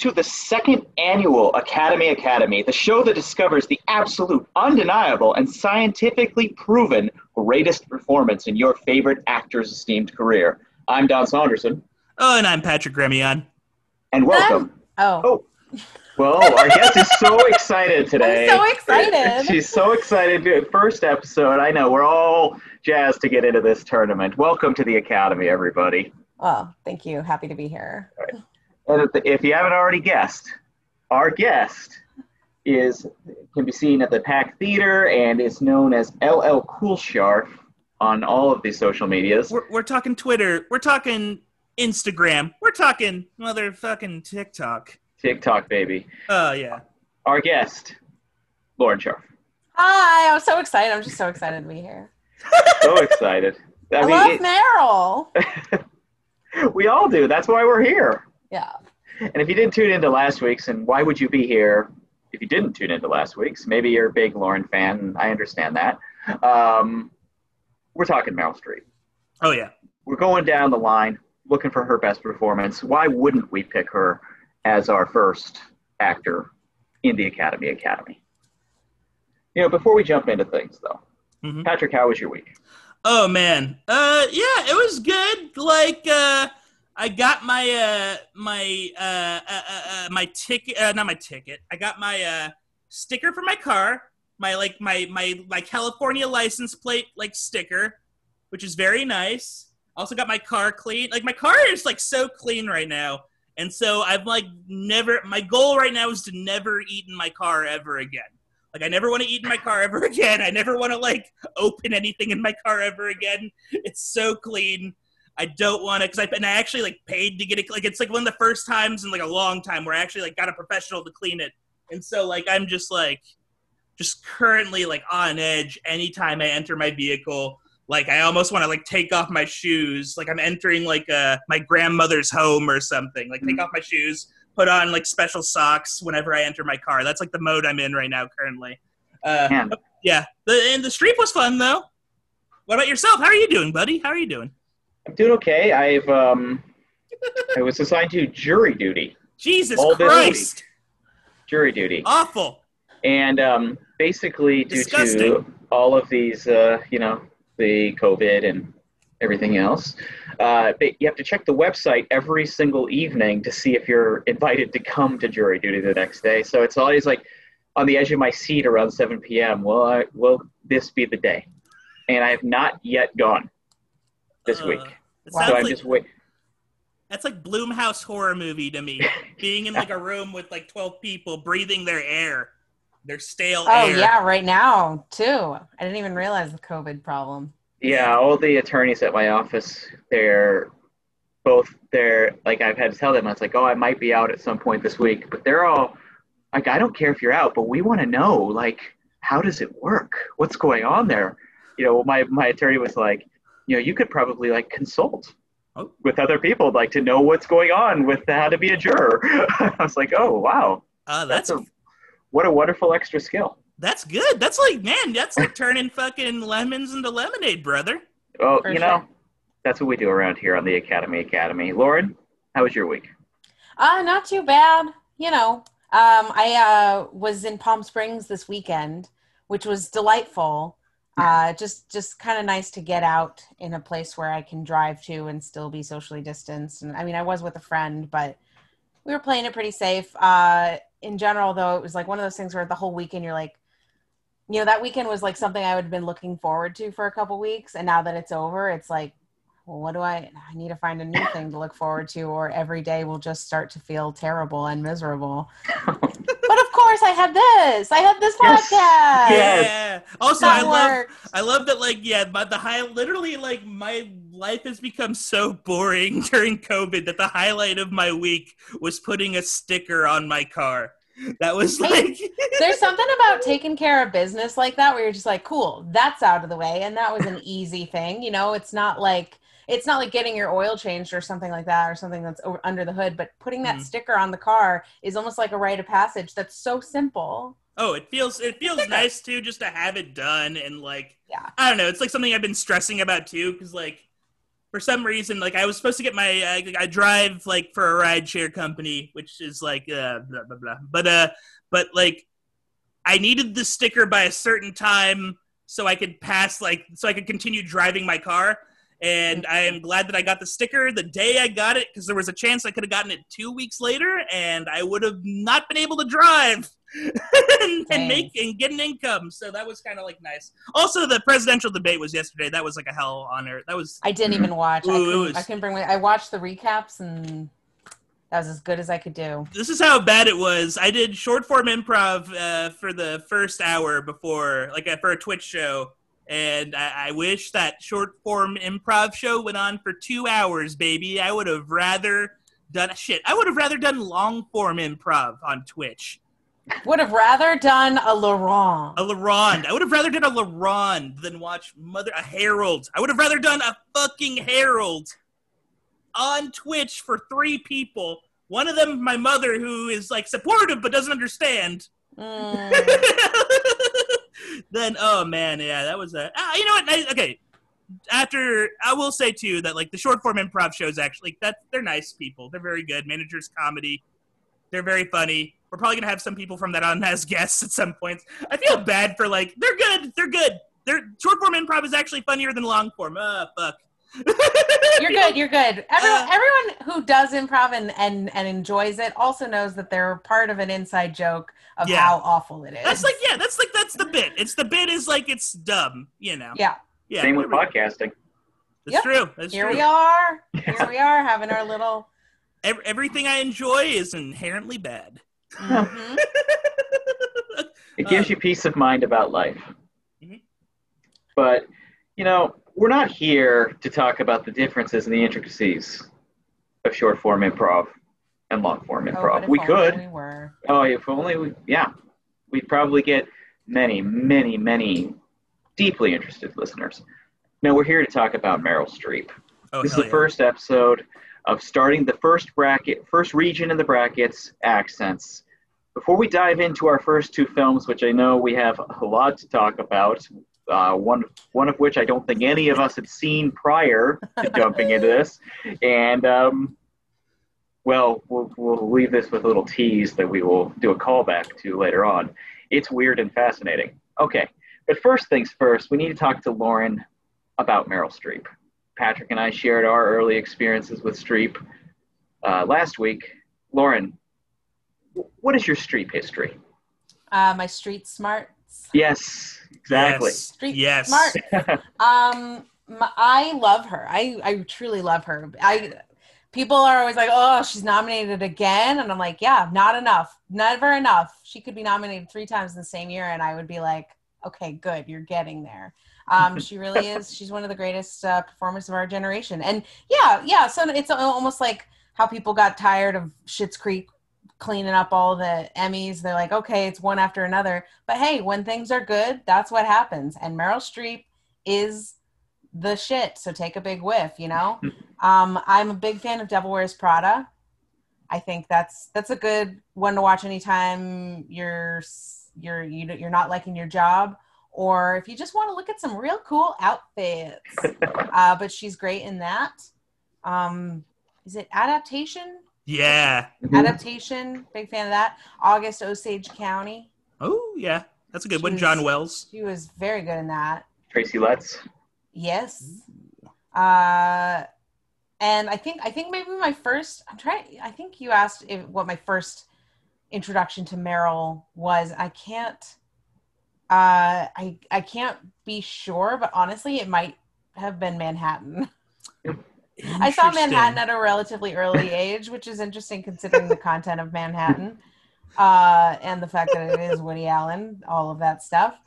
and welcome to the second annual Academy Academy, the show that discovers the absolute, undeniable, and scientifically proven greatest performance in your favorite actor's esteemed career. I'm Don Saunderson, Oh, and I'm Patrick Gremion. and welcome. Oh, Oh, well, our guest is so excited today. I'm so excited. She's so excited. Dude, First episode. I know we're all jazzed to get into this tournament. Welcome to the Academy, everybody. well, thank you. Happy to be here. And if- if you haven't already guessed, our guest is can be seen at the Pack Theater and is known as LL Cool Scharf on all of these social medias. We're, we're talking Twitter. We're talking Instagram. We're talking motherfucking TikTok. TikTok baby. Oh yeah. Our guest, Lauren Scharf. Hi, I'm so excited. I'm just so excited to be here. So excited. I, I, mean, love it- Meryl. we all do. That's why we're here. Yeah. And if you didn't tune into last week's, and why would you be here if you didn't tune into last week's? Maybe you're a big Lauren fan. and I understand that. Um, we're talking Meryl Streep. Oh yeah. We're going down the line looking for her best performance. Why wouldn't we pick her as our first actor in the Academy Academy? You know, before we jump into things, though, Mhm. Patrick, how was your week? Oh man. Uh yeah, it was good. Like uh I got my uh my uh, uh, uh, uh my ticket uh, not my ticket. I got my uh sticker for my car, my like my my my California license plate like sticker, which is very nice. Also got my car clean. Like my car is like so clean right now. And so I've like never my goal right now is to never eat in my car ever again. Like I never want to eat in my car ever again. I never want to like open anything in my car ever again. It's so clean. I don't want to because I and I actually like paid to get it. Like it's like one of the first times in like a long time where I actually like got a professional to clean it. And so like I'm just like just currently like on edge anytime I enter my vehicle. Like I almost want to like take off my shoes. Like I'm entering like uh my grandmother's home or something. Like take off my shoes, put on like special socks whenever I enter my car. That's like the mode I'm in right now currently. Uh, Man, yeah, the, and the street was fun though. What about yourself? How are you doing, buddy? How are you doing? I'm doing okay. I've um, I was assigned to jury duty. Jesus All Christ! Jury duty. Awful. And um, basically, due to all of these, uh, you know, the COVID and everything else, uh, you have to check the website every single evening to see if you're invited to come to jury duty the next day. So it's always like on the edge of my seat around 7 p.m. Will I, will this be the day? And I have not yet gone this Uh, week. It So I'm like just wait. that's like Blumhouse horror movie to me. Being in like a room with like twelve people breathing their air, their stale air. Oh air. yeah, right now too. I didn't even realize the COVID problem. Yeah, all the attorneys at my office, they're both they're like I've had to tell them I was like, oh, I might be out at some point this week, but they're all like, I don't care if you're out, but we want to know like how does it work? What's going on there? You know, my my attorney was like, you know, you could probably like consult Oh. with other people like to know what's going on with how to be a juror. I was like, oh wow, Uh, that's that's a what a wonderful extra skill. that's good. That's like man, that's like turning fucking lemons into lemonade, brother. Well, For you sure. know, that's what we do around here on the Academy Academy. Lauren, how was your week? Uh, not too bad. You know, um, I uh, was in Palm Springs this weekend, which was delightful. Uh, just just kind of nice to get out in a place where I can drive to and still be socially distanced. And I mean, I was with a friend, but we were playing it pretty safe. Uh, in general, though, it was like one of those things where the whole weekend you're like, you know, that weekend was like something I would have been looking forward to for a couple weeks, and now that it's over, it's like, well, what do I? I need to find a new thing to look forward to, or every day will just start to feel terrible and miserable. but of course, I had this. I had this podcast. Yes. Yeah. Also, I That love works. I love that, like, yeah, but the high, literally, like, my life has become so boring during COVID that the highlight of my week was putting a sticker on my car. That was like, There's something about taking care of business like that where you're just like, cool, that's out of the way, and that was an easy thing. You know, it's not like it's not like getting your oil changed or something like that or something that's over, under the hood. But putting that Mhm. sticker on the car is almost like a rite of passage. That's so simple. oh, it feels it feels nice too, just to have it done and like, Yeah. I don't know, it's like something I've been stressing about too, because like, for some reason, like I was supposed to get my I, I drive like for a ride share company, which is like uh, blah blah blah. But uh, but like I needed the sticker by a certain time so I could pass like so I could continue driving my car. And I am glad that I got the sticker the day I got it because there was a chance I could have gotten it two weeks later and I would have not been able to drive and, and make and get an income. So that was kind of like nice. Also, the presidential debate was yesterday. That was like a hell on earth. That was I didn't even watch. I Ooh, it couldn't, was- I couldn't bring. I watched the recaps and that was as good as I could do. this is how bad it was. I did short form improv uh, for the first hour before, like uh, for a Twitch show, and I, I wish that short form improv show went on for two hours, baby. I would have rather done shit. I would have rather done long form improv on Twitch. Would have rather done a Laurent. A LaRonde. I would have rather done a LaRonde than watch Mother a Herald. I would have rather done a fucking Herald on Twitch for three people. One of them, my mother, who is like supportive but doesn't understand. Mm. then, oh man, yeah, that was a. Ah, you know what? I, okay, after I will say too that like the short form improv shows actually that they're nice people. They're very good. Managers comedy. They're very funny. We're probably gonna have some people from that on as guests at some points. I feel bad for like they're good. They're good. They're short form improv is actually funnier than long form. Uh, fuck. You're good. You're good. Everyone, Uh, everyone who does improv and, and and enjoys it also knows that they're part of an inside joke of Yeah. how awful it is. That's like yeah. That's like that's the bit. It's the bit is like it's dumb. You know. yeah. Yeah. Same with podcasting. That's Yep. true. That's Here true. we are. Here we are having our little. Ev- everything I enjoy is inherently bad. Mhm. It gives Uh, you peace of mind about life. Mhm. But, you know, we're not here to talk about the differences and the intricacies of short form improv and long form Oh, improv. but if we could. We were. Oh, if only we, yeah. We'd probably get many, many, many deeply interested listeners. No, we're here to talk about Meryl Streep. Oh, this is the yeah. first episode of starting the first bracket, first region in the brackets, accents. Before we dive into our first two films, which I know we have a lot to talk about, uh, one one of which I don't think any of us had seen prior to jumping into this, and um, well, well, we'll leave this with a little tease that we will do a callback to later on. It's weird and fascinating. Okay, but first things first, we need to talk to Lauren about Meryl Streep. Patrick and I shared our early experiences with Streep uh, last week. Lauren, what is your Streep history? Uh, my street smarts. Yes, exactly. Yes. Street Yes. smart. Um, my, I love her. I I truly love her. I people are always like, "Oh, she's nominated again," and I'm like, "Yeah, not enough. Never enough. She could be nominated three times in the same year," and I would be like, "Okay, good. You're getting there." Um, she really is. She's one of the greatest uh, performers of our generation. And yeah, yeah. So it's almost like how people got tired of Schitt's Creek cleaning up all the Emmys. They're like, okay, it's one after another. But hey, when things are good, that's what happens. And Meryl Streep is the shit. So take a big whiff, you know. um, I'm a big fan of Devil Wears Prada. I think that's that's a good one to watch anytime you're you're you know, you're not liking your job, or if you just want to look at some real cool outfits. uh, but she's great in that. Um, is it adaptation? Yeah. Adaptation, big fan of that. August Osage County. Oh yeah. That's a good She one. was- John Wells. She was very good in that. Tracy Letts. Yes. Uh, and I think I think maybe my first. I'm trying. I think you asked if, what my first introduction to Meryl was. I can't. Uh, I I can't be sure, but honestly, it might have been Manhattan. I saw Manhattan at a relatively early age, which is interesting considering the content of Manhattan uh, and the fact that it is Woody Allen, all of that stuff.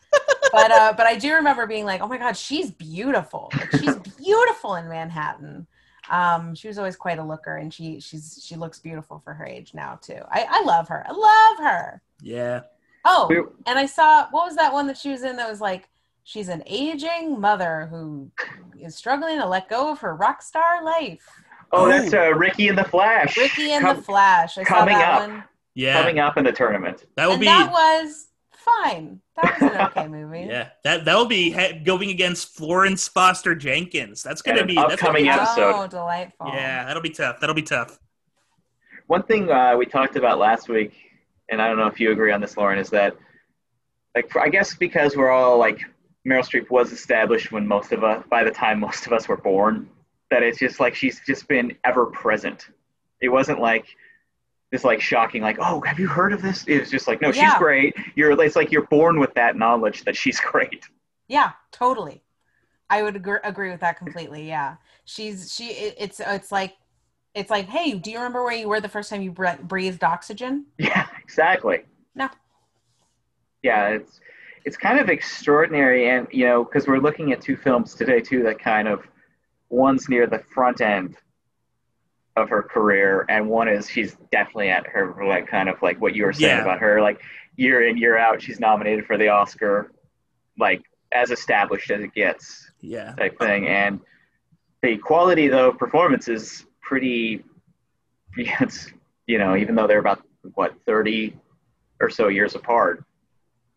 But uh, but I do remember being like, oh my god, she's beautiful. Like, she's beautiful in Manhattan. Um, she was always quite a looker, and she she's she looks beautiful for her age now too. I, I love her. I love her. Yeah. Oh, and I saw what was that one that she was in that was like she's an aging mother who is struggling to let go of her rock star life. Oh, Oh. that's uh, Ricki in the Flash. Ricki and Com- the Flash. I saw coming that up. one. Yeah. coming up in the tournament. That will and be that was fine. That was an okay movie. Yeah, that that'll be he- going against Florence Foster Jenkins. That's gonna And be an that's gonna upcoming be episode. Oh, delightful. Yeah, that'll be tough. That'll be tough. One thing uh, we talked about last week, and I don't know if you agree on this, Lauren, is that, like, I guess because we're all like Meryl Streep was established when most of us, by the time most of us were born, that it's just like she's just been ever present. It wasn't like this like shocking, like, oh, have you heard of this? It was just like, no, she's great. You're, it's like you're born with that knowledge that she's great. Yeah, totally. I would agree, agree with that completely. Yeah, she's she. It's it's like it's like, hey, do you remember where you were the first time you breathed oxygen? Yeah, exactly. No. Yeah, it's it's kind of extraordinary, and you know, because we're looking at two films today too that kind of one's near the front end of her career, and one is she's definitely at her like kind of like what you were saying Yeah. about her, like year in year out, she's nominated for the Oscar, like as established as it gets Yeah. type thing, and the quality though of performance is pretty. It's you know even though they're about what thirty or so years apart,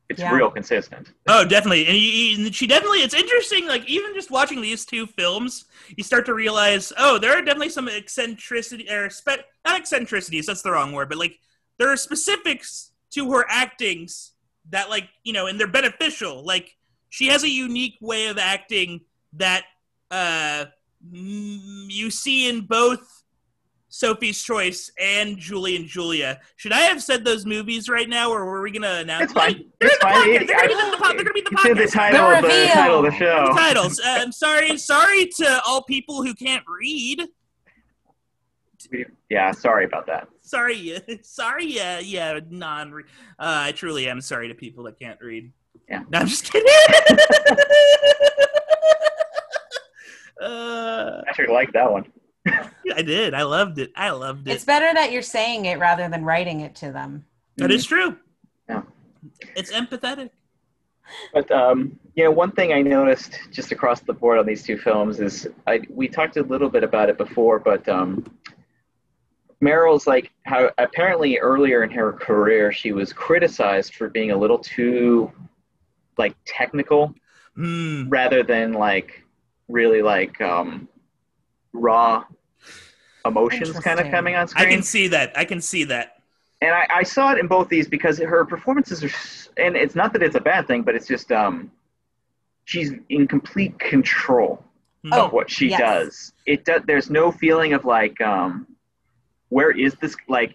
it's Yeah. real consistent. Oh, definitely. And, you, and she definitely, it's interesting, like, even just watching these two films, you start to realize, oh, there are definitely some eccentricity, or spe- not eccentricities, that's the wrong word, but, like, there are specifics to her actings that, like, you know, and they're beneficial. Like, she has a unique way of acting that uh, mm, you see in both Sophie's Choice and Julie and Julia. Should I have said those movies right now, or were we going to announce? It's fine. They're It's in the fine. podcast. It- They're going to be in the, po- they're gonna be in the It's in the title The of the title of the The show. titles. Uh, I'm sorry. Sorry to all people who can't read. Yeah, sorry about that. Sorry. Sorry. Yeah. Yeah. Non. Uh, I truly am sorry to people that can't read. Yeah. No, I'm just kidding. uh, I actually like that one. I did. I loved it. I loved it. It's better that you're saying it rather than writing it to them. That is true. Yeah. It's empathetic. But um, you know, one thing I noticed just across the board on these two films is I we talked a little bit about it before, but um, Meryl's like how apparently earlier in her career she was criticized for being a little too like technical Mm. rather than like really like um, raw emotions kind of coming on screen. I can see that. I can see that. and I, I saw it in both these because her performances are and it's not that it's a bad thing but it's just um she's in complete control Oh, of what she yes. does it does there's no feeling of like um where is this like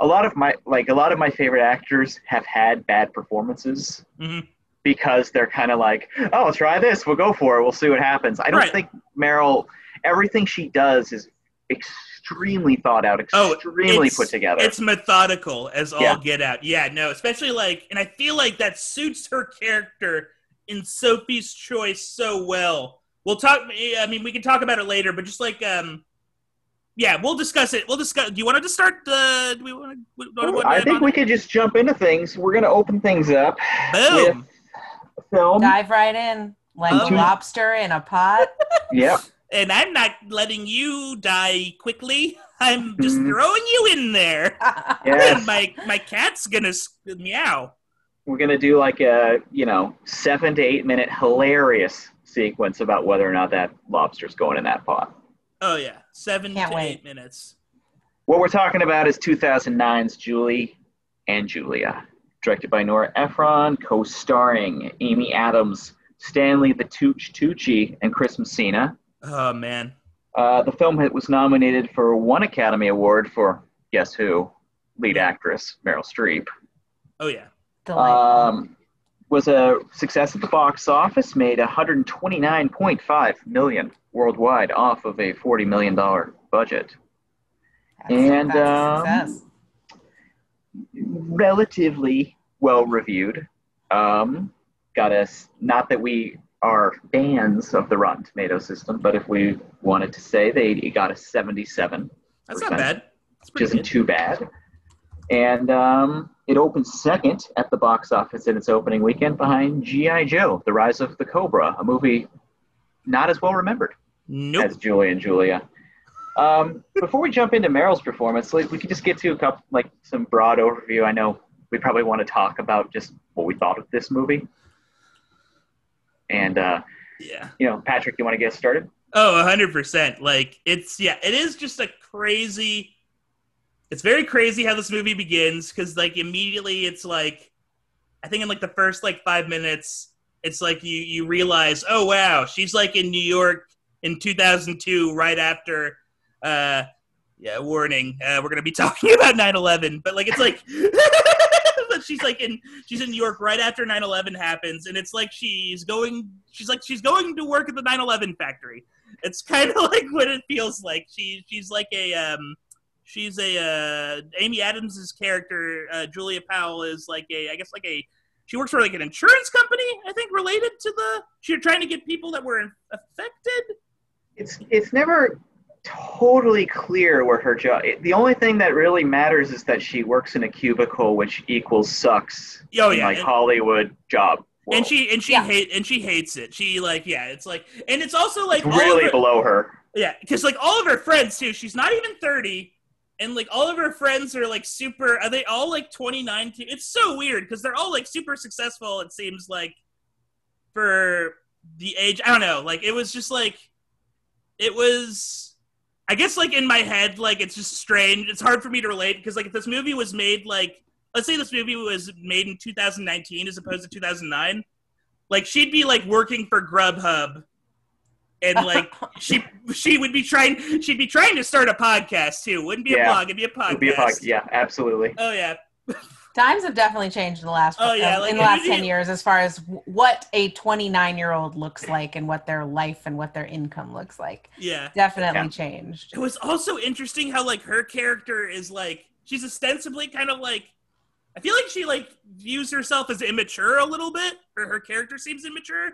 a lot of my like a lot of my favorite actors have had bad performances Mhm. because they're kind of like oh try this we'll go for it we'll see what happens i don't Right. think meryl everything she does is extremely thought out Oh, extremely it's- put together It's methodical as all Yeah. get out. Yeah, no, especially like, and I feel like that suits her character in Sophie's Choice so well. We'll talk. I mean, we can talk about it later, but just like, um, yeah, we'll discuss it. We'll discuss. Do you want to just start? The, do we want to? I think we could just jump into things. We're going to open things up with Boom. film. Dive right in like Oh. a lobster in a pot. Yep. And I'm not letting you die quickly. I'm just Mhm. throwing you in there. Yes. And my my cat's gonna meow. We're going to do like a, you know, seven to eight minute hilarious sequence about whether or not that lobster's going in that pot. Oh yeah, seven Can't to wait. eight minutes. What we're talking about is 2009's Julie and Julia, directed by Nora Ephron, co starring Amy Adams, Stanley the Tooch Tucci, and Chris Messina. Oh man. Uh, the film hit- was nominated for one Academy Award for, guess who? Lead actress, Meryl Streep. Oh yeah. Delightful. Um, was a success at the box office, made 129.5 million worldwide off of a 40 million dollar budget. That's- and, a um, success. Relatively well reviewed. Um, got us not that we are fans of the Rotten Tomato system, but if we wanted to say they got a 77, That's not bad. That's which isn't good. too bad. And um, it opened second at the box office in its opening weekend behind G.I. Joe, The Rise of the Cobra, a movie not as well remembered Nope. as Julie and Julia. Um, before we jump into Meryl's performance, like, we could just get to a couple, like some broad overview. I know we probably want to talk about just what we thought of this movie. And uh, Yeah. you know, Patrick, you want to get started? Oh, hundred percent. Like it's yeah, it is just a crazy. It's very crazy how this movie begins because like immediately it's like, I think in like the first like five minutes, it's like you you realize, oh wow, she's like in New York in 2002, right after. uh yeah, warning. Uh, we're gonna be talking about 9/11, but like it's like, she's like in she's in New York right after 9/11 happens, and it's like she's going she's like she's going to work at the 9/11 factory. It's kind of like what it feels like. She she's like a um she's a uh Amy Adams's character uh Julia Powell is like a I guess like a she works for like an insurance company I think related to the she's trying to get people that were affected. It's it's never totally clear where her job. The only thing that really matters is that she works in a cubicle, which equals sucks. Oh in, yeah, like and- Hollywood job. and she and she Yeah. hate and she hates it. She like yeah, it's like and it's also like it's really her- below her. Yeah, because like all of her friends too. She's not even thirty, and like all of her friends are like super. Are they all like twenty nine? It's so weird because they're all like super successful. It seems like for the age. I don't know. Like it was just like it was. I guess like in my head, like it's just strange. It's hard for me to relate because like if this movie was made like let's say this movie was made in 2019 as opposed to 2009, like she'd be like working for Grubhub and like she she would be trying she'd be trying to start a podcast too. Wouldn't be a blog, it'd be a podcast. It'd be a pod- yeah, absolutely. Oh yeah. Times have definitely changed in the last Oh, yeah, um, like, in the last ten years as far as what a 29 year old looks like and what their life and what their income looks like. Yeah. Definitely Yeah. changed. It was also interesting how like her character is like she's ostensibly kind of like I feel like she like views herself as immature a little bit, or her character seems immature.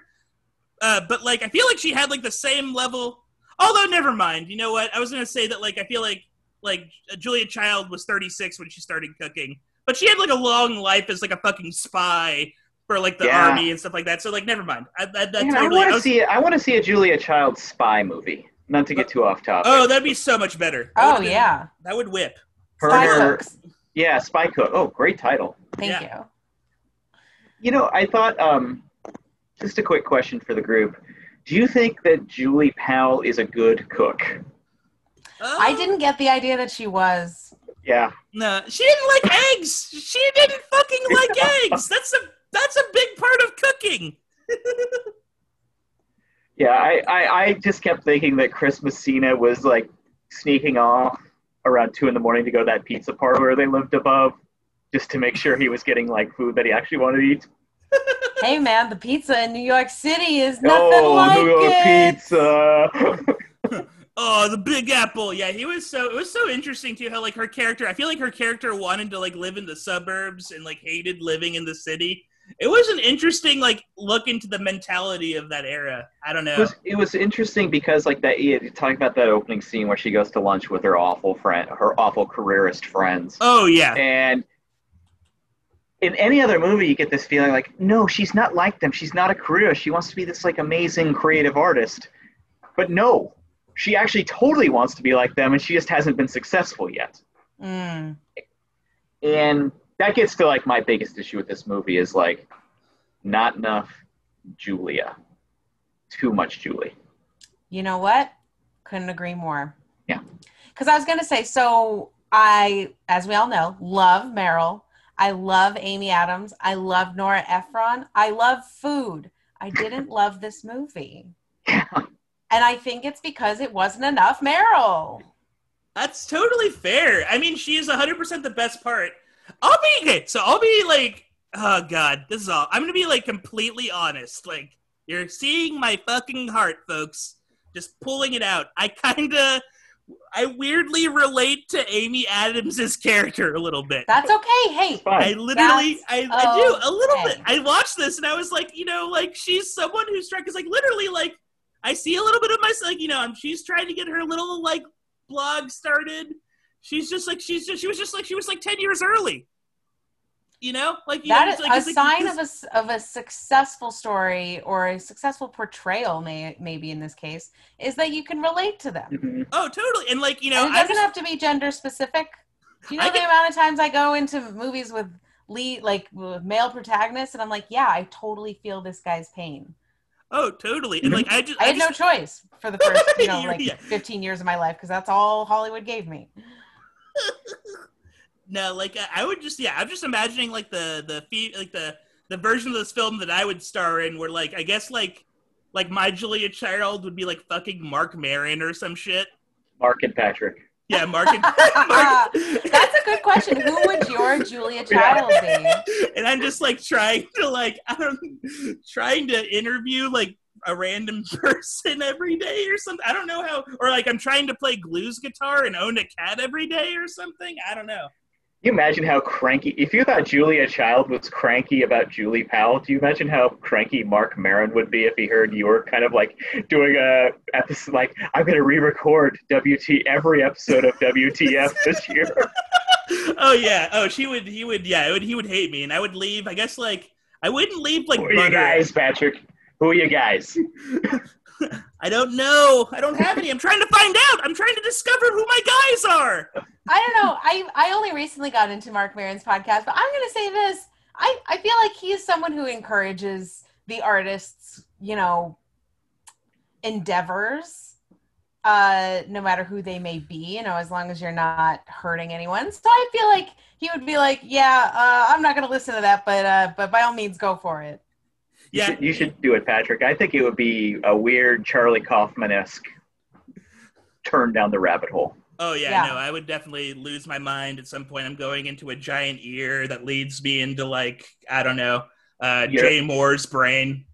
Uh, but like I feel like she had like the same level. Although never mind. You know what? I was gonna say that like I feel like like Julia Child was 36 when she started cooking, but she had like a long life as like a fucking spy for like the Yeah. army and stuff like that. So like never mind. I, I, that Man, I want to was- see. I want to see a Julia Child spy movie. Not to get too off topic. oh, that'd be so much better. That Oh would've been- yeah. that would whip. Her Spy and her- Cooks. yeah, Spy Cook. Oh, great title. Thank Yeah. you. You know, I thought. Um, just a quick question for the group. Do you think that Julie Powell is a good cook? I Oh. didn't get the idea that she was. Yeah. No, she didn't like eggs. She didn't fucking like eggs. That's a that's a big part of cooking. Yeah, I, I, I just kept thinking that Chris Messina was like sneaking off around two in the morning to go to that pizza parlor where they lived above, just to make sure he was getting like food that he actually wanted to eat. hey man, the pizza in New York City is oh, nothing oh, like New York it. pizza! Oh, the Big Apple. Yeah, he was so. It was so interesting too. How like her character. I feel like her character wanted to like live in the suburbs and like hated living in the city. It was an interesting like look into the mentality of that era. I don't it know. was it was interesting because like that you talking about that opening scene where she goes to lunch with her awful friend, her awful careerist friends, Oh yeah. and in any other movie you get this feeling like no she's not like them she's not a careerist she wants to be this like amazing creative artist but no she actually totally wants to be like them and she just hasn't been successful yet Mm. and that gets to like my biggest issue with this movie is like not enough julia too much julie You know what? Couldn't agree more. Yeah. Because I was going to say, so I, as we all know, love Meryl. I love Amy Adams. I love Nora Ephron. I love food. I didn't love this movie. yeah And I think it's because it wasn't enough Meryl. That's totally fair. I mean, she is 100% the best part. I'll be okay. So I'll be like, oh god, this is all. I'm gonna be like completely honest. Like, you're seeing my fucking heart, folks. Just pulling it out. I kind of, I weirdly relate to Amy Adams's character a little bit. That's okay. Hey, I literally, I, I do a little okay. bit. I watched this and I was like, you know, like she's someone who's trying, because like literally, like I see a little bit of myself, like you know, um, she's trying to get her little like blog started. She's just like she's just she was just like she was like ten years early. You know, like you that know, is like, a it's like- sign this- of a, s- of a successful story or a successful portrayal, may, maybe in this case, is that you can relate to them. Mhm. Oh, totally. And like you know, and it doesn't just, have to be gender specific. Do you know I the get- amount of times I go into movies with lead like male protagonist, and I'm like, yeah, I totally feel this guy's pain. Oh, totally. And like mm-hmm. I just I had just, no choice for the first, you know, like yeah. 15 years of my life because that's all Hollywood gave me. No, like I- I would just yeah, I'm just imagining like the the fe- like the the version of this film that I would star in, where like I guess like like my Julia Child would be like fucking Marc Maron or some shit. Mark and Patrick. Yeah, Mark and Mark. That's a good question. Who would your Julia Child be? and I'm just like trying to like I don't trying to interview like a random person every day or something. I don't know how or like I'm trying to play blues guitar and own a cat every day or something. I don't know. Can you imagine how cranky? If you thought Julia Child was cranky about Julie Powell, do you imagine how cranky Marc Maron would be if he heard you were kind of like doing a episode like I'm going to re-record WT every episode of WTF this year? oh yeah. Oh, she would. He would. Yeah. It would, he would hate me, and I would leave. I guess like I wouldn't leave like Who are you guys, Patrick? Who are you guys? I don't know. I don't have any. I'm trying to find out. I'm trying to discover who my guys are. I don't know. I I only recently got into Marc Maron's podcast, but I'm going to say this. I I feel like he is someone who encourages the artists, you know, endeavors uh no matter who they may be, you know, as long as you're not hurting anyone. So I feel like he would be like, "Yeah, uh, I'm not going to listen to that, but uh but by all means go for it." You Yeah. should- you should do it, Patrick. I think it would be a weird Charlie Kaufman esque turn down the rabbit hole. Oh yeah, Yeah. no, I would definitely lose my mind at some point. I'm going into a giant ear that leads me into like I don't know, uh, Yeah. Jay Mohr's brain.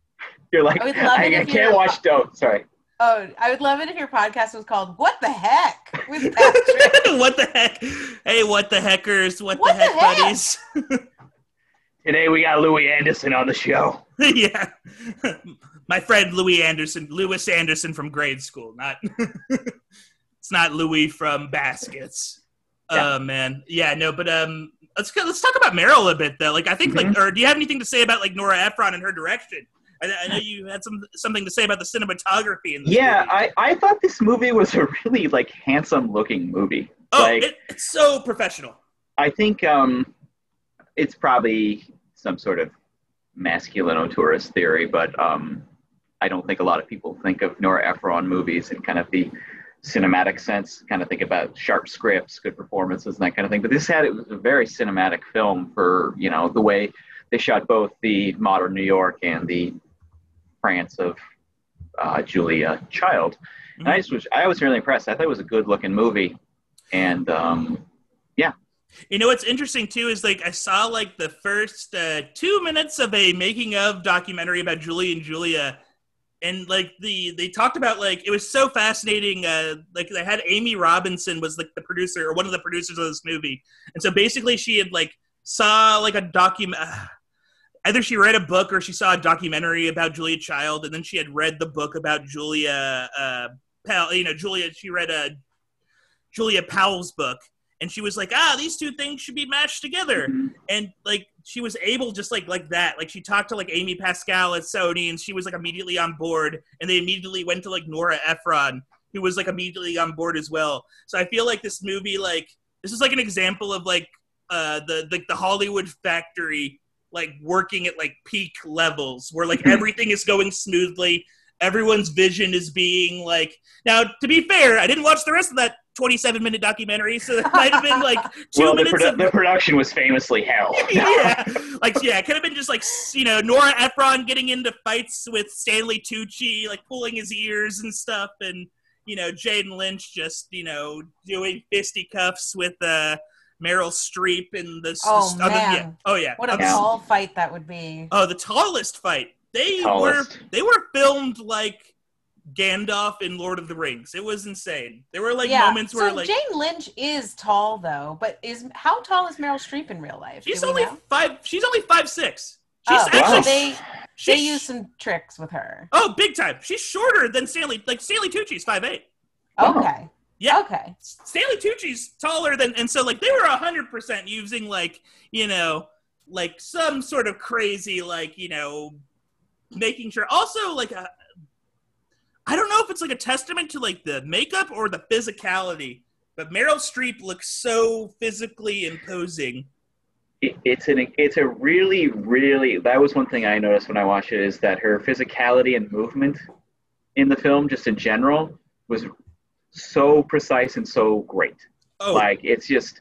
You're like, I would love I, it I if can't you're- watch Don't. Sorry. Oh, I would love it if your podcast was called "What the Heck" with Patrick. what the heck? Hey, what the heckers? What, What the heck, the heck? buddies? Today we got Louie Anderson on the show. yeah, my friend Louis Anderson, Lewis Anderson from grade school. Not, it's not Louie from Baskets. Yeah. Oh man, yeah, no, but um, let's let's talk about Meryl a bit though. Like, I think Mm-hmm. like, or do you have anything to say about like Nora Ephron and her direction? I, I know you had some something to say about the cinematography in this Yeah, movie. I, I thought this movie was a really like handsome looking movie. oh, like it, it's so professional. I think um, it's probably some sort of masculine tourist theory, but um, I don't think a lot of people think of Nora Ephron movies in kind of the cinematic sense. Kind of think about sharp scripts, good performances, and that kind of thing. But this had it was a very cinematic film for you know the way they shot both the modern New York and the France of uh, Julia Child. And I just was I was really impressed. I thought it was a good looking movie, and um, You know what's interesting too is like I saw like the first uh, two minutes of a making of documentary about Julie and Julia, and like the they talked about like it was so fascinating. Uh, like they had Amy Robinson was like the producer or one of the producers of this movie, and so basically she had like saw like a document. Either she read a book or she saw a documentary about Julia Child, and then she had read the book about Julia uh, Powell. You know, Julia. She read a Julia Powell's book, and she was like, "Ah, these two things should be mashed together." And like she was able just like like that. Like she talked to like Amy Pascal at Sony, and she was like immediately on board. And they immediately went to like Nora Ephron, who was like immediately on board as well. So I feel like this movie, like this is like an example of like uh the like the Hollywood factory like working at like peak levels where like Mhm. everything is going smoothly everyone's vision is being like now to be fair i didn't watch the rest of that 27 minute documentary so it might have been like two well, the, minutes produ- of the production was famously hell. yeah like yeah it could have been just like you know nora ephron getting into fights with stanley tucci like pulling his ears and stuff and you know jane lynch just you know doing fisticuffs with uh meryl streep and the s- Oh, other- yeah. man. oh yeah What a Yeah. tall fight that would be. Oh, the tallest fight. They Tallest. were they were filmed like Gandalf in Lord of the Rings. It was insane. There were like moments where so like Jane Lynch is tall though, but is how tall is Meryl Streep in real life? she's only know? five. She's only five six. Oh, she's Oh, actually wow. they she's, they use some tricks with her. oh big time. She's shorter than Stanley. Like Stanley Tucci's five eight. Oh. Okay. Yeah. Okay. Stanley Tucci's taller than, and so like they were hundred percent using like you know like some sort of crazy like you know making sure. Also like a, I don't know if it's like a testament to like the makeup or the physicality, but Meryl Streep looks so physically imposing it, it's an it's a really really that was one thing I noticed when I watched it is that her physicality and movement in the film just in general was so precise and so great. Oh, Like it's just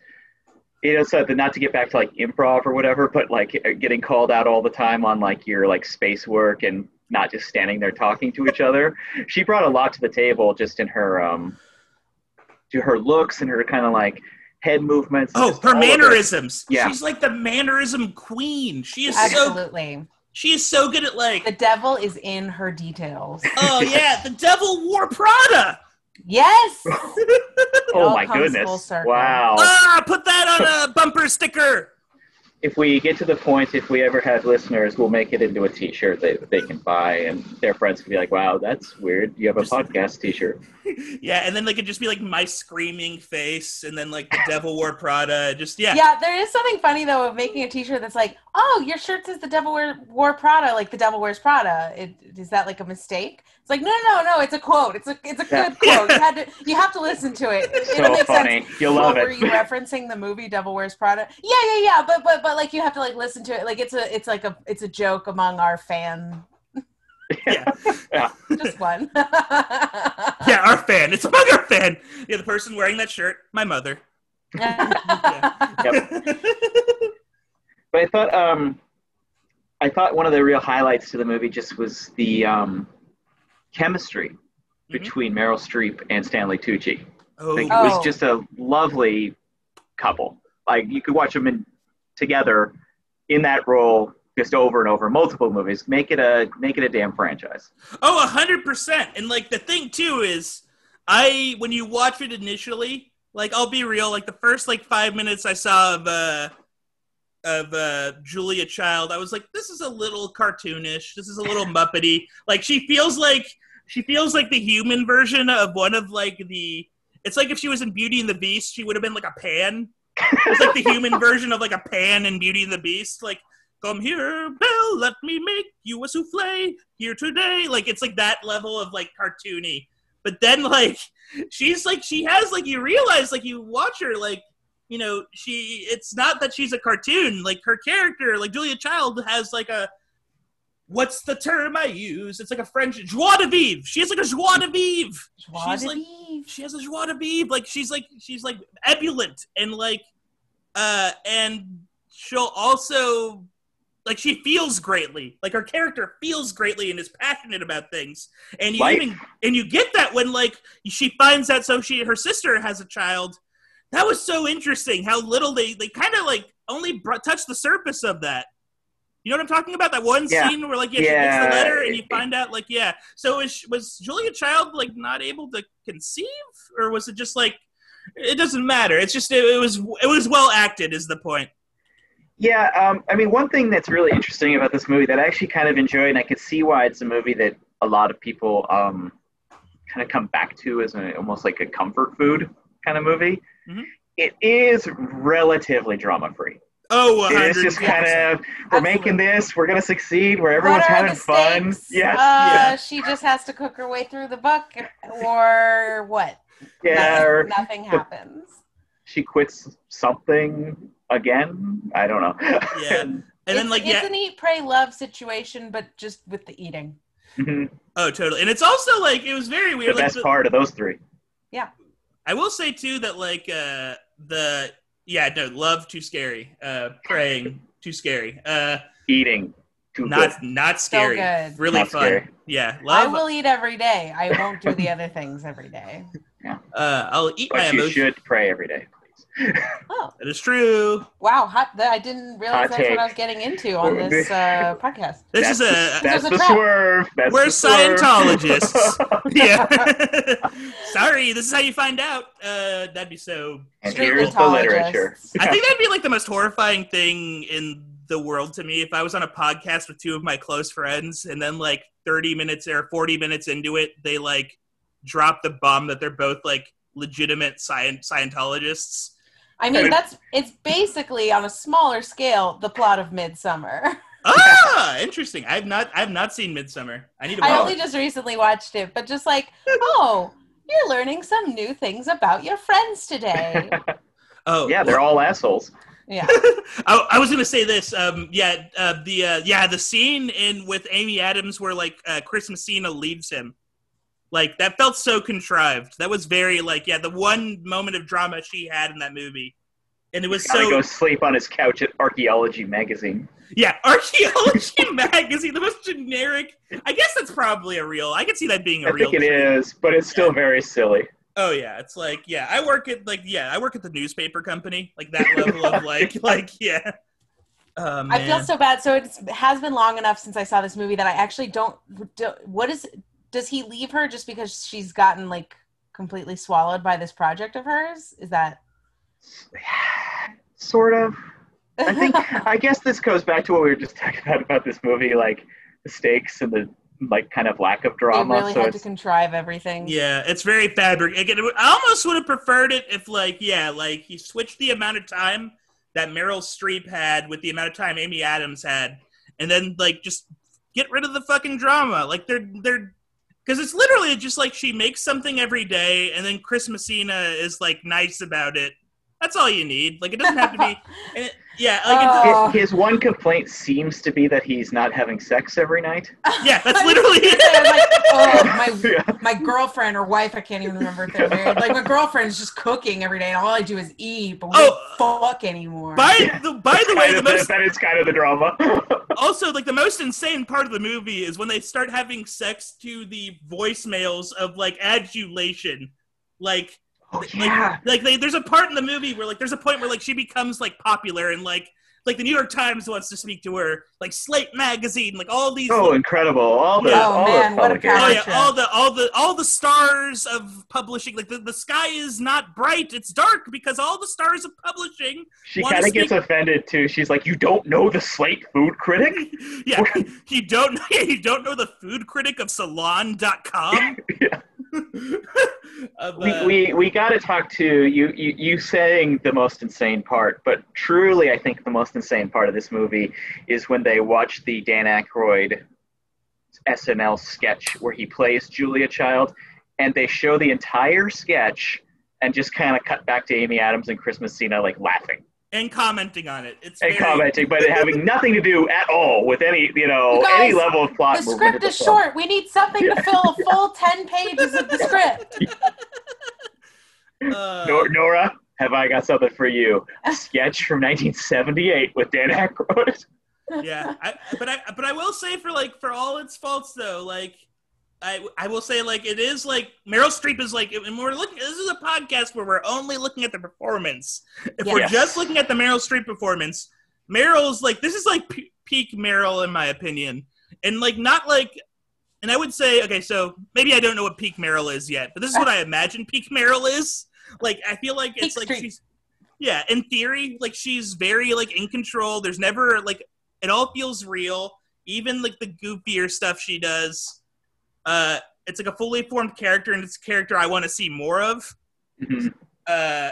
you know so not to get back to like improv or whatever, but like getting called out all the time on like your like space work and not just standing there talking to each other. She brought a lot to the table just in her um to her looks and her kind of like head movements. oh, her all of it. mannerisms. Yeah. She's like the mannerism queen. She is so Absolutely. she is so good at like The devil is in her details. oh yeah, the devil wore Prada. Yes. Oh all my full goodness! circle. Wow. Ah, put that on a bumper sticker. If we get to the point, if we ever have listeners, we'll make it into a T-shirt that they can buy, and their friends can be like, "Wow, that's weird. You have a podcast T-shirt." Yeah, and then like it'd just be like my screaming face, and then like the devil wore Prada. Just yeah. Yeah, there is something funny though of making a T-shirt that's like, "Oh, your shirt says the devil wear, wore Prada," like the devil wears Prada. It, is that like a mistake? It's like, no, no, no, no. It's a quote. It's a, it's a Yeah. good quote. You had to, you have to listen to it. It So makes funny. sense. You'll love What, Were you referencing the movie Devil Wears Prada? Yeah, yeah, yeah. But but but like you have to like listen to it. Like it's a it's like a it's a joke among our fan. Yeah. Just one. Yeah, our fan. It's among our fan. Yeah, the person wearing that shirt, my mother. But I thought, um, I thought one of the real highlights to the movie just was the um, chemistry Mm-hmm. between Meryl Streep and Stanley Tucci. Oh, Like, it was Oh. just a lovely couple. Like you could watch them in together in that role just over and over, multiple movies. Make it a make it a damn franchise. oh, a hundred percent. And like the thing too is, I when you watch it initially, like I'll be real, like the first like five minutes I saw of uh of uh Julia Child, I was like, this is a little cartoonish. This is a little muppety. Like she feels like she feels like the human version of one of like the. It's like if she was in Beauty and the Beast, she would have been like a pan. It's like the human version of like a pan in Beauty and the Beast. Like, come here, Belle, let me make you a souffle here today. Like, it's like that level of like cartoony. But then, like, she's like, she has like, you realize, like, you watch her, like, you know, she, it's not that she's a cartoon. Like, her character, like, Julia Child has like a, what's the term I use? It's like a French joie de vivre. She has like a joie de vivre Joie She's de like- vivre. she has a joie de vivre. Like she's like she's like ebullient and like uh and she'll also like she feels greatly. Like her character feels greatly and is passionate about things. And you Life. even and you get that when like she finds out so she her sister has a child. That was so interesting how little they they kind of like only br- touched the surface of that. You know what I'm talking about? That one Yeah. scene where like yeah, she gets the letter and you find out like yeah. So is, was Julia Child like not able to conceive, or was it just like it doesn't matter? It's just it, it was it was well acted is the point. Yeah, um, I mean, one thing that's really interesting about this movie that I actually kind of enjoy, and I could see why it's a movie that a lot of people um, kind of come back to as a, almost like a comfort food kind of movie. Mhm. It is relatively drama free. Oh, It's just kind of we're Absolutely. making this, we're gonna succeed, where everyone's what are having the fun. stakes? Yeah, Uh, Yeah. She just has to cook her way through the book, or what? yeah. Nothing, Or nothing happens. She quits something again. I don't know. Yeah. and then it's, like it's yeah, an eat, pray, love situation, but just with the eating. Mhm. oh totally. And it's also like it was very the weird. like, best the- part of those three. Yeah. I will say too that like uh the yeah no love too scary uh praying too scary uh Eating. Too not good. not scary good. really Not fun scary. yeah I will eat every day. I won't do the other things every day. Yeah uh I'll eat my But you emotions should pray every day, please. Oh, that is true wow! Hot, that, I didn't realize Hot that's what. I was getting into on this uh, podcast. this that's is a the, that's This is a the trap. swerve. That's We're the swerve. Scientologists. yeah sorry this is how you find out uh that'd be so and here's the literature. I think that'd be like the most horrifying thing in the world to me if I was on a podcast with two of my close friends and then like 30 minutes or 40 minutes into it, they like drop the bomb that they're both like legitimate scient- Scientologists. I mean, that's it's basically on a smaller scale the plot of Midsommar. Ah, interesting. I've not I've not seen Midsommar. I need to I watch. only just recently watched it, but just like, oh, you're learning some new things about your friends today. oh, Yeah, they're all assholes. Yeah. I, I was gonna say this. Um, yeah, uh, the uh, yeah the scene in with Amy Adams where like uh, Chris Messina leaves him, like that felt so contrived. That was very like yeah the one moment of drama she had in that movie, and it was Gotta so go sleep on his couch at Archaeology magazine. yeah archaeology magazine the most generic. I guess that's probably a real. I could see that being a I real. I think it is, but it's still very silly. Oh yeah, it's like yeah, I work at like yeah, I work at the newspaper company, like that level of like like yeah. Oh, I feel so bad. So it's, it has been long enough since I saw this movie that I actually don't. do what is? Does he leave her just because she's gotten like completely swallowed by this project of hers? Is that? sort of. I think I guess this goes back to what we were just talking about about this movie, like the stakes and the like kind of lack of they drama. really so had to contrive everything. Yeah, it's very fabric. Again, I almost would have preferred it if, like, yeah, like he switched the amount of time that Meryl Streep had with the amount of time Amy Adams had, and then like just get rid of the fucking drama. Like they're they're because it's literally just like she makes something every day, and then Chris Messina is like nice about it. That's all you need. Like it doesn't have to be. It, yeah, like it's, Oh. his, his one complaint seems to be that he's not having sex every night. yeah, that's literally I it. was like, oh, my Yeah. my girlfriend or wife, I can't even remember if they're married. Like my girlfriend's just cooking every day, and all I do is eat, but we Oh. don't fuck anymore. By the by the way, the of the- most that is kind of the drama. also like the most insane part of the movie is when they start having sex to the voicemails of like adulation like oh like, yeah. like they, there's a part in the movie where like there's a point where like she becomes like popular and like like the new york times wants to speak to her like slate magazine like all these Oh, incredible! All the Yeah. all Oh, man, the what a publications. Oh yeah, all the all the all the stars of publishing. Like the, the sky is not bright; it's dark because all the stars of publishing. She kind of gets offended too. She's like, "You don't know the Slate food critic?" yeah, you don't you don't know the food critic of Salon.com. Yeah. Of, we, uh, we we got to talk to you, you. You saying the most insane part, but truly, I think the most insane part of this movie is when they watch the Dan Aykroyd SNL sketch where he plays Julia Child, and they show the entire sketch and just kind of cut back to Amy Adams and Chris Messina like laughing and commenting on it. It's and very, commenting, but having nothing to do at all with any you know You any level of plot the script of the is short. We need something to fill a full ten pages of the script. Uh, Nor- Nora, have I got something for you? A sketch from 1978 with Dan Aykroyd. yeah, I, but I but I will say for like for all its faults though, like I I will say like it is like Meryl Streep is like and we're looking. This is a podcast where we're only looking at the performance. If we're just looking at the Meryl Streep performance, Meryl's like this is like p- peak Meryl in my opinion, and like not like. And I would say, okay, so maybe I don't know what peak Meryl is yet, but this is what I imagine peak Meryl is. Like, I feel like it's Peak like Streep. she's, yeah, in theory, like she's very like in control. There's never like it all feels real even like the goofier stuff she does uh it's like a fully formed character and it's a character i want to see more of. Mhm. uh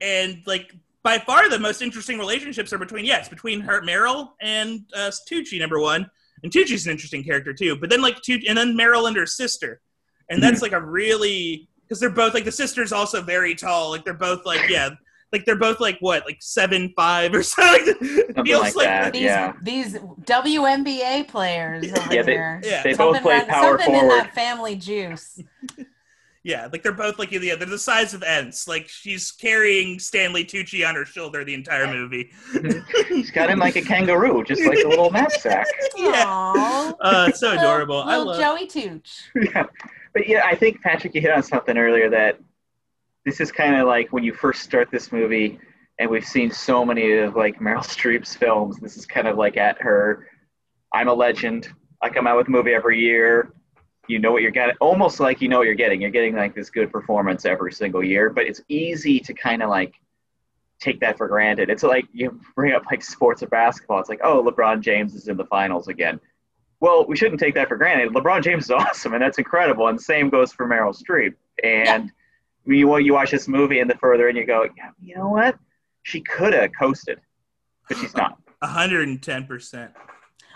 and like by far the most interesting relationships are between yes between her meryl and uh tucci number one. And tucci's an interesting character too but then like Tucci, and then meryl and her sister. And that's like a really because they're both like the sister's also very tall. Like they're both like yeah like they're both like what like seven five or something it Something feels like like that. These yeah. these WNBA players over Yeah, they- yeah They both play run- power something in that family juice. Yeah, like they're both like yeah, they're the size of Ents. Like she's carrying Stanley Tucci on her shoulder the entire movie. He's got him like a kangaroo, just like a little knapsack. Yeah. Aww. Uh, so adorable. I Little love. Joey Tooch. yeah. But yeah, I think Patrick, you hit on something earlier that this is kind of like when you first start this movie, and we've seen so many of like Meryl Streep's films. This is kind of like at her. I'm a legend. I come out with a movie every year. You know what you're getting. Almost like you know what you're getting. You're getting like this good performance every single year. But it's easy to kind of like take that for granted. It's like you bring up like sports or basketball. It's like, oh, LeBron James is in the finals again. Well, we shouldn't take that for granted. LeBron James is awesome, and that's incredible. And the same goes for Meryl Streep. And you you watch this movie, and the further in you go, yeah, you know what? She could have coasted, but she's not. hundred and ten percent.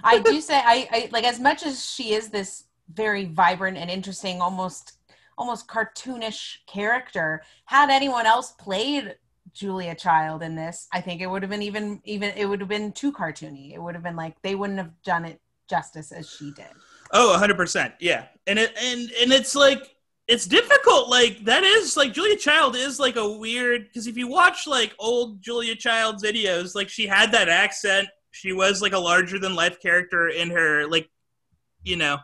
I do say I, I like as much as she is this very vibrant and interesting, almost almost cartoonish character. Had anyone else played Julia Child in this, I think it would have been even even it would have been too cartoony. It would have been like they wouldn't have done it justice as she did. Oh, 100%. Yeah. And it and and it's like it's difficult like that is like Julia Child is like a weird cuz if you watch like old Julia Child's videos, like she had that accent. She was like a larger than life character in her like you know,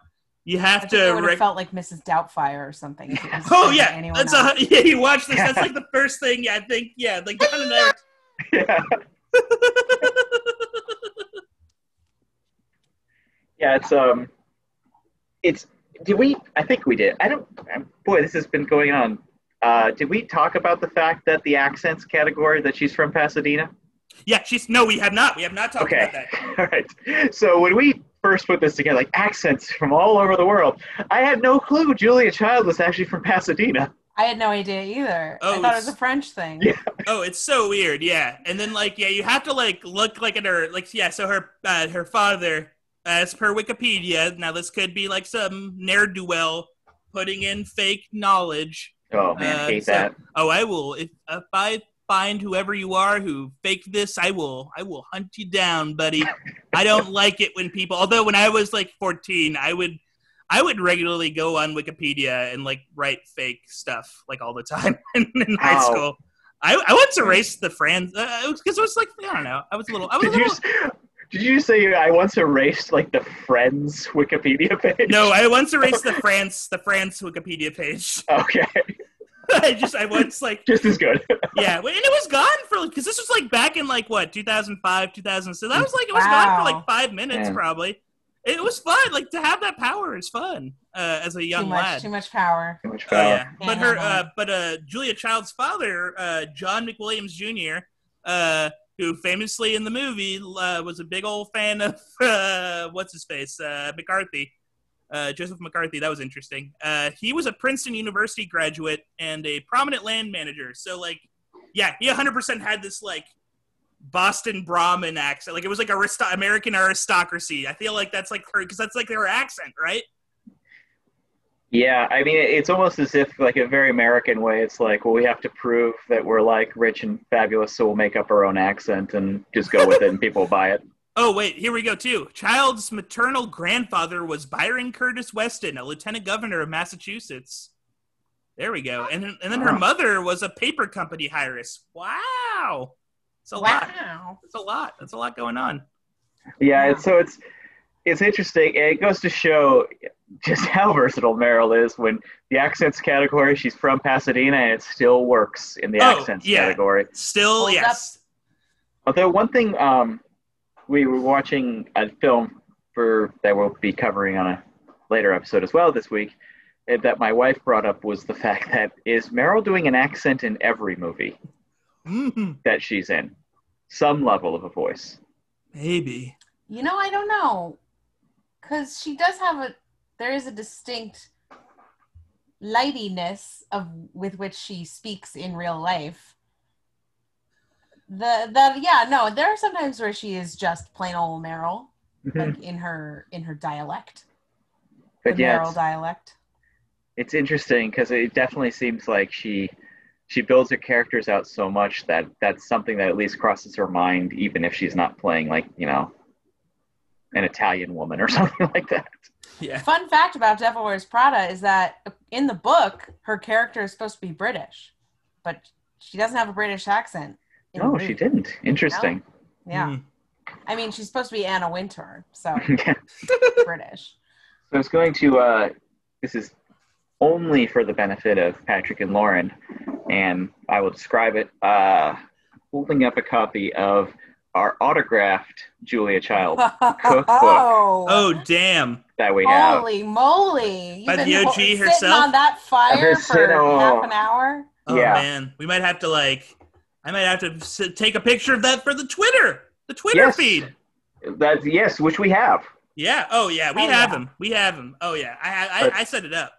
you have I to think it would have rec- felt like Mrs. Doubtfire or something. if it was Oh yeah. That's else. a yeah, you watch this. That's like the first thing yeah, I think yeah, like John and I Yeah. yeah, it's um, it's. Did we? I think we did. I don't. um, Boy, this has been going on. Uh, did we talk about the fact that the accents category that she's from Pasadena? Yeah, she's no, we have not. We have not talked Okay. about that. All right. So when we first put this together, like accents from all over the world, I had no clue Julia Child was actually from Pasadena. I had no idea either. I Oh, thought it was a French thing. Yeah. Oh, it's so weird, yeah. And then like, yeah, you have to like look like at her, like, yeah. So her, uh, her father, as per Wikipedia. Now this could be like some ne'er do well putting in fake knowledge. Oh man, Uh, hate so- that. Oh, I will if if I find whoever you are who faked this, I will I will hunt you down, buddy. I don't like it when people. Although when I was like 14, I would. I would regularly go on Wikipedia and like write fake stuff like all the time in, in high school. I, I once erased the friends because it was like I don't know. I was a little. I was a Did you little. s- did you say I once erased like the Friends Wikipedia page? No, I once erased the France the France Wikipedia page. Okay, I just I once like just as good. yeah, and it was gone for because this was like back in like what 2005 2006. So that was like it was gone for like five minutes Yeah. probably. It was fun. Like to have that power is fun uh, as a young too much, lad. too much power. Too much Oh power. yeah, but her, uh, but uh, Julia Child's father, uh, John McWilliams Jr., uh, who famously in the movie uh, was a big old fan of uh, what's his face, uh, McCarthy, uh, Joseph McCarthy. That was interesting. Uh, he was a Princeton University graduate and a prominent land manager. So like, yeah, he 100% had this like Boston Brahmin accent. Like it was like aristo- American aristocracy. I feel like that's like her because that's like their accent, right? Yeah, I mean, it's almost as if, like, a very American way. It's like, well, we have to prove that we're like rich and fabulous, so we'll make up our own accent and just go with it, and people buy it. Oh wait, here we go too. Child's maternal grandfather was Byron Curtis Weston, a lieutenant governor of Massachusetts. There we go. And then- and then her Wow. mother was a paper company heiress. Wow, it's a lot. Wow. It's a lot. That's a lot going on. Yeah, Yeah. so it's it's interesting. It goes to show just how versatile Meryl is. When the accents category, she's from Pasadena, and it still works in the Oh, accents yeah. category. Still, Holds yes. Although one thing, um, we were watching a film for that we'll be covering on a later episode as well this week. eh, That my wife brought up was the fact that is Meryl doing an accent in every movie Mhm. that she's in, some level of a voice. Maybe. You know, I don't know, because she does have a. There is a distinct lightiness of with which she speaks in real life. The the yeah no, there are sometimes where she is just plain old Meryl, mm-hmm. like in her in her dialect, the But yeah, Meryl it's, dialect. it's interesting because it definitely seems like she she builds her characters out so much that that's something that at least crosses her mind, even if she's not playing like you know an Italian woman or something like that. Yeah. Fun fact about Devil Wears Prada is that in the book, her character is supposed to be British, but she doesn't have a British accent. No, she didn't. Interesting. Yeah, Mm. I mean, she's supposed to be Anna Wintour, so Yeah. British. So it's going to, uh, this is only for the benefit of Patrick and Lauren, and I will describe it. Uh, holding up a copy of our autographed Julia Child cookbook oh. oh damn. that we have. Holy moly! You've By the OG sitting herself? on that fire for sitting on- half an hour. Oh Yeah. man, we might have to like. I might have to s- take a picture of that for the Twitter, the Twitter Yes. feed. That's yes, which we have. Yeah. Oh yeah, we Oh, have yeah. him. We have him. Oh yeah, I I, But- I, I set it up.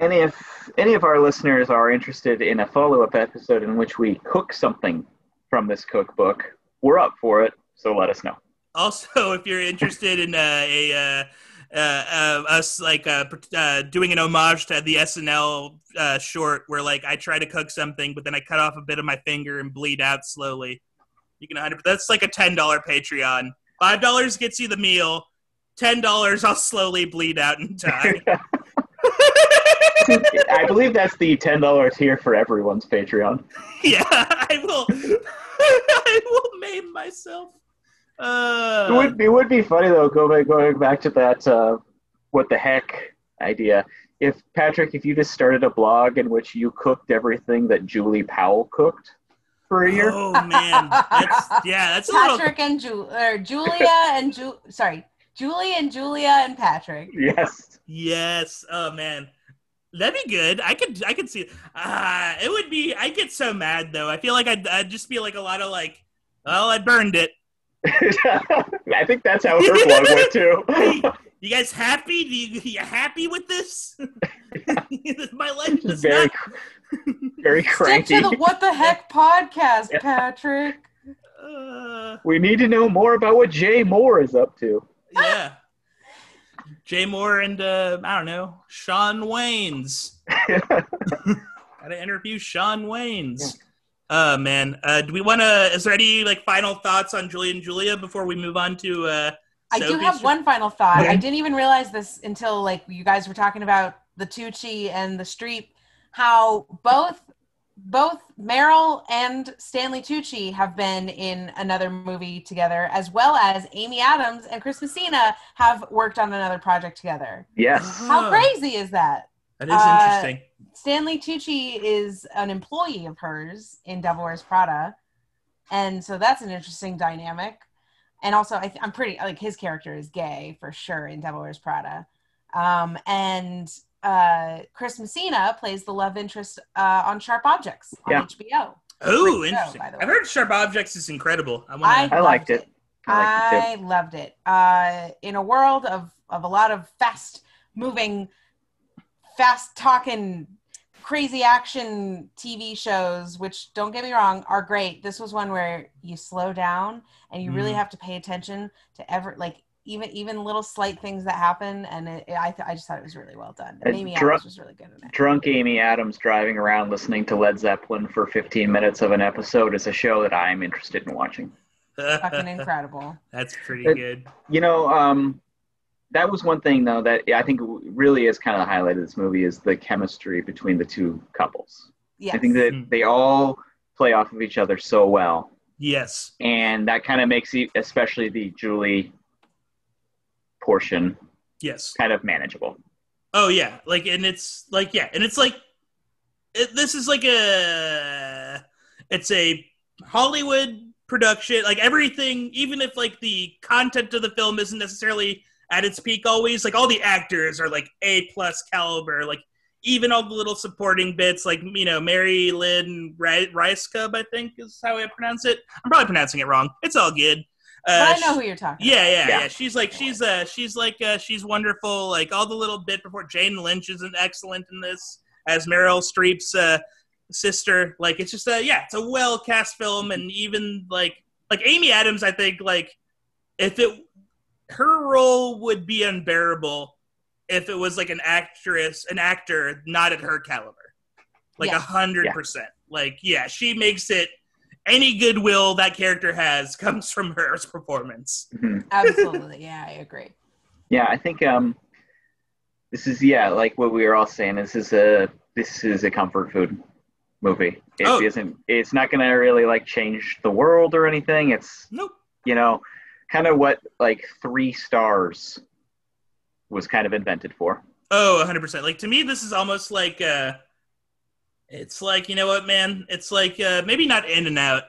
And if any of our listeners are interested in a follow-up episode in which we cook something from this cookbook, we're up for it. So let us know. Also, if you're interested in uh, a uh, uh, uh, us like uh, uh, doing an homage to the SNL uh, short where like I try to cook something, but then I cut off a bit of my finger and bleed out slowly. You can 100. That's like a ten dollar Patreon. Five dollars gets you the meal. Ten dollars, I'll slowly bleed out and die. I believe that's the ten dollar tier for everyone's Patreon. yeah, I will. I will maim myself. Uh, It would it would be funny though, go back, going back to that uh, what the heck idea. If Patrick, if you just started a blog in which you cooked everything that Julie Powell cooked for a year, Oh man, that's, yeah, that's a little. Patrick and Ju- or Julia and Ju- sorry, Julie and Julia and Patrick. yes, Yes. Oh man, that'd be good. I could. I could see. Ah, it would be. I get so mad though. I feel like I'd, I'd just be like a lot of like. Well, I burned it. I think that's how her blog went too. You guys happy? Do you, you happy with this? My life is very, not. very Stick cranky. to the What the Heck podcast, Patrick. Uh, We need to know more about what Jay Mohr is up to. yeah. Jay Mohr and uh, I don't know Shawn Wayans. Gotta interview Shawn Wayans. Uh man, uh, do we want to? Is there any like final thoughts on Julie and Julia before we move on to? Uh, I do Sophie's- have one final thought. Okay. I didn't even realize this until like you guys were talking about the Tucci and the Streep, how both both Meryl and Stanley Tucci have been in another movie together, as well as Amy Adams and Chris Messina have worked on another project together. Yes. How Oh, crazy is that? That is Uh, interesting. Stanley Tucci is an employee of hers in Devil Wears Prada, and so that's an interesting dynamic. And also, I th- I'm pretty like his character is gay for sure in Devil Wears Prada, um, and uh, Chris Messina plays the love interest uh, on Sharp Objects on Yeah. HBO. Oh, great show, interesting. by the way. I've heard Sharp Objects is incredible. I I, want to. I liked loved it. I liked it I loved it. Uh, in a world of, of a lot of fast moving, fast talking, crazy action TV shows, which don't get me wrong, are great. This was one where you slow down and you really Mm. have to pay attention to every like even even little slight things that happen. And it, I th- I just thought it was really well done. And Amy dr- Adams was really good in it. Drunk Amy Adams driving around listening to Led Zeppelin for 15 minutes of an episode is a show that I'm interested in watching. Fucking incredible. That's pretty It- good. You know, um, that was one thing though that I think really is kind of the highlight of this movie is the chemistry between the two couples. Yes. I think that Mm. they all play off of each other so well, Yes. and that kind of makes it, especially the Julie portion, Yes. kind of manageable. Oh yeah, like and it's like yeah, and it's like it, this is like a it's a Hollywood production. Like everything, even if like the content of the film isn't necessarily at its peak always, like all the actors are like A plus caliber. Like even all the little supporting bits, like you know Mary Lynn Ri- Rajskub, I think is how I pronounce it. I'm probably pronouncing it wrong. It's all good. Uh, but I know who you're talking yeah, yeah, Yeah. yeah. She's like she's uh she's like uh she's wonderful. Like all the little bit before Jane Lynch is an excellent in this as Meryl Streep's uh sister. Like it's just a yeah, it's a well cast film and even like like Amy Adams, I think like if it her role would be unbearable if it was like an actress, an actor not at her caliber. Like a hundred percent. Like yeah, she makes it any goodwill that character has comes from her performance. Mhm. Absolutely. Yeah, I agree. Yeah, I think um, this is yeah, like what we were all saying. This is a this is a comfort food movie. It Oh. not It's not going to really like change the world or anything. It's Nope. you know, kind of what like three stars was kind of invented for. Oh, 100%. Like to me this is almost like uh it's like, you know what, man? It's like uh maybe not in and out.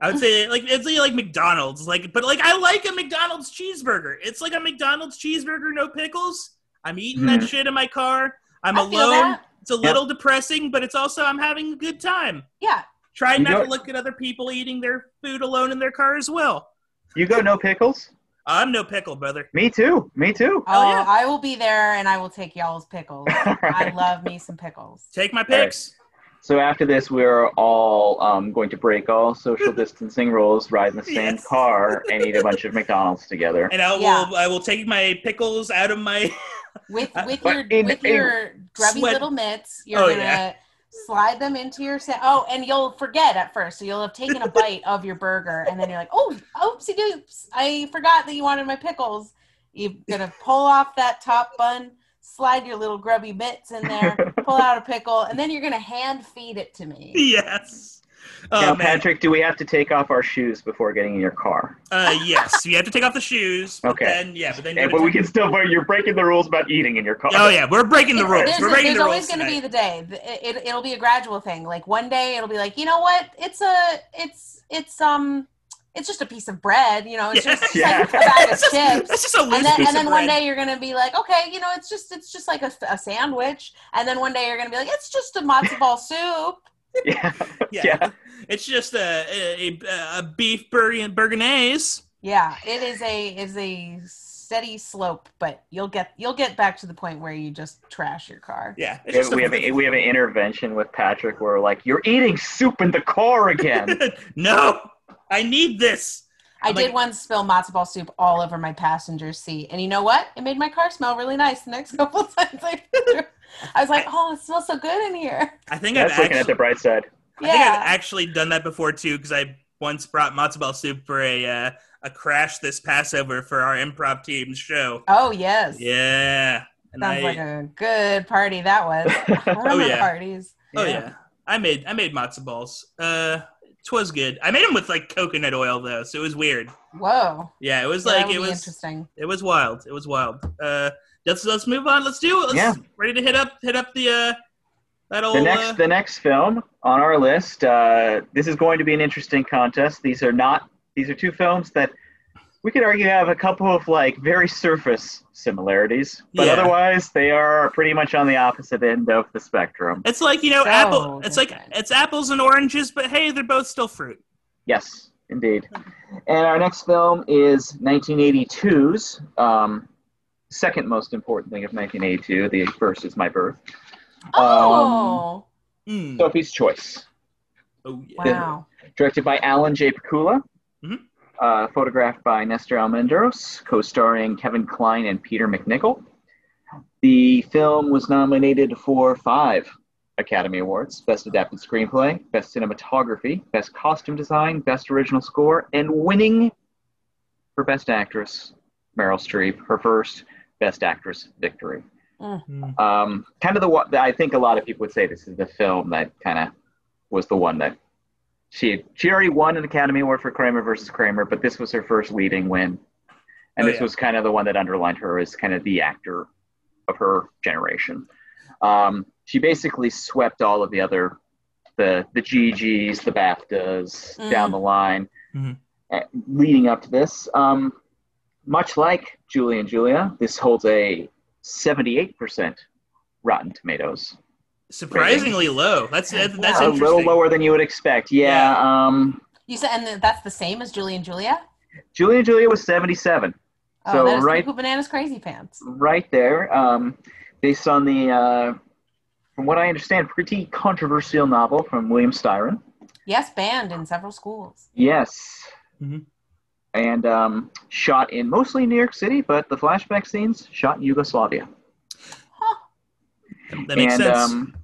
I would say like it's like McDonald's, like but like I like a McDonald's cheeseburger. It's like a McDonald's cheeseburger, no pickles. I'm eating that shit in my car. I'm I alone. It's a little depressing, but it's also I'm having a good time. Yeah. Try You not know- to look at other people eating their food alone in their car as well. You go no pickles? I'm no pickle, brother. Me too. Me too. Hell Oh, yeah. I will be there and I will take y'all's pickles. All I love me some pickles. Take my right. picks. So after this, we're all um, going to break all social distancing rules, ride in the same Yes. car, and eat a bunch of McDonald's together. And I will Yeah. I will take my pickles out of my with with but your in- with in- your grubby Sweat- little mitts you're Oh, gonna yeah. slide them into your sa- oh and you'll forget at first so you'll have taken a bite of your burger and then you're like oh oopsie doops i forgot that you wanted my pickles you're gonna pull off that top bun slide your little grubby mitts in there pull out a pickle and then you're gonna hand feed it to me yes. Oh now, man. Patrick, do we have to take off our shoes before getting in your car? Uh, yes, you have to take off the shoes. But Okay. Then, yeah, but then. you And, but we can still. But you're breaking the rules about eating in your car. Oh yeah, we're breaking the rules. There's, We're breaking there's the always going to be the day. It, it, it'll be a gradual thing. Like one day it'll be like, you know what? It's a, it's, it's um, it's just a piece of bread. You know, it's Yeah. just Yeah. like a bag of That's just- chips. That's just a loose And then, piece and then of one bread. day you're gonna be like, okay, you know, it's just it's just like a, a sandwich. And then one day you're gonna be like, it's just a matzo ball soup. Yeah. Yeah. yeah. It's just a a, a, a beef burg- burganaise. Yeah, it is a is a steady slope, but you'll get you'll get back to the point where you just trash your car. Yeah. It's We have, just we, have a, we have an intervention with Patrick where we're like, "You're eating soup in the car again." no, I need this. I I'm did like- once spill matzo ball soup all over my passenger seat, and you know what? It made my car smell really nice. The next couple times I, I was like, "Oh, it smells so good in here." I think I've looking actually, at the bright side. I think I've actually done that before too because I once brought matzo ball soup for a uh, a crash this Passover for our improv team's show. oh yes, Yeah. And sounds I, like a good party that was. I remember yeah. parties. oh yeah, I made I made matzo balls. Uh, twas good. I made them with like coconut oil though, so it was weird. Whoa, Yeah, it was Yeah, that like would it be was interesting. it was wild. It was wild. Uh, let's let's move on. Let's do it. Let's, Yeah. Ready to hit up hit up the uh that old The next, uh, the next film on our list. Uh, this is going to be an interesting contest. These are not. These are two films that we could argue have a couple of like very surface similarities, but Yeah. otherwise they are pretty much on the opposite end of the spectrum. It's like you know So apple. It's like it's apples and oranges, but hey, they're both still fruit. Yes, indeed. And our next film is 1982's um, second most important thing of 1982. The first is My Birth. Um, Oh, Mm. Sophie's Choice. Oh yeah. wow. directed by Alan J. Pakula, Mhm. Uh, photographed by Nestor Almendros, co-starring Kevin Kline and Peter MacNicol. The film was nominated for five Academy Awards: Best Adapted Screenplay, Best Cinematography, Best Costume Design, Best Original Score, and winning for Best Actress, Meryl Streep, her first Best Actress victory. Mm. Um, kind of the one I think a lot of people would say this is the film that kind of was the one that she she already won an Academy Award for Kramer versus Kramer, but this was her first leading win, and Oh, this yeah. was kind of the one that underlined her as kind of the actor of her generation. Um, she basically swept all of the other the the GGs, the BAFTAs Mm. down the line, Mhm. uh, leading up to this. Um, much like Julie and Julia, this holds a 78% Rotten Tomatoes. Surprisingly low. That's that's Wow. a little lower than you would expect. Yeah. Um, You said, and that's the same as Julie and Julia. Julie and Julia was 77. Oh, So, that is right- Cuckoo Bananas Crazy Pants. Right there. Um, based on the, uh, from what I understand, pretty controversial novel from William Styron. Yes, banned in several schools. Yes. Mhm. And um, shot in mostly New York City, but the flashback scenes shot in Yugoslavia. Huh. That makes and sense. Um,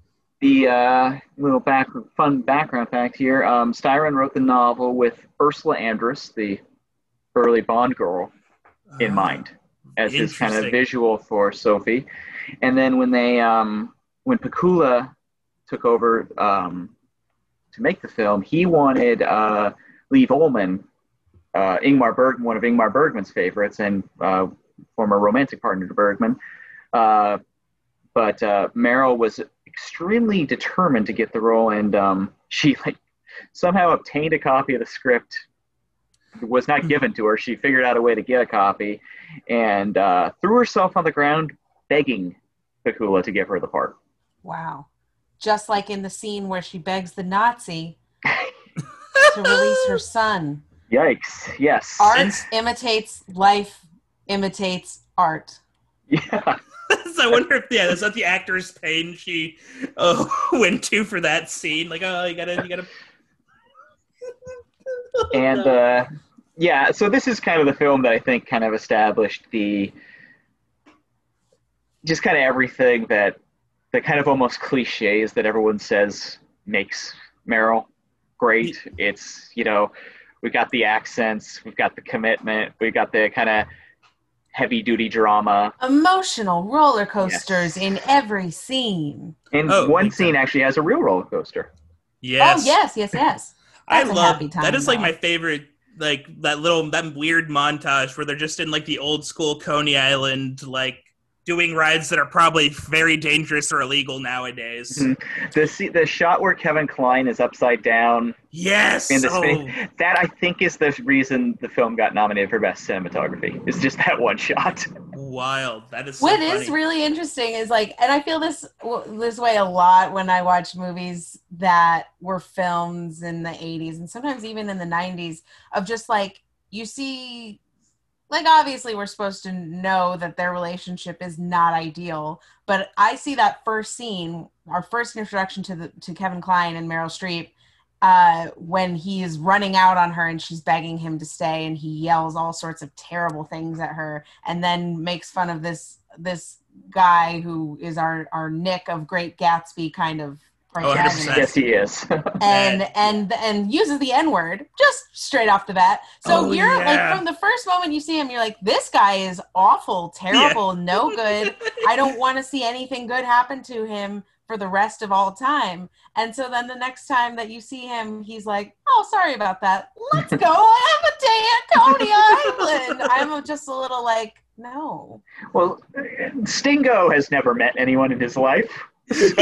the uh, little back fun background fact here: um, Styron wrote the novel with Ursula Andress, the early Bond girl, in Uh, mind as his kind of visual for Sophie. And then when they um, when Pakula took over um, to make the film, he wanted uh, Lee Ullmann, uh, Ingmar Bergman, one of Ingmar Bergman's favorites and uh, former romantic partner to Bergman. Uh, but uh, Meryl was extremely determined to get the role, and um, she like somehow obtained a copy of the script. It was not given to her. She figured out a way to get a copy, and uh, threw herself on the ground begging Pakula to give her the part. Wow. Just like in the scene where she begs the Nazi to release her son. Yikes! Yes. Art imitates life, imitates art. Yeah. I wonder if yeah, is that the actor's pain she oh went to for that scene? Like, oh, you gotta, you gotta. and uh, yeah, so this is kind of the film that I think kind of established the just kind of everything that the kind of almost cliches that everyone says makes Meryl great. It's you know we got the accents, we've got the commitment, we got the kind of heavy duty drama. Emotional roller coasters in every scene. And Oh, one big scene actually has a real roller coaster. Yes. Oh yes, yes, yes. I That's a love happy time, that is like my favorite like that little that weird montage where they're just in like the old school Coney Island like doing rides that are probably very dangerous or illegal nowadays. Mhm. The se- the shot where Kevin Kline is upside down Yes. in the oh, spinning, that I think is the reason the film got nominated for best cinematography. It's just that one shot. wild. That is so What funny. is really interesting is like, and I feel this this way a lot when I watch movies that were films in the '80s and sometimes even in the '90s. Of just like you see, like obviously we're supposed to know that their relationship is not ideal, but I see that first scene, our first introduction to the to Kevin Kline and Meryl Streep. Uh, when he is running out on her and she's begging him to stay, and he yells all sorts of terrible things at her, and then makes fun of this this guy who is our our Nick of Great Gatsby kind of Oh, protagonist, 100%. yes, he is. and and and uses the N word just straight off the bat. So Oh, you're yeah. like from the first moment you see him, you're like, this guy is awful, terrible, no good. I don't want to see anything good happen to him for the rest of all time. And so then the next time that you see him, he's like, "Oh, sorry about that. Let's go have a day at Coney Island." I'm just a little like, no. well, Stingo has never met anyone in his life. So-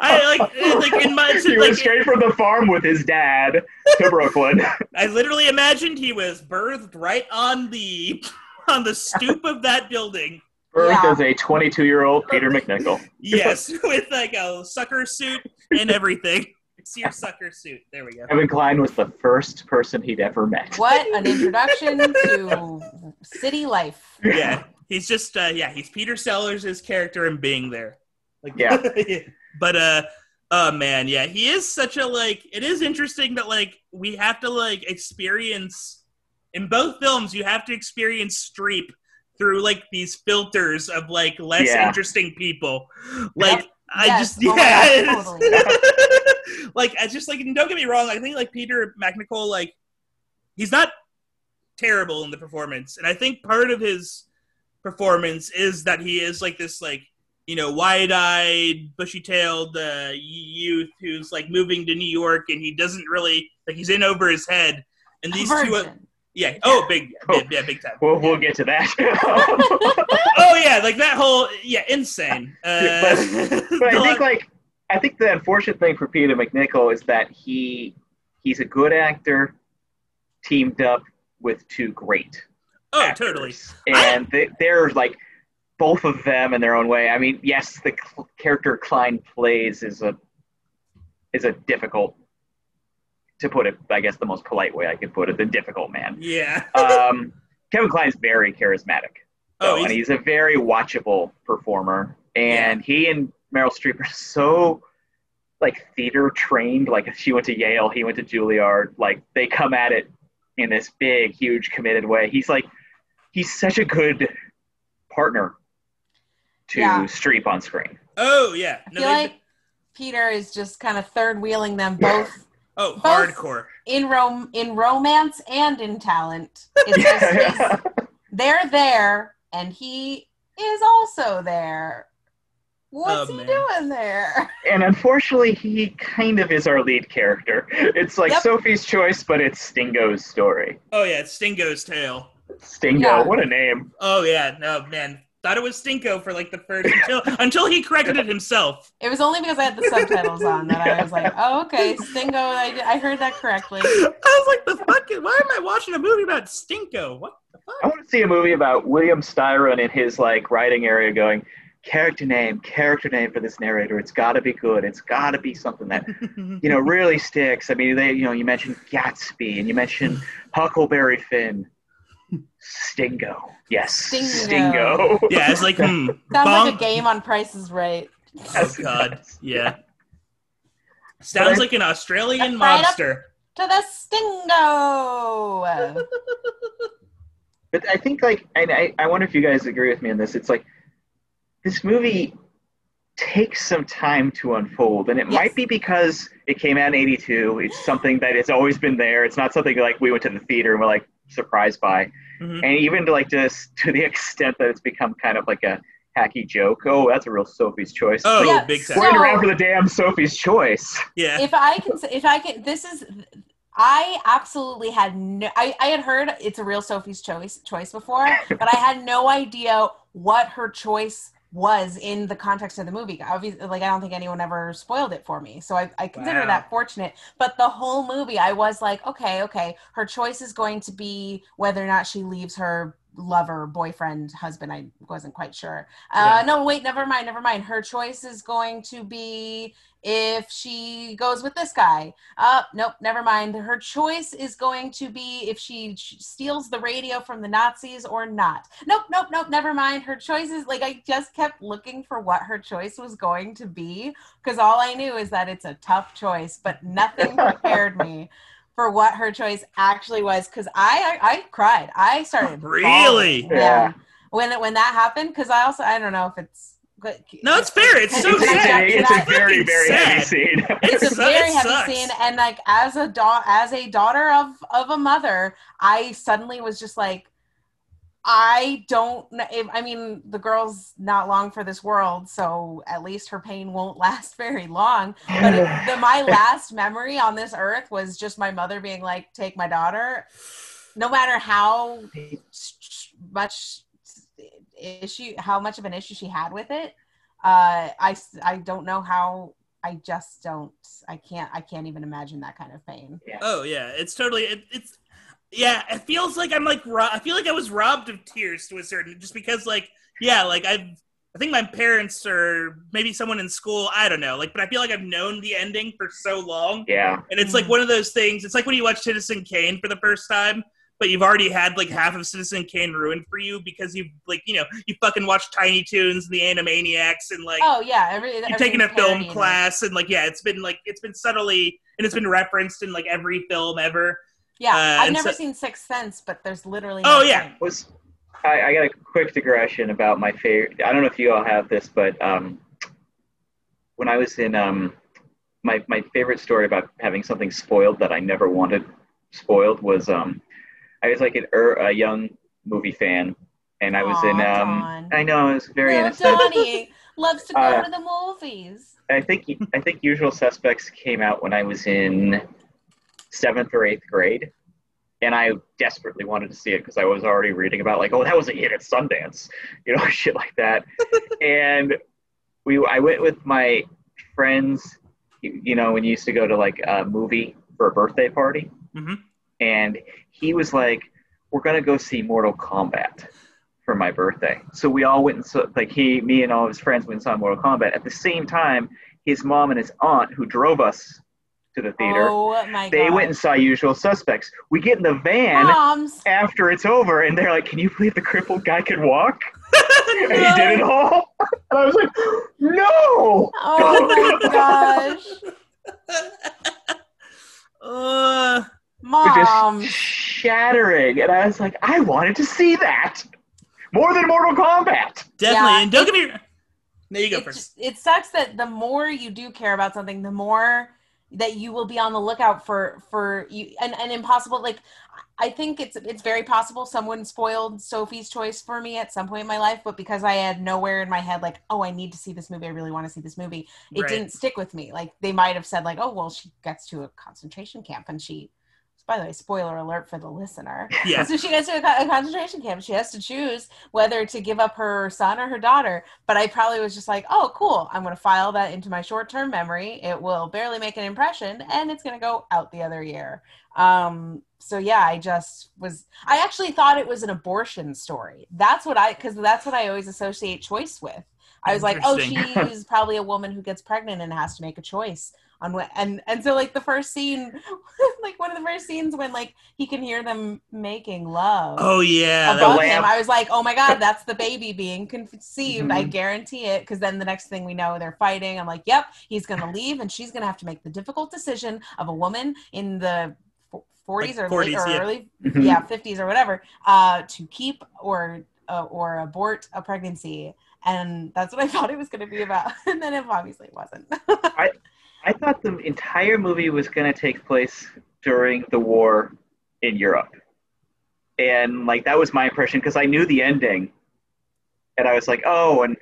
I like like in my he like, went straight from the farm with his dad to Brooklyn. I literally imagined he was birthed right on the on the stoop of that building. Birth Yeah. as a 22 year old Peter MacNicol. Yes, with like a sucker suit and everything. Sear sucker suit. There we go. Kevin Kline was the first person he'd ever met. What an introduction to city life. Yeah, he's just uh, yeah, he's Peter Sellers' character and being there. Like Yeah. but uh, oh man, yeah, he is such a like. It is interesting that like we have to like experience in both films. You have to experience Streep through like these filters of like less Yeah. interesting people. Like I Yes. just Oh yeah, God, it's- like I just like and don't get me wrong. I think like Peter MacNicol like he's not terrible in the performance, and I think part of his performance is that he is like this like you know wide-eyed bushy-tailed uh, youth who's like moving to new york and he doesn't really like he's in over his head and these two uh, Virgin. yeah oh big yeah, yeah big time We'll, we'll get to that. oh yeah like that whole yeah insane uh, But- but I think like I think the unfortunate thing for Peter MacNicol is that he he's a good actor teamed up with two great oh actors. totally and they, they're like both of them in their own way. I mean, yes, the cl- character Kline plays is a is a difficult to put it. I guess the most polite way I could put it, the difficult man. yeah Um, Kevin Kline's very charismatic. oh though, and he's, he's a very watchable performer. And he and Meryl Streep are so like theater trained. Like she went to Yale, he went to Juilliard. Like they come at it in this big, huge, committed way. He's like he's such a good partner to Yeah. Streep on screen. oh yeah I feel they- like Peter is just kind of third wheeling them both oh both- hardcore in rom in romance and in talent. It's just he's, they're there and he is also there. What's Oh, he man. doing there? and unfortunately, he kind of is our lead character. It's like Yep. Sophie's choice, but it's Stingo's story. oh yeah it's stingo's tale Stingo, Yeah. what a name! oh yeah no man thought it was stinko for like the first until until he corrected it himself It was only because I had the subtitles on that I was like, oh, okay, Stinko. I, I heard that correctly. I was like, the fuck? is- Why am I watching a movie about Stinko? What the fuck? I want to see a movie about William Styron in his like writing area going, character name, character name for this narrator. It's got to be good. It's got to be something that you know really sticks. I mean, they you know you mentioned Gatsby and you mentioned Huckleberry Finn. Stingo. Yes. Stingo. Stingo. Yeah, it's like hmm, Sounds like a game on Price is Right. Oh God, does. yeah. Sounds I- like an Australian Right up- mobster. To the Stingo. But I think like, and I, I wonder if you guys agree with me on this. It's like this movie takes some time to unfold, and it Yes. might be because it came out in '82. It's something that has always been there. It's not something like we went to the theater and we're like surprised by, Mhm. and even to like just to the extent that it's become kind of like a hacky joke. Oh, that's a real Sophie's choice. Oh, Yeah, big so- time. Waiting around for the damn Sophie's choice. Yeah. if I can, if I can, this is. I absolutely had no. I, I had heard it's a real Sophie's choice choice before, but I had no idea what her choice was in the context of the movie. Obviously, like I don't think anyone ever spoiled it for me, so I, I consider Wow. that fortunate. But the whole movie, I was like, okay, okay, her choice is going to be whether or not she leaves her lover, boyfriend, husband. I wasn't quite sure. Uh, Yeah. No, wait, never mind, never mind. Her choice is going to be if she goes with this guy. Uh, nope, never mind. Her choice is going to be if she sh- steals the radio from the Nazis or not. Nope, nope, nope, never mind. Her choice is like I just kept looking for what her choice was going to be because all I knew is that it's a tough choice, but nothing prepared me for what her choice actually was because I, I I cried. I started Really? bawling. Yeah. When when that happened, because I also I don't know if it's. No, it's fair. It's so sad. a, it's a It's very, fucking very heavy sad. scene. it's a very heavy sucks. scene and like as a da- as a daughter of of a mother i suddenly was just like i don't know i mean the girl's not long for this world so at least her pain won't last very long. But it, the, my last memory on this earth was just my mother being like take my daughter. No matter how s- much issue how much of an issue she had with it uh I don't know how i just don't i can't i can't even imagine that kind of pain. Oh yeah, it's totally. It, it's yeah. It feels like I'm like ro- I feel like I was robbed of tears to a certain just because like yeah like I've I think my parents or maybe someone in school I don't know like but I feel like I've known the ending for so long yeah. and it's like one of those things. It's like when you watch Citizen Kane for the first time. But you've already had like half of Citizen Kane ruined for you because you've like you know you fucking watched Tiny Toons and the Animaniacs and like oh yeah every, you've taken a film class and like yeah it's been like it's been subtly and it's been referenced in like every film ever yeah uh, i've never so- seen sixth sense but there's literally Oh, no yeah. was I, I got a quick digression about my favorite. I don't know if you all have this, but um, when I was in um, my my favorite story about having something spoiled that I never wanted spoiled was um, I was like an, er, a young movie fan, and I was in um, Dawn. I know it was very Little innocent. Donnie loves to go Uh, to the movies I think I think Usual Suspects came out when I was in seventh or eighth grade, and I desperately wanted to see it because I was already reading about like, oh, that was a hit at Sundance, you know, shit like that. and we, I went with my friends, you, you know, when you used to go to like a movie for a birthday party, Mhm. and he was like, we're gonna go see Mortal Kombat for my birthday. So we all went and saw, like he, me, and all of his friends went and saw Mortal Kombat. At the same time, his mom and his aunt, who drove us to the theater, oh my they god went and saw Usual Suspects. We get in the van moms. after it's over, and they're like, "Can you believe the crippled guy could walk?" and he did it all. And I was like, "No!" oh my gosh. Uh, It moms. just shattering, and I was like, "I wanted to see that. More than Mortal Kombat." definitely. Yeah, and don't get me there you go it, first. it sucks that the more you do care about something the more that you will be on the lookout for for you and, and impossible like i think it's it's very possible someone spoiled sophie's choice for me at some point in my life but because i had nowhere in my head like oh i need to see this movie i really want to see this movie it Right. didn't stick with me like they might have said like oh well she gets to a concentration camp and she by the way spoiler alert for the listener yeah so she gets to a concentration camp. She has to choose whether to give up her son or her daughter. But I probably was just like, oh, cool. I'm going to file that into my short term memory. It will barely make an impression and it's going to go out the other year. Um, so yeah, I just was, I actually thought it was an abortion story. That's what I, because that's what I always associate choice with. I was like, oh, she's probably a woman who gets pregnant and has to make a choice on what. And and so like the first scene, like one of the first scenes when like he can hear them making love. Oh yeah, above him. I was like, "Oh my god, that's the baby being conceived." I Mhm. guarantee it. Because then the next thing we know, they're fighting. I'm like, "Yep, he's gonna leave, and she's gonna have to make the difficult decision of a woman in the 40s Like or late or yeah. early, Mhm. yeah, 50s or whatever, uh, to keep or uh, or abort a pregnancy." And that's what I thought it was going to be about. And then it obviously wasn't. I thought the entire movie was going to take place during the war in Europe. And like that was my impression because I knew the ending. And I was like, "Oh, and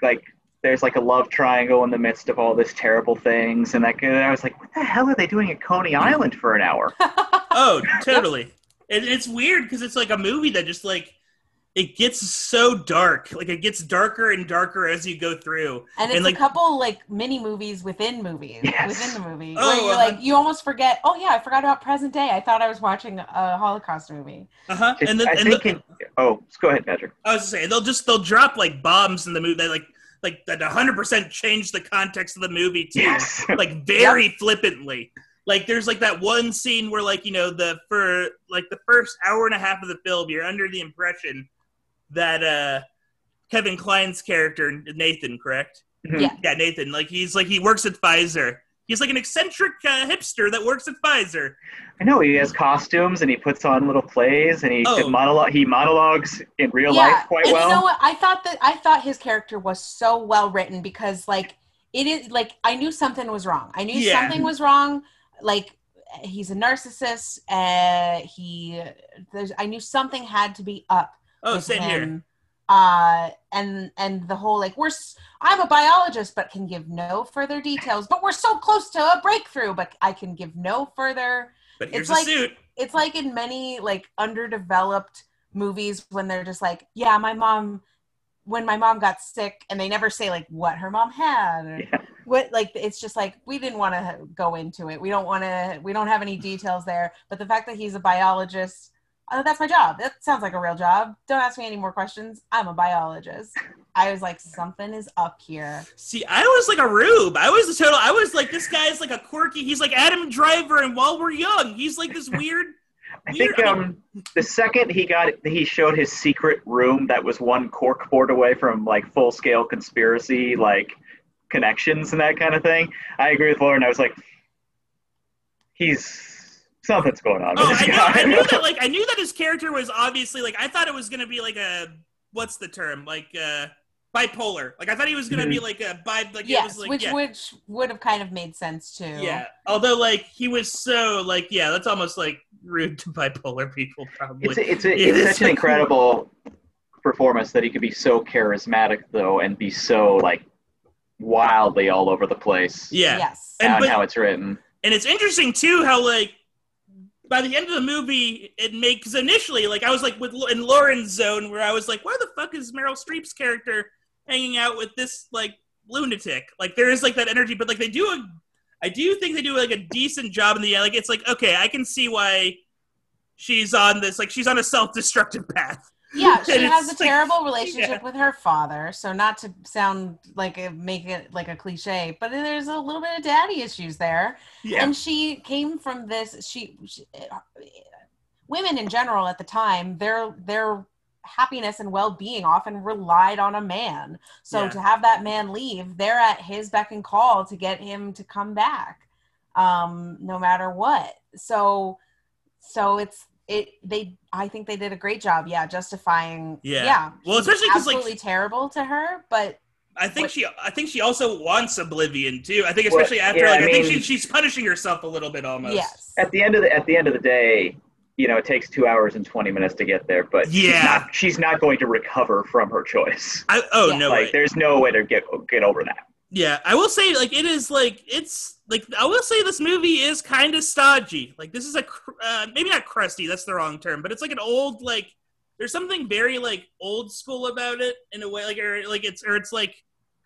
like there's like a love triangle in the midst of all this terrible things." And, like, and I was like, "What the hell are they doing at Coney Island for an hour?" Oh, totally. It, it's weird because it's like a movie that just like it gets so dark. Like it gets darker and darker as you go through. And it's And, like- a couple like mini movies within movies Yes. within the movie Oh, where you're uh-huh. like you almost forget. Oh yeah, I forgot about present day. I thought I was watching a Holocaust movie. Uh huh. And then I and think the, in, oh, go ahead, Patrick. I was just saying they'll just they'll drop like bombs in the movie that like like that 100 percent change the context of the movie too. Yes. like very flippantly. Like there's like that one scene where like you know the for like the first hour and a half of the film you're under the impression that uh Kevin Kline's character Nathan, correct? Mhm. Yeah. Yeah, Nathan. Like he's like he works at Pfizer. He's like an eccentric uh, hipster that works at Pfizer. I know he has costumes and he puts on little plays and he Oh. monologue he monologues in real yeah, life quite and well. you know what? I thought that I thought his character was so well written because like it is like I knew something was wrong. I knew Yeah. something was wrong. Like he's a narcissist. Uh, he there's I knew something had to be up. Oh, same here. Uh, and and the whole like we're I'm a biologist, but can give no further details. But we're so close to a breakthrough, but I can give no further. But here's it's a like- suit. It's like in many like underdeveloped movies when they're just like, yeah, my mom. When my mom got sick, and they never say like what her mom had, or Yeah. what like it's just like we didn't want to go into it. We don't want to. We don't have any details there. But the fact that he's a biologist, oh, that's my job. That sounds like a real job. Don't ask me any more questions. I'm a biologist. I was like, something is up here. See, I was like a rube. I was a total. I was like, this guy's like a quirky. He's like Adam Driver, and while we're young, he's like this weird. I weird think um, the second he got he showed his secret room that was one cork board away from like full scale conspiracy like connections and that kind of thing. I agree with Lauren. I was like, he's something's going on oh, I knew. I knew that. Like, I knew that his character was obviously like. I thought it was gonna be like a what's the term? Like uh bipolar. Like I thought he was gonna be like a bi. Like yes, was like which yeah. which would have kind of made sense too. Yeah. Although like he was so like yeah, that's almost like rude to bipolar people probably. it's a, it's, a, It it's such an incredible performance that he could be so charismatic though and be so like wildly all over the place. yeah. Yes. And- And but- how it's written. And it's interesting too how like by the end of the movie it makes initially like I was like with in Lauren's zone where I was like, why the fuck is Meryl Streep's character hanging out with this like lunatic? Like there is like that energy, but like they do a I do think they do like a decent job in the end. Like it's like okay, I can see why she's on this like she's on a self-destructive path. Yeah, she has a like- terrible relationship yeah. with her father. So not to sound like a, make it like a cliche, but there's a little bit of daddy issues there. Yeah. And she came from this. She, she women in general at the time, their their happiness and well being often relied on a man. So Yeah. to have that man leave, they're at his beck and call to get him to come back, um, no matter what. So so it's it they I think they did a great job, yeah, justifying Yeah. yeah. Well, especially because like- terrible to her, but I think What- she. I think she also wants oblivion too. I think Well, especially after yeah, like I I, think she, she's punishing herself a little bit almost. yes. At the end of the at the end of the day, you know, it takes two hours and twenty minutes to get there, but she's Yeah. not, she's not going to recover from her choice. I, oh Yeah. no like, way. there's no way to get get over that. Yeah, I will say like it is like it's like I will say this movie is kind of stodgy. Like this is a cr- uh, maybe not crusty. That's the wrong term, but it's like an old like there's something very like old school about it in a way like or like it's or it's like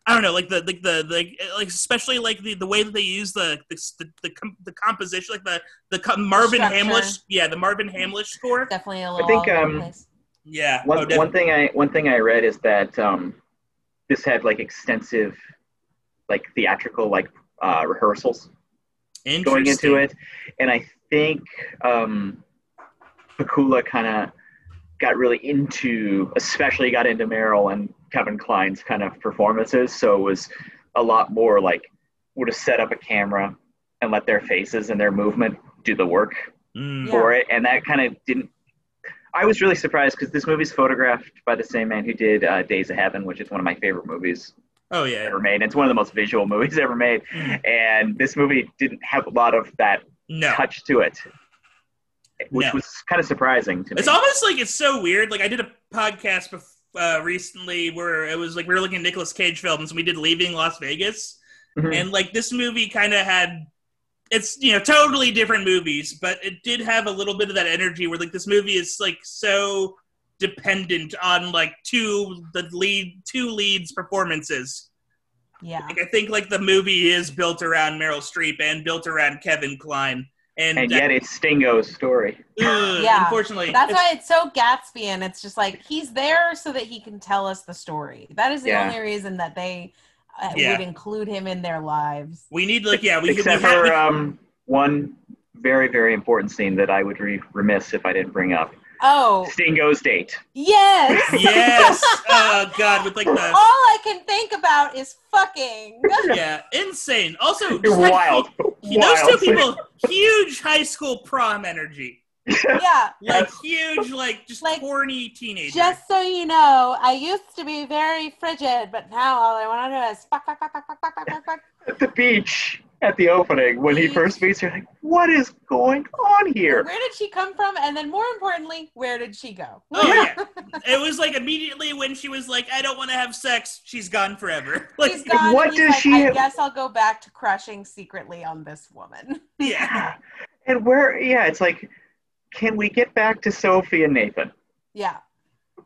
I don't know like the like the like like especially like the, the way that they use the the the, the, com- the composition like the the co- Marvin Structure. Hamlisch yeah the Marvin Hamlisch score Definitely a little I think, um, yeah One oh, one thing I one thing I read is that um, this had like extensive, like theatrical like uh, rehearsals going into it, and I think um, Pakula kind of got really into, especially got into Meryl and Kevin Kline's kind of performances. So it was a lot more like would have set up a camera and let their faces and their movement do the work Mm. Yeah. for it, and that kind of didn't. I was really surprised because this movie's photographed by the same man who did uh, Days of Heaven, which is one of my favorite movies Oh yeah. ever made. It's one of the most visual movies ever made, Mm. and this movie didn't have a lot of that No. touch to it, which No. was kind of surprising to me. It's almost like it's so weird. Like I did a podcast uh, recently where it was like we were looking at Nicolas Cage films and we did Leaving Las Vegas, Mhm. and like this movie kind of had it's you know totally different movies, but it did have a little bit of that energy where like this movie is like so dependent on like two the lead two leads performances. Yeah. Like I think like the movie is built around Meryl Streep and built around Kevin Kline, and, and uh, yet it's Stingo's story. ugh, Yeah. unfortunately, That's it's- why it's so Gatsby, and it's just like he's there so that he can tell us the story. That is the Yeah. only reason that they uh, Yeah. would include him in their lives. we need like yeah we, we Except have- for um, one very very important scene that I would be remiss if I didn't bring up: Oh, Stingo's date. Yes. yes. Oh God, with like the. All I can think about is fucking. yeah, insane. Also, just wild. Wild. Those two people, huge high school prom energy. yeah. Like huge, like just like, horny teenager. Just so you know, I used to be very frigid, but now all I want to do is fuck, fuck, fuck, fuck, fuck, fuck, fuck, fuck. At the beach at the opening when he first meets her. Like, what is going on here? Where did she come from? And then more importantly, where did she go? Oh yeah. it was like immediately when she was like, "I don't want to have sex," she's gone forever. Like, He's gone. what does like, she I have- guess I'll go back to crushing secretly on this woman. yeah, And where? Yeah, it's like, can we get back to Sophie and Nathan? Yeah.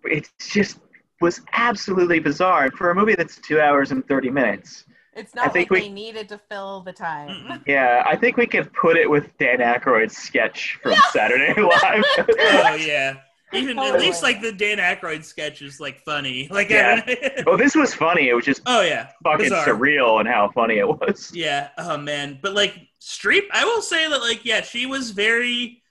It just was absolutely bizarre And for a movie that's two hours and thirty minutes. It's I think like we- they needed to fill the time. Yeah, I think we could put it with Dan Aykroyd's sketch from Saturday Night Live. oh yeah. Even at Totally. least like the Dan Aykroyd sketch is like funny. Like Yeah. I- oh, this was funny. It was just oh yeah, fucking bizarre. surreal and how funny it was. Yeah. Oh man. But like Streep, I will say that like yeah, she was very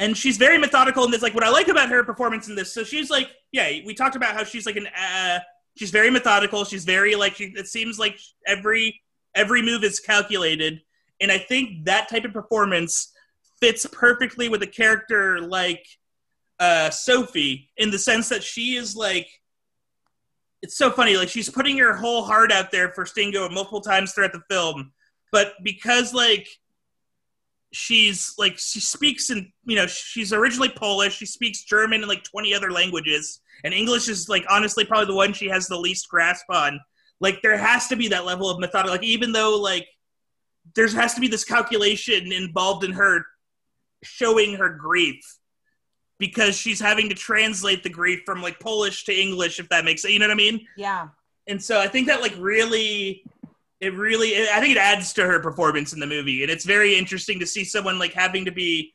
and she's very methodical in this. Like what I like about her performance in this, so she's like, yeah, we talked about how she's like an uh she's very methodical, she's very like she it seems like every every move is calculated. And I think that type of performance fits perfectly with a character like uh Sophie in the sense that she is like it's so funny. Like she's putting her whole heart out there for Stingo multiple times throughout the film, but because like she's like she speaks in you know she's originally Polish. She speaks German and like twenty other languages, and English is like honestly probably the one she has the least grasp on. Like there has to be that level of methodical. Like even though like there has to be this calculation involved in her showing her grief because she's having to translate the grief from like Polish to English, if that makes sense. You know what I mean? Yeah. And so I think that like really, it really, I think it adds to her performance in the movie, and it's very interesting to see someone like having to be,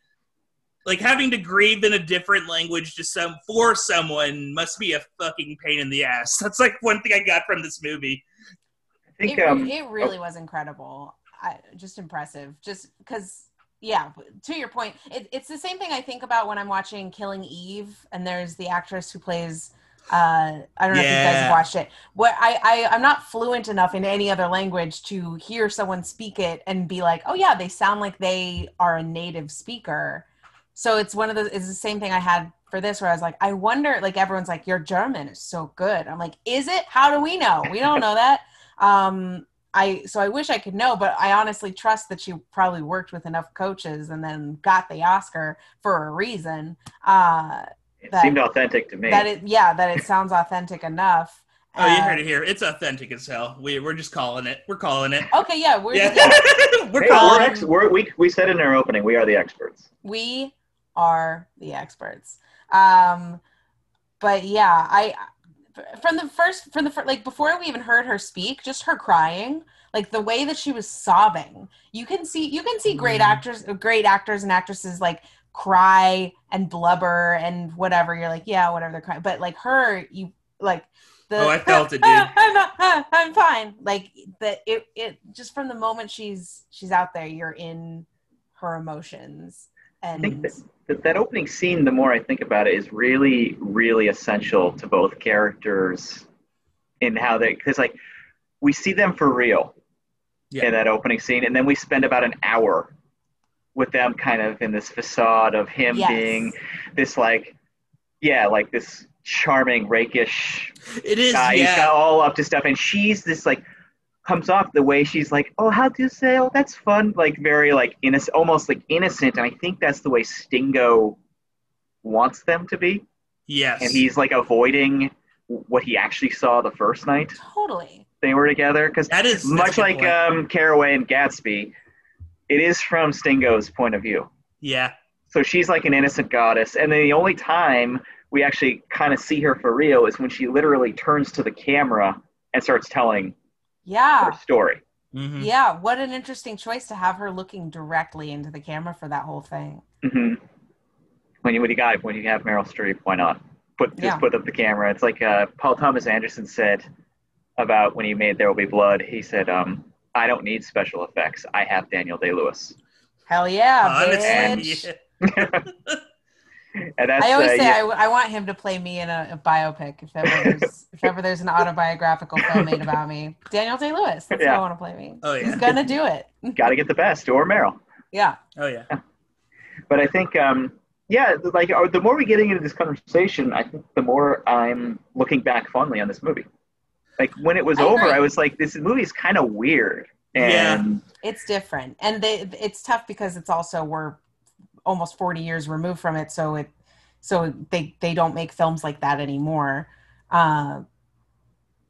like having to grieve in a different language to some for someone must be a fucking pain in the ass. That's like one thing I got from this movie. I think it, um, it really was incredible. I, just impressive. Just because, yeah, to your point, it, it's the same thing I think about when I'm watching Killing Eve, and there's the actress who plays. Uh, I don't know if you guys watched it. What I, I I'm not fluent enough in any other language to hear someone speak it and be like, oh yeah, they sound like they are a native speaker. So it's one of the it's the same thing I had for this where I was like, I wonder, like everyone's like, your German is so good. I'm like, is it? How do we know? We don't know that. Um, I so I wish I could know, but I honestly trust that she probably worked with enough coaches and then got the Oscar for a reason. Uh, it that- seemed authentic to me. that it yeah, that it sounds authentic enough. Oh, you heard it here. It's authentic as hell. We we're just calling it. We're calling it. Okay, yeah, we're Yeah, yeah, we're Hey, calling we're ex- we're, we we said in our opening we are the experts. we are the experts. Um, but yeah, I from the first from the fir- like before we even heard her speak, just her crying, like the way that she was sobbing. You can see you can see great Mhm. actors, great actors and actresses like cry and blubber and whatever. You're like, yeah, whatever they're crying. But like her, you like the Oh, I felt it, dude. I'm not, I'm fine. Like the it it just from the moment she's she's out there, you're in her emotions. I think that, that opening scene, the more I think about it, is really, really essential to both characters in how they, because like we see them for real Yeah. in that opening scene, and then we spend about an hour with them kind of in this facade of him Yes. being this like, yeah, like this charming, rakish It is, guy. He's got all up to stuff, and she's this like comes off the way she's like, oh, how do you say? Oh, that's fun. Like very like innocent, almost like innocent, and I think that's the way Stingo wants them to be, Yes. and he's like avoiding what he actually saw the first night totally. they were together because that is much like point. um, Carraway and Gatsby, it is from Stingo's point of view. yeah. So she's like an innocent goddess, and then the only time we actually kind of see her for real is when she literally turns to the camera and starts telling Yeah. her story. Mhm. Yeah. What an interesting choice to have her looking directly into the camera for that whole thing. hmm When you when you got when you have Meryl Streep, why not put just Yeah. put up the camera? It's like uh, Paul Thomas Anderson said about when he made There Will Be Blood. He said, um, "I don't need special effects. I have Daniel Day Lewis." Hell yeah, Honestly, bitch. yeah. and that's I always uh, say yeah. I, I want him to play me in a, a biopic if ever there's if ever there's an autobiographical film made about me. Daniel Day Lewis. That's who I want to play me. Oh He's gonna do it. got to get the best or Meryl. Yeah. Oh yeah. But I think, um, yeah, like uh, the more we get into this conversation, I think the more I'm looking back fondly on this movie. Like when it was I over, agree. I was like, this movie is kind of weird. And It's different, and they it's tough because it's also we're almost forty years removed from it, so it so they they don't make films like that anymore. Uh,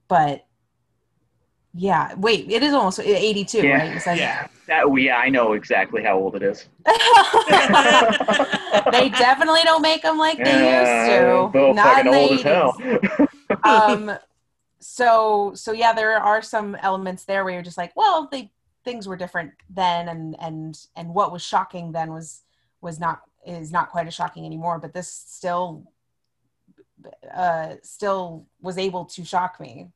but yeah, wait, it is almost eighty two, Yeah. right? Yeah. that, yeah, I know exactly how old it is. they definitely don't make them like they used to. Not fucking in the old as hell. um so so yeah there are some elements there where you're just like well they things were different then and and and what was shocking then was was not is not quite as shocking anymore but this still uh still was able to shock me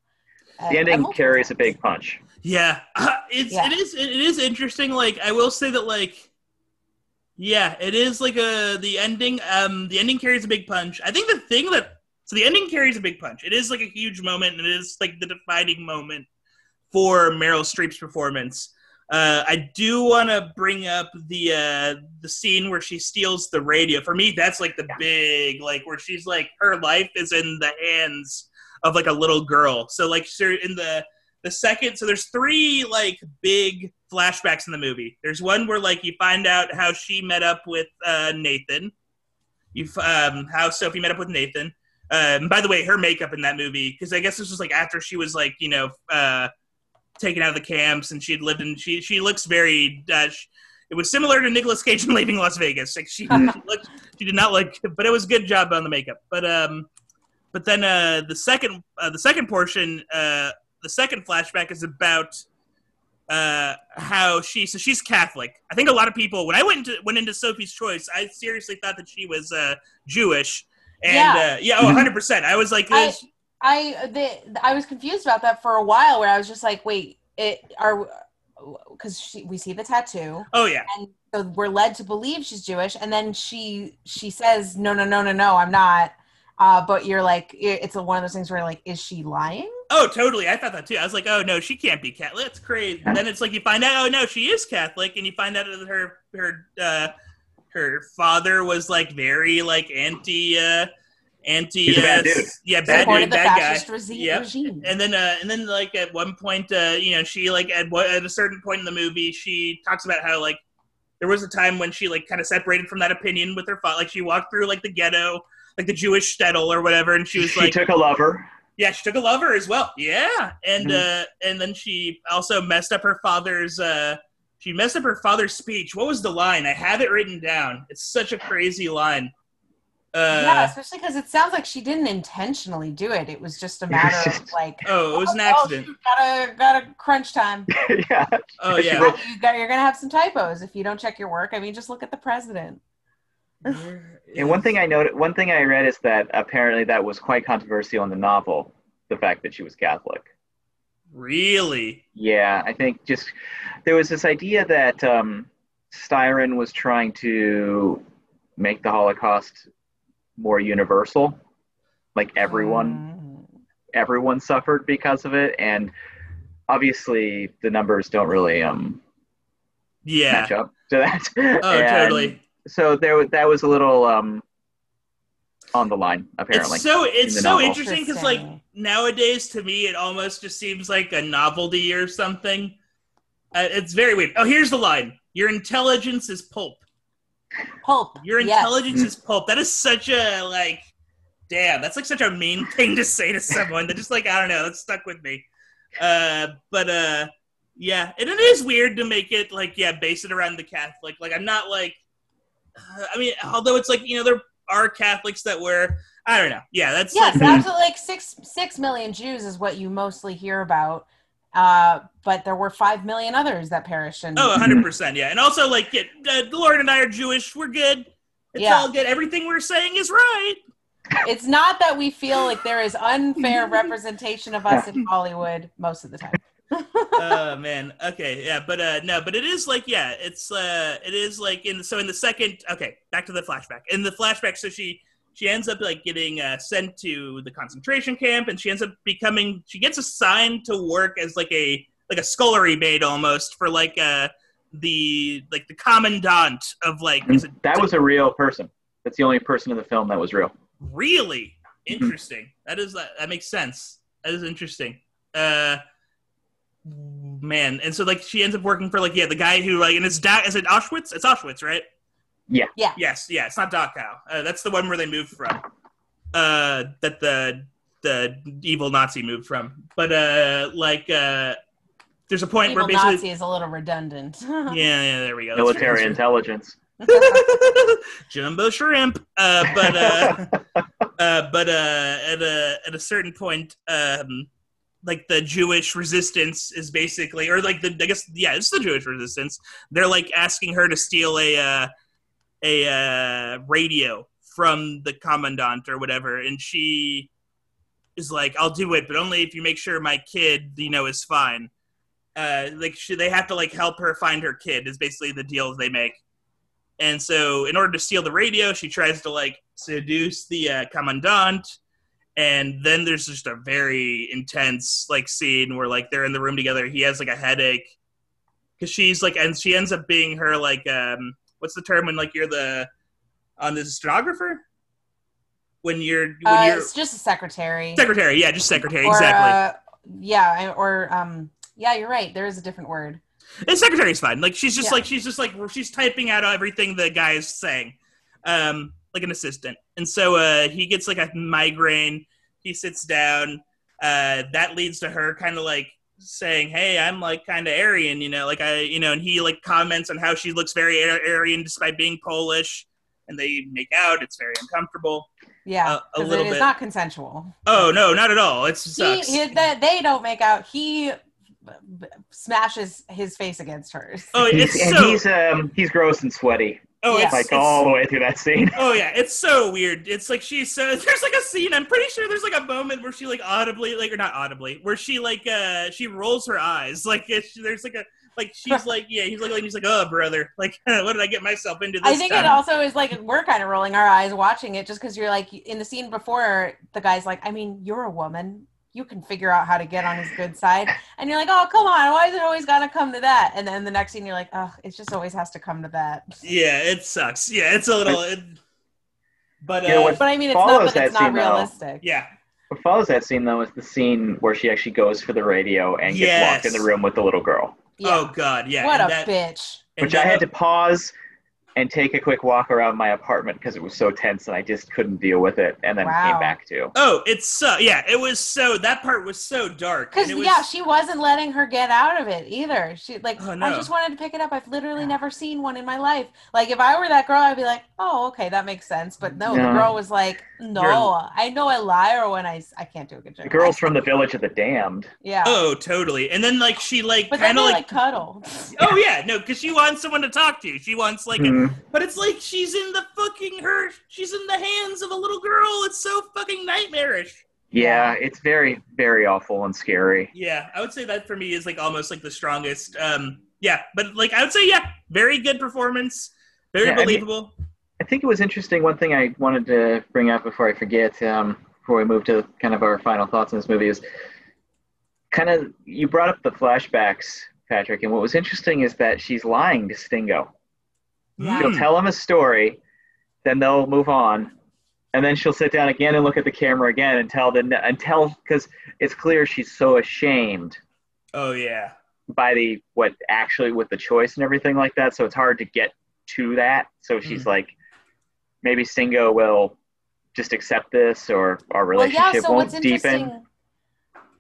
Uh, the ending carries a big punch. Yeah, it's Yeah. it is it is interesting. Like I will say that like, yeah, it is like a the ending. Um, the ending carries a big punch. I think the thing that so the ending carries a big punch. It is like a huge moment, and it is like the defining moment for Meryl Streep's performance. Uh, I do want to bring up the uh, the scene where she steals the radio. For me, that's like the big like where she's like her life is in the hands of like a little girl. So like in the the second so there's three like big flashbacks in the movie there's one where like you find out how she met up with uh, nathan you um, how sophie met up with nathan um, by the way her makeup in that movie because i guess this was like after she was like you know uh, taken out of the camps and she had lived in she she looks very uh, sh- it was similar to Nicolas Cage in Leaving Las Vegas. Like she, she looked, she did not look, but it was a good job on the makeup. But um, but then uh, the second uh, the second portion uh, the second flashback is about uh, how she so she's Catholic. I think a lot of people when I went into went into Sophie's Choice, I seriously thought that she was uh, Jewish. And Yeah. uh, yeah, oh, 100 percent. I was like, I- this- I the, I was confused about that for a while where I was just like wait it are because we see the tattoo oh yeah, and so we're led to believe she's Jewish, and then she she says, "No, no, no, no, no, I'm not." Uh, but you're like, it- it's a, one of those things where you're like, is she lying? oh totally. I thought that too. I was like, oh no, she can't be Catholic. That's crazy. And then it's like you find out, oh no, she is Catholic, and you find out that her her uh, her father was like very like anti uh, anti He's a bad uh, dude. yeah bad Supported dude the bad guy. fascist resi- Yep. regime. and then uh, and then like at one point uh, you know she like at what at a certain point in the movie she talks about how like there was a time when she like kind of separated from that opinion with her father like she walked through like the ghetto like the jewish shtetl or whatever and she was she like took a lover. yeah she took a lover as well yeah and Mhm. uh and then she also messed up her father's uh she messed up her father's speech what was the line i have it written down it's such a crazy line uh yeah, especially because it sounds like she didn't intentionally do it. It was just a matter of like, oh it was an oh, accident shoot, gotta gotta crunch time. yeah. oh she yeah wrote- You got, you're gonna have some typos if you don't check your work. I mean, just look at the president. And one thing I noted, one thing I read is that apparently that was quite controversial in the novel the fact that she was Catholic. Really? Yeah, I think just there was this idea that um, Styron was trying to make the Holocaust more universal, like everyone Mm. everyone suffered because of it, and obviously the numbers don't really um, Yeah. match up to that. Oh, And totally. So there, was- that was a little um, on the line, apparently. It's so it's the so novel. interesting because like nowadays to me it almost just seems like a novelty or something. Uh, it's very weird. Oh, here's the line: Your intelligence is pulp. Pulp. Your yes. intelligence is pulp. That is such a like, damn. That's like such a mean thing to say to someone. That just like I don't know. That stuck with me. Uh, but uh, yeah, and it is weird to make it like yeah, base it around the Catholic. Like I'm not like, uh, I mean, although it's like you know there are Catholics that were I don't know. Yeah, that's Yes, like, absolutely. Like six six million Jews is what you mostly hear about. Uh, but there were five million others that perished. And Oh, 100%. Yeah. And also, like, yeah, uh, Lauren and I are Jewish. We're good. It's Yeah. all good. Everything we're saying is right. it's not that we feel like there is unfair representation of us in Hollywood most of the time. oh man okay yeah but uh no but it is like yeah it's uh it is like in so in the second okay back to the flashback in the flashback so she she ends up like getting uh, sent to the concentration camp and she ends up becoming she gets assigned to work as like a like a scullery maid almost for like uh the like the commandant of like is it that was a real person. That's the only person in the film that was real. Really interesting. That is that, that makes sense. That is interesting. Uh, man, and so like she ends up working for like yeah the guy who like and it's da- is it Auschwitz? It's Auschwitz, right? Yeah. Yeah. Yes, yeah. It's not Dachau. Uh, that's the one where they moved from. Uh, that the the evil Nazi moved from. But uh, like uh, there's a point Evil where basically Nazi is a little redundant. yeah yeah there we go. That's Military right. intelligence. jumbo shrimp. Uh, but uh, uh, but uh, at a at a certain point, um, like the Jewish resistance is basically, or like the I guess yeah, it's the Jewish resistance. They're like asking her to steal a uh, a uh, radio from the commandant or whatever, and she is like, "I'll do it, but only if you make sure my kid, you know, is fine." Uh, like she, they have to like help her find her kid is basically the deal they make. And so, in order to steal the radio, she tries to like seduce the uh, commandant. And then there's just a very intense like scene where like they're in the room together. He has like a headache because she's like, and she ends up being her like, um, what's the term when like you're the on the stenographer when you're when Uh, you're it's just a secretary. secretary, yeah, just secretary, Or, exactly. uh, yeah, or um, yeah, you're right. There is a different word. And secretary's fine. Like she's just Yeah. like she's just like she's typing out everything the guy is saying, um, like an assistant. And so uh, he gets like a migraine. He sits down. Uh, that leads to her kind of like saying, "Hey, I'm like kind of Aryan, you know, like I, you know." And he like comments on how she looks very Ar- Aryan despite being Polish. And they make out. It's very uncomfortable. Yeah, Uh, a 'cause little it is bit. not consensual. Oh no, not at all. It's He, sucks. he, that they don't make out. He b- b- smashes his face against hers. oh, He's, it's and so. he's um he's gross and sweaty, oh, Yeah. it's, like it's, all the way through that scene. Oh yeah, it's so weird. It's like she's so there's like a scene. I'm pretty sure there's like a moment where she like audibly, like or not audibly, where she like uh she rolls her eyes. Like it's, there's like a like she's like yeah he's like and he's like oh brother like what did I get myself into this I think time? it also is like we're kind of rolling our eyes watching it just because you're like in the scene before the guy's like, I mean, you're a woman. You can figure out how to get on his good side. And you're like, oh, come on. Why is it always got to come to that? And then the next scene, you're like, oh, it just always has to come to that. yeah, it sucks. Yeah, it's a little. It, but uh, You know what- But I mean, it's not Follows that it's not scene, though. realistic. yeah, What follows that scene though is the scene where she actually goes for the radio and gets Yes. locked in the room with the little girl, Yeah. oh god, yeah. what and a that, bitch. which I had to pause and take a quick walk around my apartment because it was so tense and I just couldn't deal with it, and then Wow. came back to. Oh, it's so yeah. It was so that part was so dark. Because was, yeah, she wasn't letting her get out of it either. She like, Oh, I just wanted to pick it up. I've literally never seen one in my life. Like, if I were that girl, I'd be like, oh, okay, that makes sense. But no, the girl was like, no, You're- I know a liar when I I can't do a good job. The girl's from the village of the damned. yeah, Oh, totally. And then like she like kind of like, like, cuddle. oh yeah, no, because she wants someone to talk to. She wants like a hmm. But it's like she's in the fucking her. She's in the hands of a little girl. It's so fucking nightmarish. Yeah, it's very, very awful and scary. Yeah, I would say that for me is like almost like the strongest. Um, yeah, but like I would say, yeah, very good performance, very Yeah, I mean- believable. I think it was interesting. One thing I wanted to bring up before I forget, um, before we move to kind of our final thoughts on this movie, is kind of you brought up the flashbacks, Patrick, and what was interesting is that she's lying to Stingo. Yeah. She'll Hmm. tell him a story, then they'll move on, and then she'll sit down again and look at the camera again and tell the and tell because it's clear she's so ashamed Oh yeah, by the what actually with the choice and everything like that. So it's hard to get to that. So she's Mhm. like, maybe Stingo will just accept this, or our Well, relationship yeah. So won't what's deepen.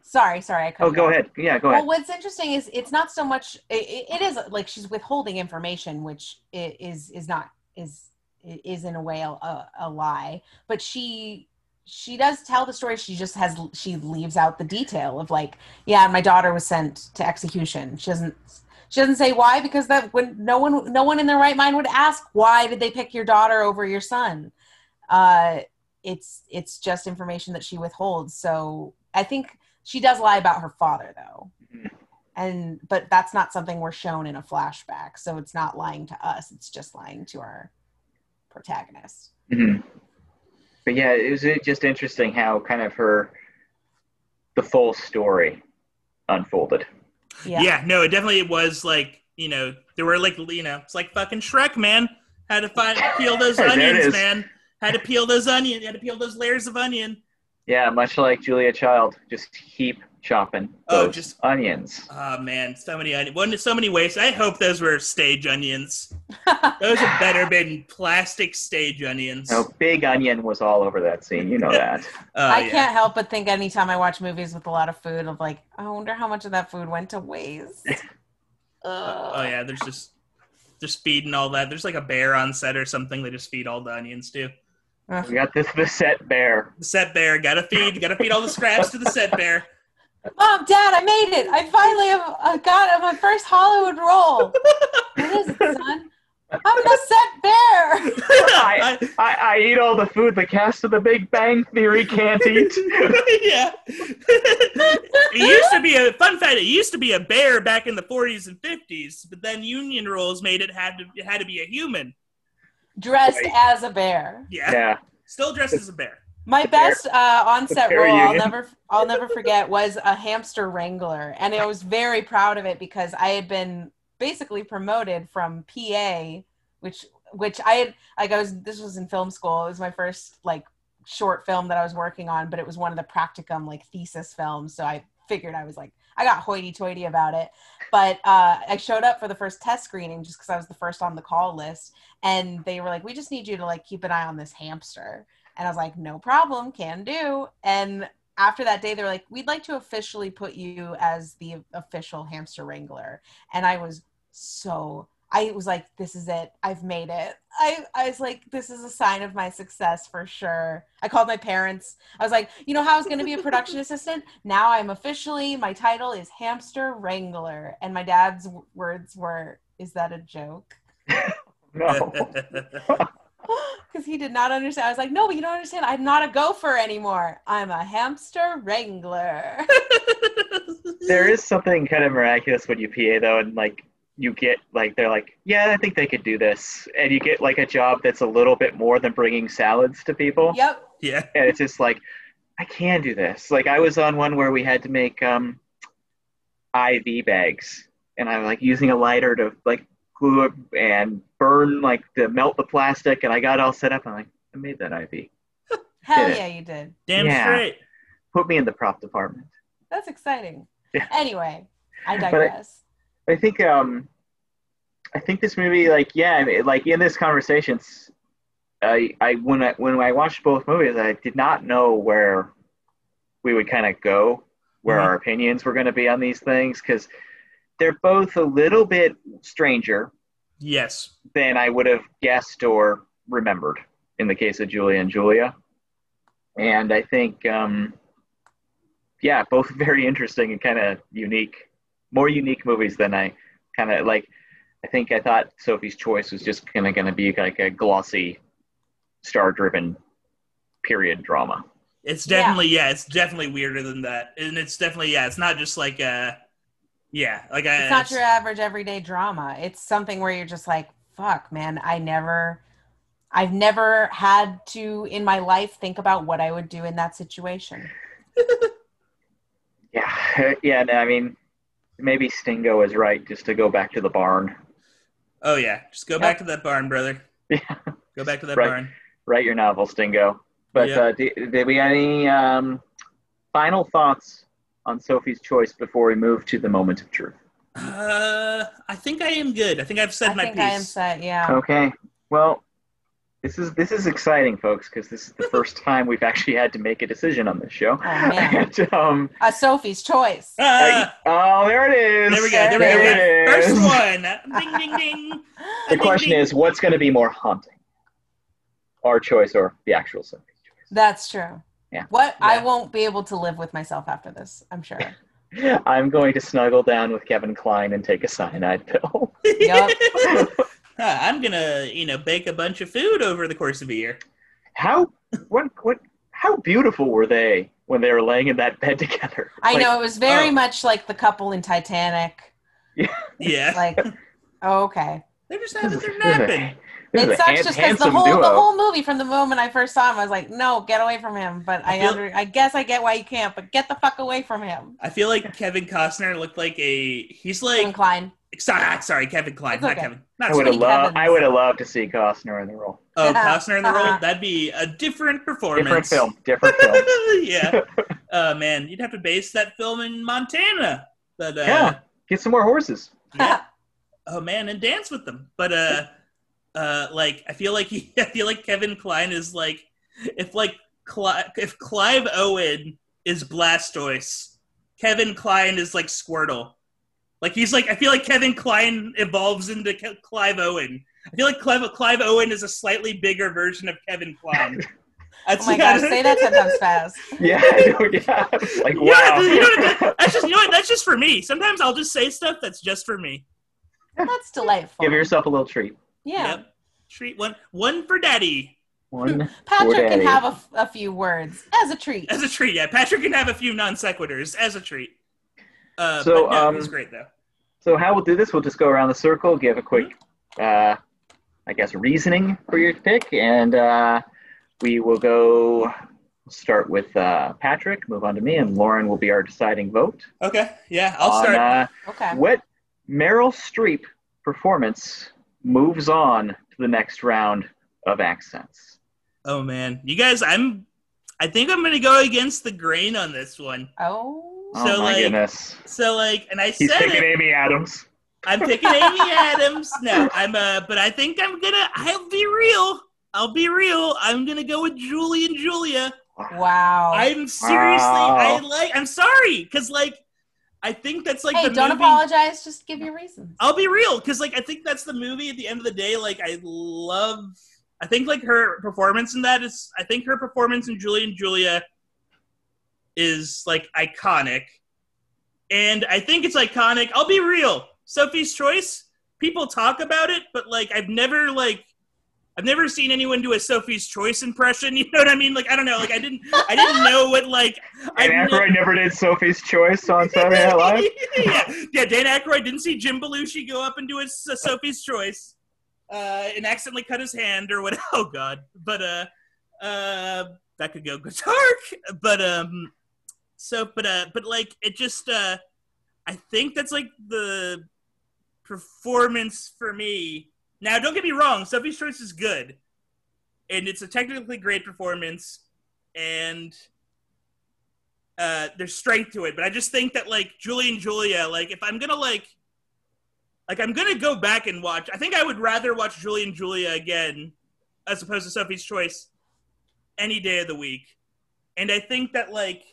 Sorry, sorry. I Oh, go ahead. Yeah, go ahead. Well, what's interesting is it's not so much. It, it is like she's withholding information, which is is not is is in a way a, a, a lie. But she she does tell the story. She just has she leaves out the detail of like, yeah, my daughter was sent to execution. She doesn't she doesn't say why because that when no one no one in their right mind would ask why did they pick your daughter over your son. Uh, it's it's just information that she withholds. So I think she does lie about her father though Mhm. and but that's not something we're shown in a flashback so it's not lying to us it's just lying to our protagonist Mhm. But yeah, it was just interesting how kind of her the full story unfolded. yeah yeah. No, it definitely was like you know there were like you know it's like fucking Shrek, man. Had to find peel those onions, man. Had to peel those onions. Had to peel those layers of onion. Yeah, much like Julia Child, just keep chopping Oh, those just- onions. Oh man, so many onions. So many ways. I hope those were stage onions. Those had better been plastic stage onions. No, Big Onion was all over that scene. You know that. Oh, i yeah. can't help but think anytime i watch movies with a lot of food of like i wonder how much of that food went to waste Oh, oh yeah, there's just just feeding all that. There's like a bear on set or something. They just feed all the onions too. We got this the set bear. The set bear gotta feed. Gotta feed all the scraps to the set bear. mom dad i made it i finally have uh, got my first hollywood role what is it son i'm the set bear I, I, I eat all the food the cast of The Big Bang Theory can't eat. yeah. it used to be a fun fact. It used to be a bear back in the 40s and 50s, but then union rules made it had to it had to be a human. Dressed Right. as a bear Yeah. yeah. Still dressed as a bear. My The bear- best uh, on-set the role, I'll never, I'll never forget, was a hamster wrangler, and I was very proud of it because I had been basically promoted from PA, which, which I had, like, I was. This was in film school. It was my first like short film that I was working on, but it was one of the practicum like thesis films. So I figured I was like, I got hoity-toity about it. But uh, I showed up for the first test screening just because I was the first on the call list, and they were like, "We just need you to like keep an eye on this hamster." And I was like, no problem, can do. And after that day, they're like, we'd like to officially put you as the official hamster wrangler. And I was so, I was like, this is it. I've made it. I, I was like, this is a sign of my success for sure. I called my parents. I was like, you know how I was going to be a production assistant? Now I'm officially, my title is hamster wrangler. And my dad's w- words were, is that a joke? No. because he did not understand. I was like, no, but you don't understand. I'm not a gopher anymore. I'm a hamster wrangler. there is something kind of miraculous when you PA though, and like you get like they're like, yeah, I think they could do this, and you get like a job that's a little bit more than bringing salads to people, yep. yeah. and it's just like, I can do this. Like I was on one where we had to make um, IV bags, and I'm like using a lighter to like glue it and burn like to melt the plastic, and I got all set up. I'm like, I made that IV. Hell yeah, you did. Damn Yeah. straight. Put me in the prop department. That's exciting. Yeah. Anyway, I But I- digress. I think um, I think this movie, like, yeah, like in this conversation, I, I when I when I watched both movies, I did not know where we would kind of go, where Mhm. our opinions were going to be on these things, because they're both a little bit stranger Yes. than I would have guessed or remembered in the case of Julia and Julia. And I think, um, yeah, both very interesting and kind of unique, more unique movies than I kind of like. I think I thought Sophie's Choice was just kind of going to be like a glossy, star driven period drama. It's definitely yeah. it's definitely weirder than that, and it's definitely yeah. It's not just like uh, yeah, like I. It's not your average everyday drama. It's something where you're just like, fuck, man, I never, I've never had to in my life think about what I would do in that situation. Yeah, yeah. No, I mean, maybe Stingo is right. Just to go back to the barn. Oh yeah, just go back to that barn, brother. Yeah. Go back to that Right. barn. Write your novel, Stingo. But Yeah. uh, did, did we have any um, final thoughts on Sophie's choice before we move to the moment of truth? Uh, I think I am good. I think I've said I my think piece. I am set. Yeah. Okay. Well, this is this is exciting, folks, because this is the first time we've actually had to make a decision on this show. Oh man, And, um, a Sophie's choice. Ah, oh, there it is. there we go. There, There we go. it First one. Ding ding ding. The question is, what's going to be more haunting? Our choice or the actual Sophie's choice? That's true. Yeah. What I won't be able to live with myself after this. I'm sure. I'm going to snuggle down with Kevin Kline and take a cyanide pill. Yup. Ah, I'm gonna, you know, bake a bunch of food over the course of a year. How what what how beautiful were they when they were laying in that bed together? I Like, know it was very oh. much like the couple in Titanic. Yeah, yeah. Like, oh, okay. they're just This having is, their this is a, napping. This is It sucks han- just because the whole duo. the whole movie from the moment I first saw him, I was like, no, get away from him. But I I feel- under, I guess I get why you can't. But get the fuck away from him. I feel like Kevin Costner looked like a. He's like Kevin like, Kline. sorry, sorry, Kevin Kline, It's not okay. Kevin. Not I would have loved. I would have loved to see Costner in the role. Oh, Costner in the role. That'd be a different performance. Different film. Different film. yeah. Uh, man, you'd have to base that film in Montana. But uh, Yeah. Get some more horses. yeah. oh man, and dance with them. But uh, uh, like I feel like he, I feel like Kevin Kline is like if like Cli- if Clive Owen is Blastoise, Kevin Kline is like Squirtle. Like he's like I feel like Kevin Kline evolves into Ke- Clive Owen. I feel like Clive, Clive Owen is a slightly bigger version of Kevin Kline. Oh my god, say that ten times fast. Yeah. I know, yeah. Like Yeah, wow. you know what, that's just you know what that's just for me. Sometimes I'll just say stuff that's just for me. That's delightful. Give yourself a little treat. Yeah. Yep. Treat one one for daddy One. Patrick can daddy. have a, f- a few words as a treat. as a treat. Yeah, Patrick can have a few non sequiturs as a treat. Uh, So, but no, um, he's great though. So how we'll do this? We'll just go around the circle, give a quick, uh, I guess, reasoning for your pick, and uh, we will go start with uh, Patrick, move on to me, and Lauren will be our deciding vote Okay, yeah, I'll on start. Uh, Okay. what Meryl Streep performance moves on to the next round of accents. oh man, you guys, I'm. I think I'm gonna go against the grain on this one. Oh. Oh So, my like, goodness, So like, and I he's said picking it. Amy Adams. I'm picking Amy Adams. No, I'm uh but I think I'm gonna I'll be real. I'll be real. I'm gonna go with Julie and Julia. Wow. I'm seriously I like I'm sorry, cause like I think that's like hey, the don't movie apologize. Just give your reasons. I'll be real, because like I think that's the movie at the end of the day, like I love I think like her performance in that is I think her performance in Julie and Julia is like iconic. And I think it's iconic. I'll be real. Sophie's Choice, people talk about it, but like I've never like I've never seen anyone do a Sophie's Choice impression. You know what I mean? Like I don't know. Like I didn't I didn't know what like And I've Aykroyd never did Sophie's Choice on Saturday Night Live. yeah, yeah. Dan Aykroyd didn't see Jim Belushi go up and do a, uh, Sophie's Choice, uh, and accidentally cut his hand or what? Oh God! But uh, uh, that could go dark. But um, so but uh, but like it just uh, I think that's like the performance for me. Now, don't get me wrong. Sophie's Choice is good, and it's a technically great performance, and uh, there's strength to it. But I just think that like Julie and Julia, like if I'm gonna like, like I'm gonna go back and watch. I think I would rather watch Julie and Julia again as opposed to Sophie's Choice any day of the week. And I think that like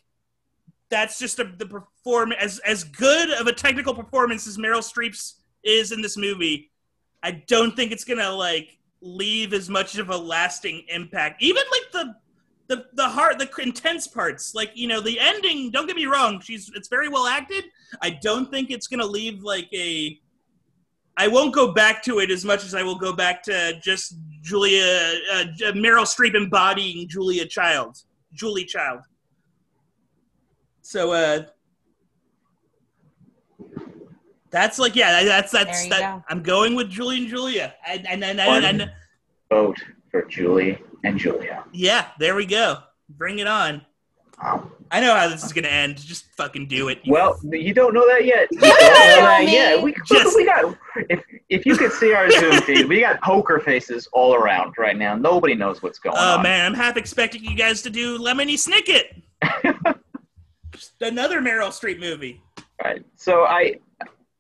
that's just a, the perform as as good of a technical performance as Meryl Streep's is in this movie. I don't think it's gonna like leave as much of a lasting impact. Even like the the the hard the intense parts like you know the ending don't get me wrong she's it's very well acted i don't think it's gonna leave like a i won't go back to it as much as i will go back to just julia uh, meryl streep embodying julia child Julie Child. So uh that's like yeah, that's that's There you that, go. I'm going with Julie and Julia. And and, and, and, and, Vote for Julie and Julia. yeah, there we go. Bring it on. Wow. I know how this is gonna end. Just fucking do it. Well, you don't know that yet. You don't don't know that yet. We, Just- we got if if you could see our Zoom feed, we got poker faces all around right now. Nobody knows what's going Oh on. Oh man, I'm half expecting you guys to do Lemony Snicket. Just another Meryl Streep movie. Right. So I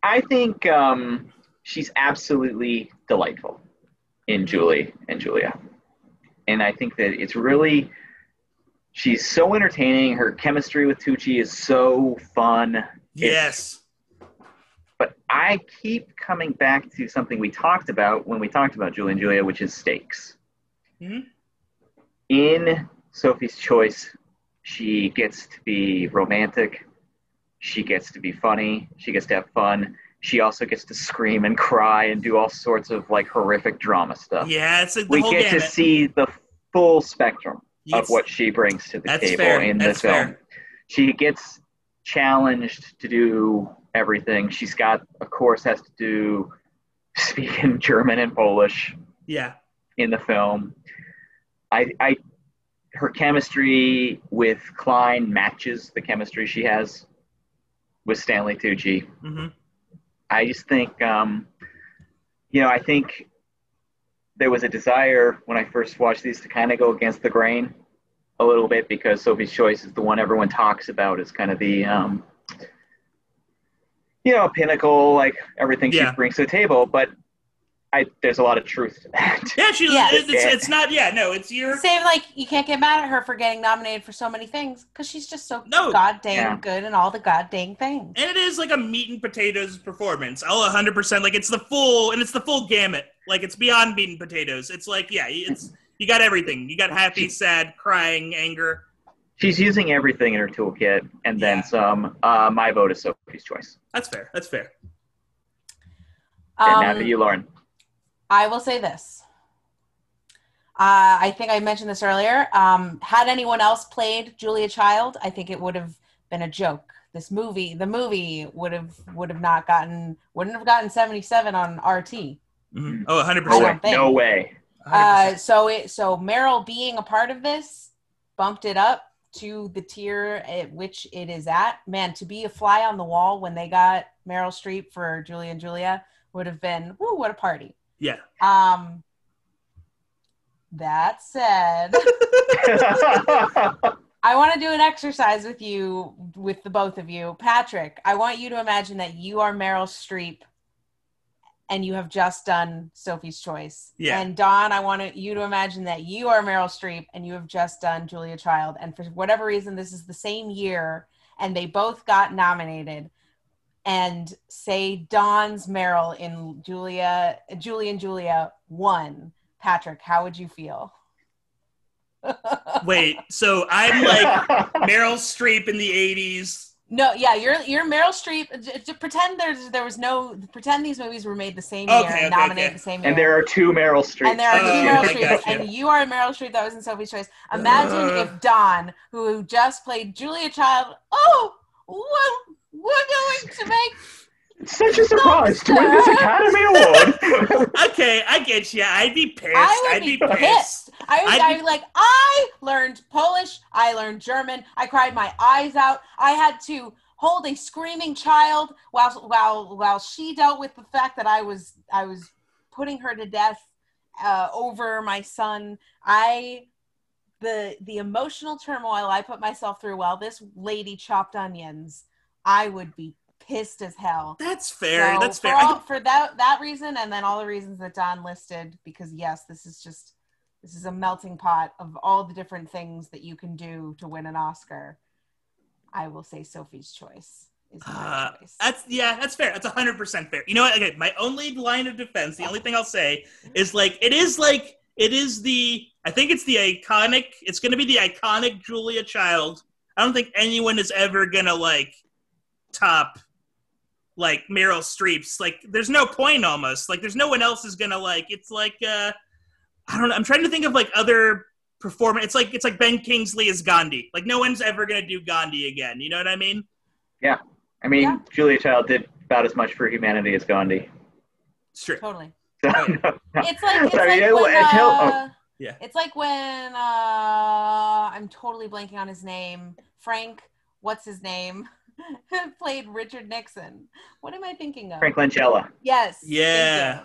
I think um, she's absolutely delightful in Julie and Julia. And I think that it's really she's so entertaining. Her chemistry with Tucci is so fun. Yes. But I keep coming back to something we talked about when we talked about Julie and Julia, which is stakes. Mhm. In Sophie's Choice, she gets to be romantic. She gets to be funny. She gets to have fun. She also gets to scream and cry and do all sorts of like horrific drama stuff. Yeah, it's like we get gamut. to see the full spectrum Yes. of what she brings to the That's table fair. in That's this film. fair. She gets challenged to do everything. She's got, of course, has to do speak in German and Polish Yeah. in the film. I, I, her chemistry with Kline matches the chemistry she has with Stanley Tucci. hmm I just think, um, you know, I think there was a desire when I first watched these to kind of go against the grain a little bit because Sophie's Choice is the one everyone talks about as kind of the, um, you know, pinnacle, like everything Yeah. she brings to the table. But I, there's a lot of truth to that. Yeah, she. Yeah. It's, it's not. Yeah, no, it's your. Same like you can't get mad at her for getting nominated for so many things because she's just so No. goddamn Yeah. good in all the goddamn things. And it is like a meat and potatoes performance. I'll 100% like it's the full and it's the full gamut. Like it's beyond meat and potatoes. It's like yeah, it's you got everything. You got happy, sad, crying, anger. She's using everything in her toolkit and then Yeah. some. Uh, my vote is Sophie's Choice. That's fair. That's fair. And now to Um, you, Lauren. I will say this. Uh, I think I mentioned this earlier. Um, had anyone else played Julia Child, I think it would have been a joke. This movie, the movie, would have would have not gotten wouldn't have gotten seventy seven on RT. Mhm. Oh, 100%. No way. No way. Uh, so it so Meryl being a part of this bumped it up to the tier at which it is at. Man, to be a fly on the wall when they got Meryl Streep for Julia and Julia would have been woo, what a party. Yeah. Um, that said, I want to do an exercise with you, with the both of you. Patrick, I want you to imagine that you are Meryl Streep and you have just done Sophie's Choice. Yeah. And Don, I want you to imagine that you are Meryl Streep and you have just done Julia Child. And for whatever reason, this is the same year and they both got nominated. And say Don's Meryl in Julia, Julie and Julia one, Patrick, how would you feel? Wait, so I'm like Meryl Streep in the 80s. No, yeah, you're you're Meryl Streep. J- j- pretend there's there was no pretend these movies were made the same year Okay, okay, and nominated okay. the same year. and there are two Meryl Streep. And there are two Oh, Meryl Streep, gotcha. and you are Meryl Streep that was in Sophie's Choice. Imagine Uh. if Don, who just played Julia Child, oh, what we're going to make It's such a surprise to win this Academy Award. Okay, I get you. I'd be pissed. I would I'd be be pissed. pissed. I was, I'd I be- like, I learned Polish. I learned German. I cried my eyes out. I had to hold a screaming child while while while she dealt with the fact that I was I was putting her to death uh, over my son. I the the emotional turmoil I put myself through while this lady chopped onions. I would be pissed as hell. That's fair. So That's fair. I all- for that that reason, and then all the reasons that Don listed, because yes, this is just this is a melting pot of all the different things that you can do to win an Oscar. I will say Sophie's Choice Uh, choice. That's yeah, that's fair. That's hundred percent fair. You know what? Okay, my only line of defense, the only thing I'll say is like it is like it is the I think it's the iconic. It's going to be the iconic Julia Child. I don't think anyone is ever gonna like top like Meryl Streep's. Like, there's no point almost. Like, there's no one else is gonna like. It's like uh, I don't know. I'm trying to think of like other performance. It's like it's like Ben Kingsley as Gandhi. Like no one's ever gonna do Gandhi again. You know what I mean? Yeah, I mean, Yeah. Julia Child did about as much for humanity as Gandhi. It's true. totally. So, no, no. It's like it's Sorry, like yeah, when, well, tell- oh. uh, Yeah. It's like when uh, I'm totally blanking on his name. Frank, what's his name? Played Richard Nixon. What am I thinking of? Frank Langella. Yes. Yeah.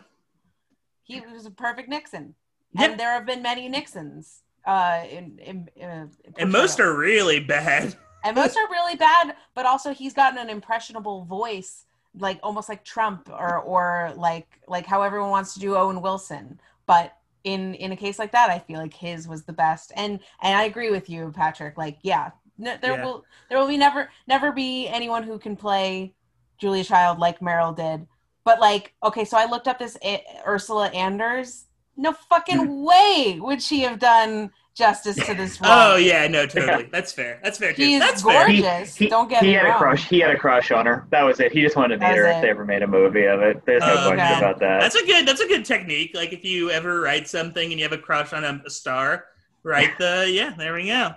He was a perfect Nixon. Yep. And there have been many Nixons. Uh, in, in, uh, And most are really bad. and most are really bad but also he's gotten an impressionable voice like almost like trump or or like like how everyone wants to do owen wilson but in in a case like that i feel like his was the best and and i agree with you patrick like yeah no, there Yeah. will there will be never never be anyone who can play julia child like meryl did but like okay so i looked up this A- ursula andress no fucking way would she have done justice to this role Oh yeah, no, totally. That's fair. That's fair too. She's That's fair. gorgeous. Don't get he me had wrong. a crush. He had a crush on her. That was it. He just wanted to meet her it. if they ever made a movie of it. There's no Oh, question okay. about that. That's a good. That's a good technique. Like if you ever write something and you have a crush on a, a star, write the yeah. There we go.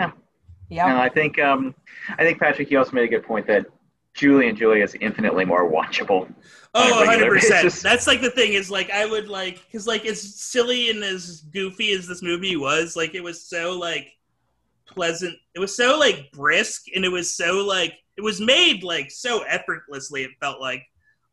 Yep. And I think um, I think Patrick, you also made a good point that Julie and Julia is infinitely more watchable. On Oh, 100 percent. basis. That's like the thing is like I would like because like as silly and as goofy as this movie was, like it was so like pleasant. It was so like brisk and it was so like it was made like so effortlessly. It felt like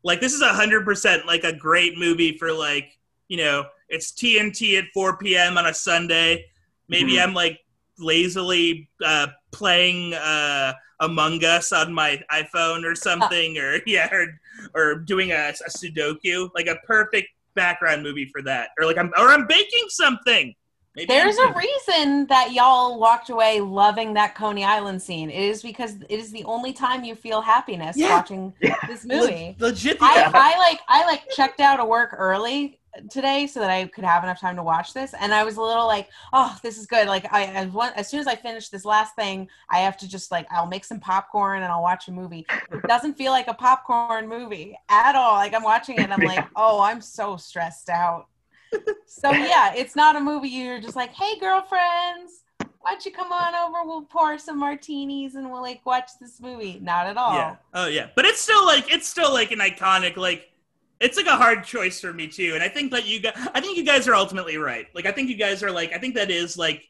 like this is hundred percent like a great movie for like you know it's TNT at 4 p.m. on a Sunday. Maybe Mhm. I'm like lazily uh, playing uh, Among Us on my iPhone or something, or yeah, or, or doing a, a Sudoku, like a perfect background movie for that, or like I'm or I'm baking something. Maybe There's a reason that y'all walked away loving that Coney Island scene. It is because it is the only time you feel happiness Yeah. watching Yeah. this Le- movie. legit. I, I like I like checked out of work early today so that I could have enough time to watch this, and I was a little like, oh, this is good. Like I, I want, as soon as I finish this last thing, I have to just like I'll make some popcorn and I'll watch a movie. It doesn't feel like a popcorn movie at all. Like I'm watching it, and I'm like, oh, I'm so stressed out. So yeah, it's not a movie you're just like, hey, girlfriends. Why don't you come on over? We'll pour some martinis and we'll like watch this movie. Not at all. Yeah. Oh yeah. But it's still like it's still like an iconic like it's like a hard choice for me too. And I think that you guys I think you guys are ultimately right. Like I think you guys are like I think that is like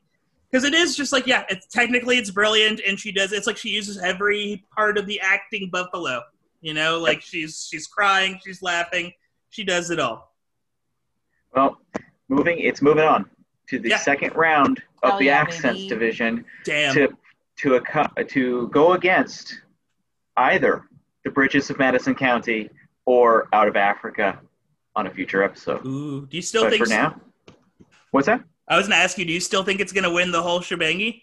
because it is just like yeah, it's technically it's brilliant and she does it's like she uses every part of the acting buffalo. You know, like she's she's crying, she's laughing, she does it all. Well, moving. It's moving on to the Yeah. second round of Hell the yeah, accents baby. division Damn. to to a, to go against either the Bridges of Madison County or Out of Africa on a future episode. Ooh, do you still But think for now, what's that? I was gonna ask you, do you still think it's gonna win the whole shebangy?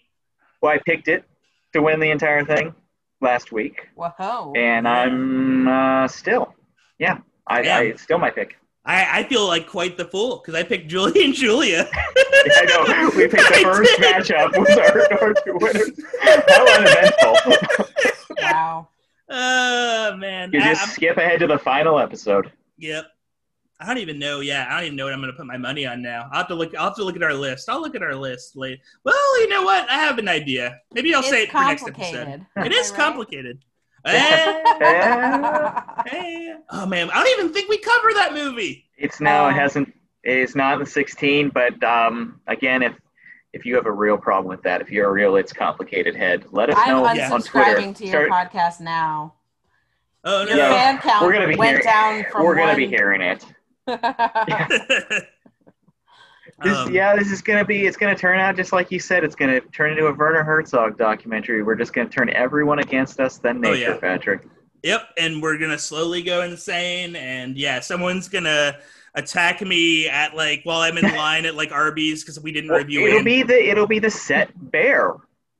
Well, I picked it to win the entire thing last week, Whoa. and I'm uh, still, yeah, I, I it's still my pick. I, I feel like quite the fool because I picked Julie and Julia. I know we picked the I first did. matchup was our, our two winners. How uneventful! wow. Oh man. You just I'm- skip ahead to the final episode. Yep. I don't even know. Yeah, I don't even know what I'm going to put my money on now. I'll have to look. I'll have to look at our list. I'll look at our list later. Well, you know what? I have an idea. Maybe I'll say it It's for next episode. complicated. It Am is I right? complicated. Eh, Eh. Oh man, I don't even think we cover that movie. It's no, it Um, hasn't. It's not in 16, but um, again, if if you have a real problem with that, if you're a real it's complicated head, let us I'm know Yeah. on Twitter. unsubscribing to your Start- podcast now. Oh Your no. fan count we're gonna be went hearing- down from we're gonna be hearing it. This, Um, yeah, this is gonna be. It's gonna turn out just like you said. It's gonna turn into a Werner Herzog documentary. We're just gonna turn everyone against us, then Oh, nature, yeah. Patrick. Yep, and we're gonna slowly go insane, and yeah, someone's gonna attack me at like while I'm in line at like Arby's because we didn't Well, review it'll it. be the it'll be the set bear.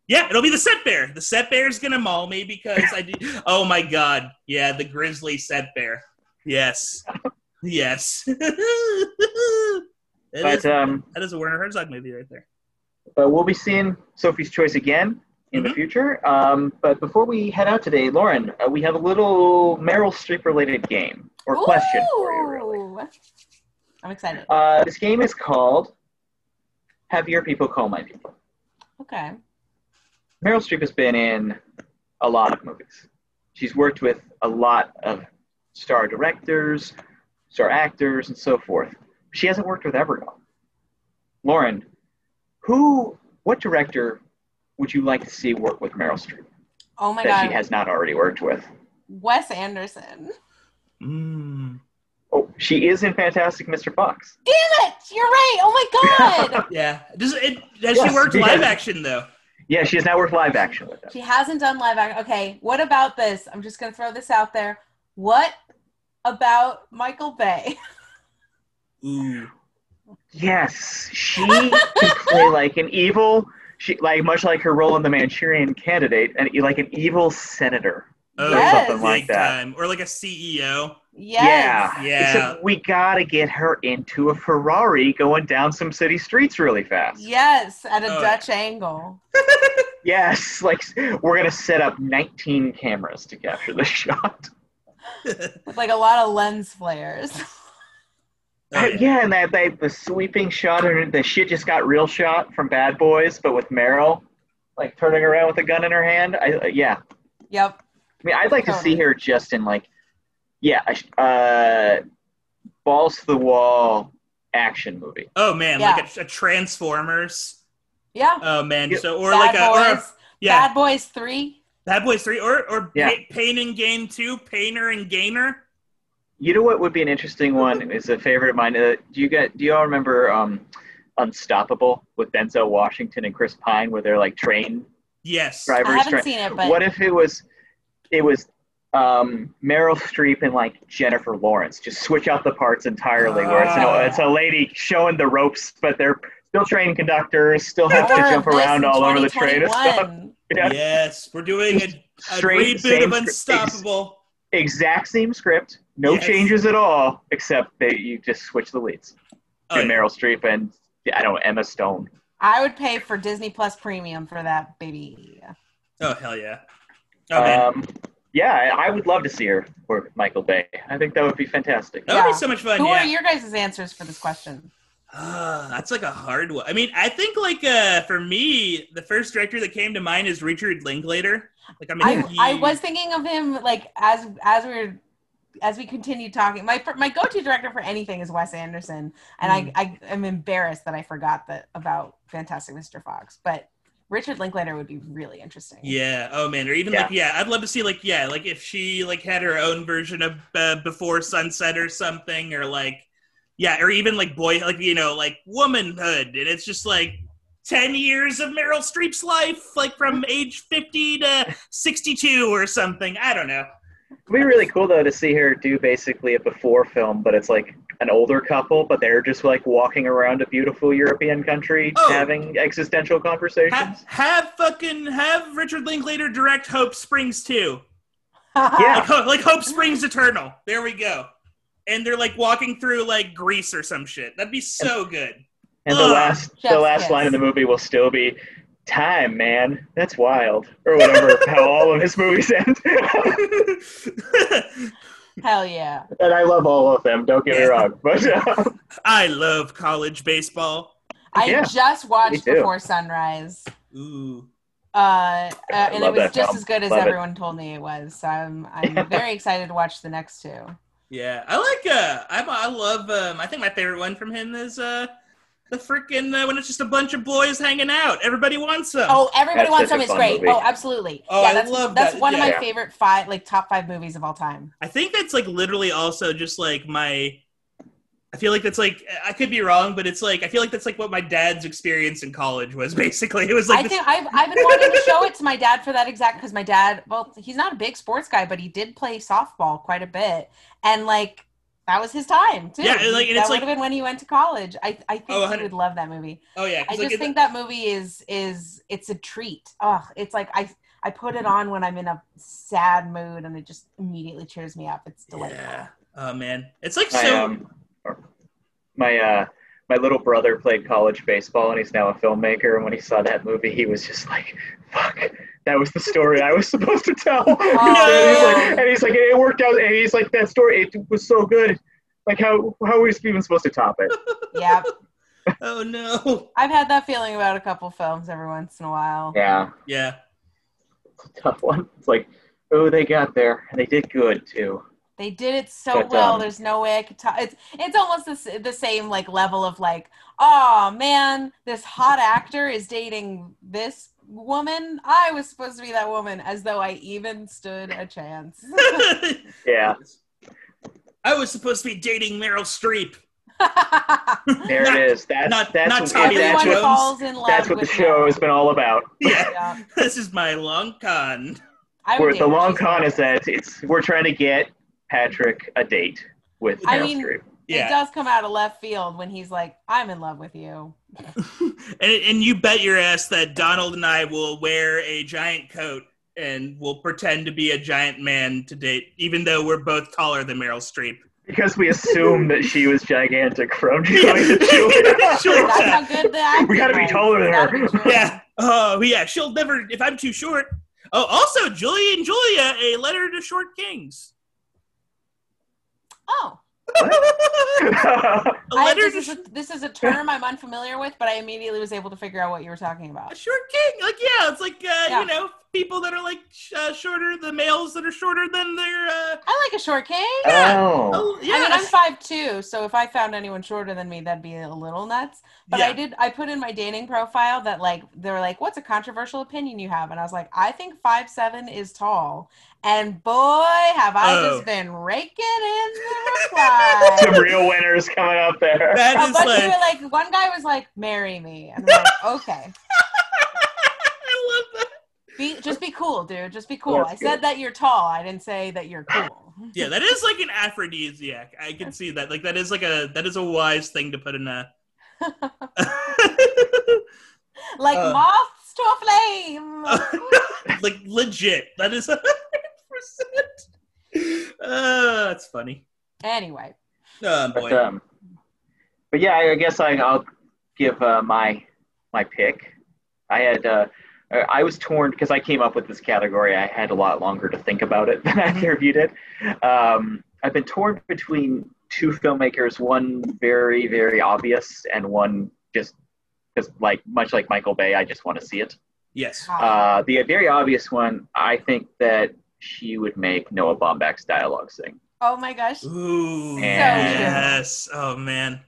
Yeah, it'll be the set bear. The set bear's gonna maul me because I did. Oh my god, yeah, the grizzly set bear. Yes, yes. That But is- um, that is a Werner Herzog movie right there. but we'll be seeing Sophie's Choice again in the Mhm. future. Um, but before we head out today, Lauren, uh, we have a little Meryl Streep related game or question for you, really. Ooh. I'm excited. Uh, this game is called Have Your People Call My People. Okay. Meryl Streep has been in a lot of movies. She's worked with a lot of star directors, star actors, and so forth. She hasn't worked with everyone. Lauren, who, what director would you like to see work with Meryl Streep Oh my that god. she has not already worked with? Wes Anderson. Mm. Oh, she is in Fantastic Mr. Fox. Damn it! You're right. Oh my god. Yeah. Does it? Has Yes, she worked because- live action though? Yeah, she has not worked live action with them. she hasn't done live action. Okay. What about this? I'm just gonna throw this out there. What about Michael Bay? Ooh. Yes, she can play like an evil, she like much like her role in the Manchurian Candidate, and like an evil senator. Oh, Yes. something like big that. time. Or like a CEO. Yes. Yeah, Yeah. Except we gotta get her into a Ferrari going down some city streets really fast. Yes, at a Oh, Dutch angle. Yes, like we're gonna set up 19 cameras to capture the shot. With like a lot of lens flares. Oh, yeah. and that, that the sweeping shot, and the shit just got real shot from Bad Boys, but with Meryl, like turning around with a gun in her hand. I, uh, yeah, yep. I mean, I'd like to see Totally. her just in like, yeah, uh, balls to the wall action movie. Oh man, Yeah. like a, a Transformers. Yeah. Oh man, so or Bad like a or a, yeah, Bad Boys 3. Bad Boys Three, or or Yeah. Pa- Pain and Gain Two, Painter and Gainer. You know what would be an interesting one? Is a favorite of mine. Uh, do you get? Do you all remember um, Unstoppable with Denzel Washington and Chris Pine, where they're like train Yes. drivers? I haven't tra- seen it, but what if it was? It was um, Meryl Streep and like Jennifer Lawrence. Just switch out the parts entirely. Where it's, Ah. an, it's a lady showing the ropes, but they're still train conductors, still have to jump around all over the train and stuff. Yeah. Yes, we're doing a, a Straight reboot same of script. Unstoppable. exact same script, no Yes. changes at all, except that you just switch the leads. Oh, to yeah. Meryl Streep and I don't know Emma Stone. I would pay for Disney Plus Premium for that baby. oh hell yeah. Oh man, Um, yeah, I I would love to see her work Michael Bay. I think that would be fantastic. that would yeah. be so much fun. Who yeah. are your guys' answers for this question? Ah, that's like a hard one. I mean, I think like uh for me, the first director that came to mind is Richard Linklater. Like I mean, I, he- I was thinking of him like as as we were as we continue talking. My my go to director for anything is Wes Anderson, and Mm. I I am embarrassed that I forgot that about Fantastic Mr. Fox. But Richard Linklater would be really interesting. Yeah. Oh man. Or even like yeah, I'd love to see like yeah, like if she like had her own version of uh, Before Sunset or something, or like yeah, or even like boy, like you know, like womanhood, and it's just like. 10 years of Meryl Streep's life, like from age 50 to 62 or something. I don't know. It'd be really cool though to see her do basically a before film, but it's like an older couple, but they're just like walking around a beautiful European country Oh. having existential conversations. Have, have fucking have Richard Linklater direct Hope Springs too. Yeah. Like, like Hope Springs Eternal. There we go. And they're like walking through like Greece or some shit. That'd be so good. and the Ugh. last the last kiss. line of the movie will still be time, man. That's wild. Or whatever how all of his movies end. Hell yeah. and I love all of them, don't get me wrong. But uh, I love college baseball. I Yeah, just watched. Before Sunrise. Ooh. Uh, uh, and it was just film. as good as Love it. everyone told me it was. So I'm I'm very excited to watch the next two. Yeah, I like. Uh, I I love. Um, I think my favorite one from him is uh, the freaking uh, when it's just a bunch of boys hanging out. Everybody wants them. Oh, everybody That's wants such them a is fun great. movie. Oh, absolutely. Oh, yeah, I that's love that's that. one of my Yeah. favorite five like top five movies of all time. I think that's like literally also just like my. I feel like that's like I could be wrong, but it's like I feel like that's like what my dad's experience in college was basically. It was like I this, think I've I've been wanting to show it to my dad for that exact because my dad, well, he's not a big sports guy, but he did play softball quite a bit, and like that was his time too. Yeah, and, like, and that it's would like- have been when he went to college. I I think Oh, he would love that movie. oh yeah, I just like, it- think that movie is is it's a treat. Oh, it's like I I put it on when I'm in a sad mood and it just immediately cheers me up. It's delightful. yeah. Oh man, it's like my so. um, my uh, my little brother played college baseball, and he's now a filmmaker. And when he saw that movie, he was just like, "Fuck." That was the story I was supposed to tell. Oh, He's like- and he's like, it worked out. And he's like, that story, it was so good. Like, how how are we even supposed to top it? Yeah. Oh no. I've had that feeling about a couple films every once in a while. Yeah, Yeah. it's a tough one. It's like, oh, they got there. and They did good too. They did it so But, well. um, There's no way I could. talk. it's it's almost the, the same like level of like, oh man, this hot actor is dating this woman. I was supposed to be that woman, as though I even stood a chance. Yeah, I was supposed to be dating Meryl Streep. there Not- it is. That's not- that's not what, Tommy Lee that's, what, Jones. falls in love. that's what the show Meryl. has been all about. Yeah. Yeah. This is my long con. I Where the long con is that it's we're trying to get Patrick a date with I Meryl mean- Streep. It does come out of left field when he's like, "I'm in love with you." and, and you bet your ass that Donald and I will wear a giant coat and we'll pretend to be a giant man to date, even though we're both taller than Meryl Streep. Because we assumed that she was gigantic from Yeah. going to Julia. That's how good the acting We gotta be taller than her. Yeah. Oh, yeah. She'll never, if I'm too short. Oh, also, Julie and Julia, a letter to short kings. Oh, A I, letter this, is a, this is a term I'm unfamiliar with, but I immediately was able to figure out what you were talking about. a short king. Like, yeah, it's like, uh, Yeah. you know, people that are like sh- uh, shorter, the males that are shorter than their, uh, I like a short king. oh. oh, yeah. I mean, I'm five two, so if I found anyone shorter than me, that'd be a little nuts. But I did. I put in my dating profile that like they were like, "What's a controversial opinion you have?" And I was like, "I think five seven is tall." And boy, have I Oh. just been raking in the replies. Some real winners coming up there. That a is bunch like, of it, like one guy was like, "Marry me," and I'm like, "Okay, I love that. be just be cool, dude. Just be cool." That's I said good. that you're tall. I didn't say that you're cool. Yeah, that is like an aphrodisiac. I can see that. Like that is like a that is a wise thing to put in a. like Uh. moths to a flame. like legit. That is hundred percent. Uh, that's funny. anyway, Oh But, um, but yeah, I guess I, I'll give uh, my my pick. I had uh, I was torn because I came up with this category. I had a lot longer to think about it than either of you did. Um, I've been torn between two filmmakers, one very very obvious, and one just because like much like Michael Bay, I just want to see it. yes. Uh, the very obvious one, I think that she would make Noah Baumbach's dialogue sing. oh my gosh, Ooh. And- yes. Oh man,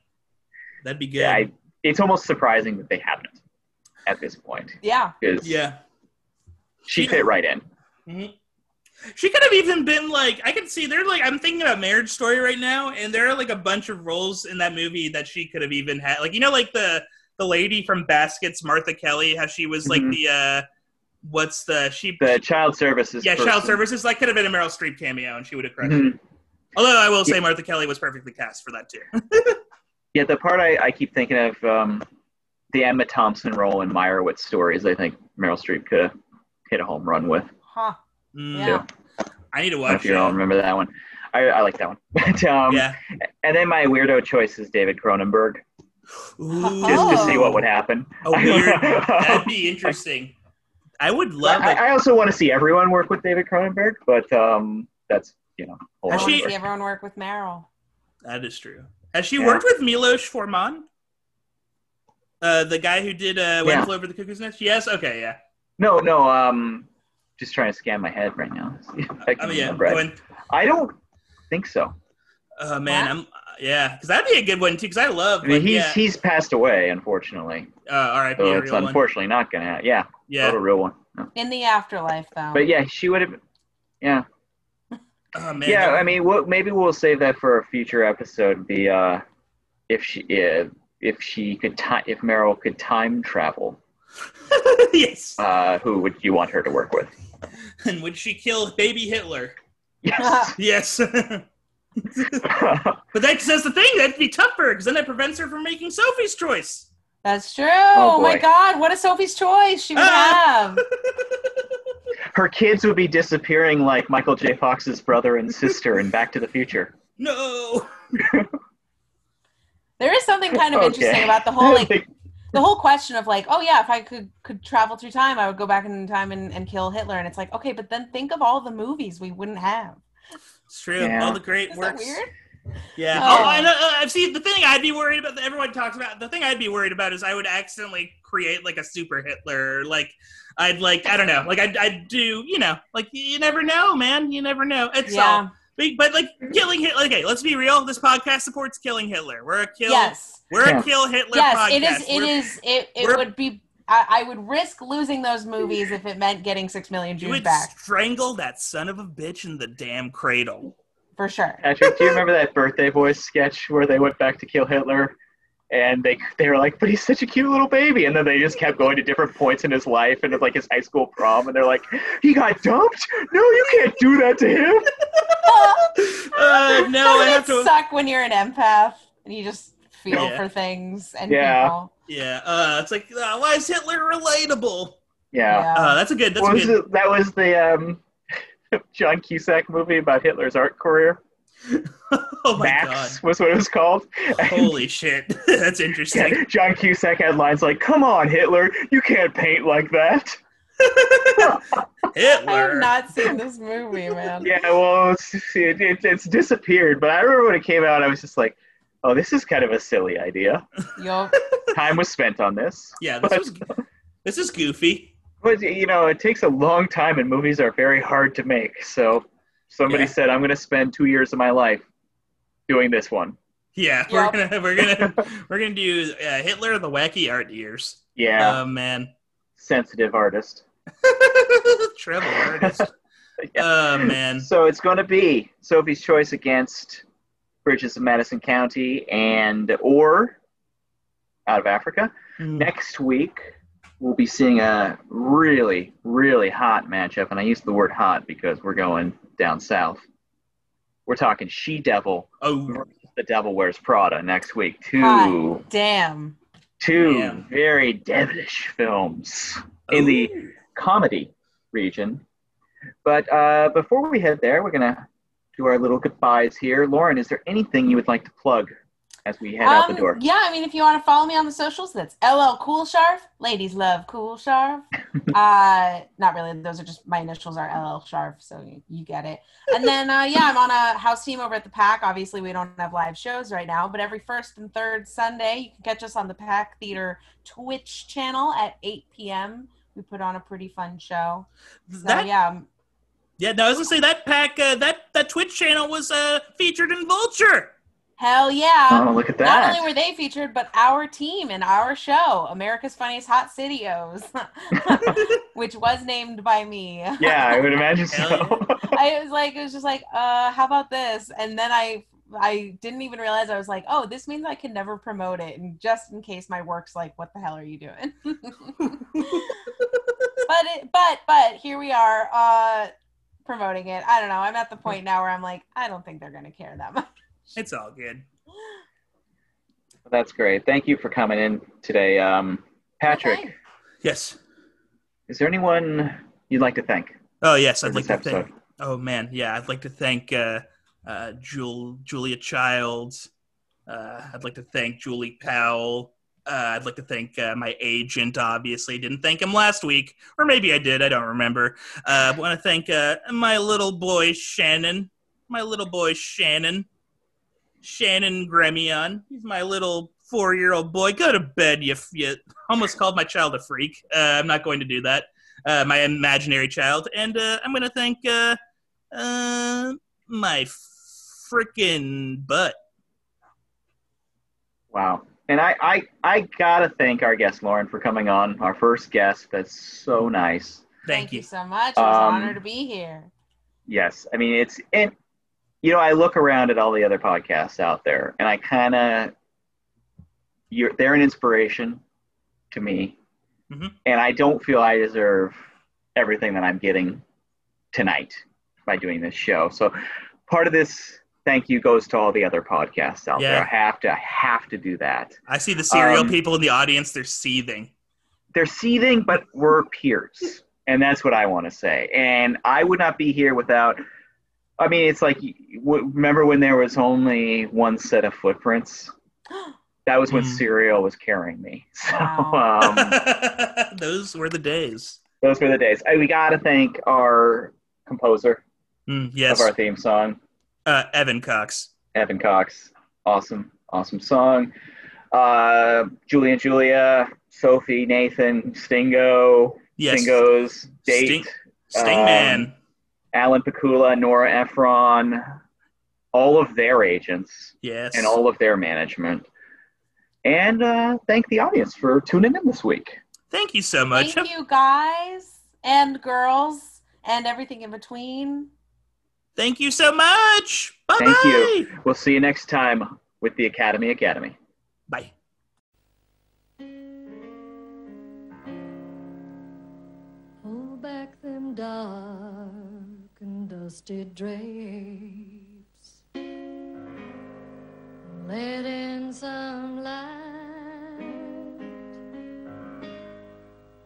that'd be good. Yeah, I, it's almost surprising that they haven't at this point yeah. because yeah. she She- fit right in. Mhm. She could have even been like I can see they're like I'm thinking about Marriage Story right now, and there are like a bunch of roles in that movie that she could have even had. Like you know, like the the lady from Baskets, Martha Kelly, how she was like Mhm. the uh what's the she The child services. yeah child services that could have been a Meryl Streep cameo, and she would have crushed. it. Mhm. Although I will say Martha Kelly was perfectly cast for that too. Yeah, the part I, I keep thinking of um, the Emma Thompson role in Meyerowitz stories. I think Meryl Streep could have hit a home run with. Huh. Mm, Yeah. I need to I don't know watch if you all that. remember that one. I, I like that one. But, um, Yeah. And then my weirdo choice is David Cronenberg, Ooh. just to see what would happen. A weird. That'd be interesting. I would love it. I, I also want to see everyone work with David Cronenberg, but um, that's you know. I Has want she- to see everyone work with Meryl. That is true. Has she Yeah. worked with Milos Forman? Uh, the guy who did uh, When Yeah. Flew Over the Cuckoo's Nest? Yes? Okay, yeah. No, no. Um, just trying to scan my head right now. I I can mean, yeah. remember. go I, in. I don't think so. Oh, man. What? I'm, yeah, because that'd be a good one, too, because I love, I mean, like, he's yeah. he's passed away, unfortunately. Uh, all right, So it's real one. unfortunately not gonna. happen. Yeah, Yeah. not a real one. No. In the afterlife, though. But yeah, she would have. Yeah, Oh, man. yeah. that- I mean, we'll, maybe we'll save that for a future episode. The uh, if she if, if she could time if Meryl could time travel, yes. uh, who would you want her to work with? And would she kill baby Hitler? Yes. Yes. but that, that's the thing. That'd be tougher, because then that prevents her from making Sophie's choice. That's true. Oh, my. God, what a Sophie's choice she would Ah. have. her kids would be disappearing like Michael J. Fox's brother and sister in Back to the Future. no. There is something kind of Okay. interesting about the whole like the whole question of like, oh yeah, if I could could travel through time, I would go back in time and, and kill Hitler. And it's like, okay, but then think of all the movies we wouldn't have. It's true. Yeah. All the great Is works. that weird? Yeah. Oh. Oh, I've uh, uh, seen the thing I'd be worried about, that everyone talks about, the thing I'd be worried about is I would accidentally create like a super Hitler. Like, I'd like, I don't know, like I'd, I'd do, you know, like you never know, man. You never know. It's all, yeah. but, but like killing Hitler. Okay, let's be real. This podcast supports killing Hitler. We're a kill. Yes. We're Yeah. a kill Hitler Yes. podcast. It is. It We're- is. It. It would be. I, I would risk losing those movies if it meant getting six million You Jews would back strangle that son of a bitch in the damn cradle. For sure. Patrick, do you remember that Birthday Boys sketch where they went back to kill Hitler? And they they were like, but he's such a cute little baby. And then they just kept going to different points in his life and like his high school prom. And they're like, he got dumped? No, you can't do that to him. Uh, no, I Doesn't have it to. suck when you're an empath and you just feel Yeah. for things and Yeah. people. Yeah, uh, it's like, uh, why is Hitler relatable? Yeah. Uh, that's a good. That's What a was good. it? That was the um, John Cusack movie about Hitler's art career. oh my Max was what it was called. god! Holy shit, that's interesting. Yeah, John Cusack had lines like, "Come on, Hitler, you can't paint like that." Hitler. I have not seen this movie, man. Yeah, well, it's, it, it, it's disappeared. But I remember when it came out, I was just like, "Oh, this is kind of a silly idea." Yup. Time was spent on this. yeah, this was. This is goofy. But you know, it takes a long time, and movies are very hard to make. So somebody Yeah. said, "I'm going to spend two years of my life doing this one." Yeah, Yup. we're gonna we're gonna we're gonna do uh, Hitler the wacky art years. Yeah, Oh man, sensitive artist. Treble artist. Yeah. Oh man. So it's going to be Sophie's Choice against Bridges of Madison County and or Out of Africa. Mm. Next week, we'll be seeing a really, really hot matchup, and I use the word hot because we're going down south. We're talking She Devil Oh versus The Devil Wears Prada next week. Two, Hot damn. two Damn. very devilish films in the comedy region. But uh, before we head there, we're gonna do our little goodbyes here. Lauren, is there anything you would like to plug as we head out the Um, door? Yeah, I mean, if you want to follow me on the socials, that's LL Cool Scharf. Ladies love Cool Scharf. uh, not really. Those are just my initials are LL Scharf, so you, you get it. And then, uh, yeah, I'm on a house team over at the Pack. Obviously, we don't have live shows right now, but every first and third Sunday, you can catch us on the Pack Theater Twitch channel at 8 p.m. We put on a pretty fun show. So, That yeah, um, yeah. No, I was gonna say that pack. Uh, that that Twitch channel was uh, featured in Vulture. Hell yeah. Oh, look at Not only were they featured, but our team and our show, America's Funniest Hot Cityos, which was named by me. yeah, I would imagine so. I was like, it was just like, uh, how about this? And then I, I didn't even realize I was like, oh, this means I can never promote it, and just in case my work's like, what the hell are you doing? but it, but but here we are, uh, promoting it. I don't know. I'm at the point now where I'm like, I don't think they're gonna care that much. It's all good. That's great. Thank you for coming in today, um, Patrick. Okay. Yes. Is there anyone you'd like to thank Oh yes, I'd like this to thank. Oh man, yeah, I'd like to thank uh, uh, Jul- Julia Childs. Uh, I'd like to thank Julie Powell. Uh, I'd like to thank uh, my agent. Obviously, didn't thank him last week, or maybe I did. I don't remember. Uh, I want to thank uh, my little boy Shannon. My little boy Shannon. Shannon Gremion. He's my little four-year-old boy. Go to bed, you. You almost called my child a freak. Uh, I'm not going to do that. Uh, my imaginary child, and uh, I'm going to thank. Uh, uh, my freaking butt. Wow. And I, I, I gotta thank our guest Lauren for coming on, our first guest. That's so nice. Thank, you. so much. It was Um, an honor to be here. Yes, I mean it's and you know I look around at all the other podcasts out there, and I kind of you're they're an inspiration to me, Mhm. and I don't feel I deserve everything that I'm getting tonight by doing this show. So part of this thank you goes to all the other podcasts out there. Yeah. I have to I have to do that. I see the serial Um, people in the audience. They're seething. they're seething, but we're peers, and that's what I want to say. And I would not be here without. I mean, it's like remember when there was only one set of footprints? That was when Mm. Serial was carrying me. So Wow. um, Those were the days. those were the days. I, we got to thank our composer Mm, yes, of our theme song. uh, Evan Cox. Evan Cox, awesome, awesome song. Uh, Julia and Julia, Sophie, Nathan, Stingo, Yes. Stingo's date, Sting, Stingman. um, Alan Pakula, Nora Ephron, all of their agents yes. and all of their management. And uh, thank the audience for tuning in this week. Thank you so much. Thank you, guys and girls and everything in between. Thank you so much. Bye Thank you. We'll see you next time with the Academy Academy. Bye. Pull back them dark and dusty drapes. Let in some light.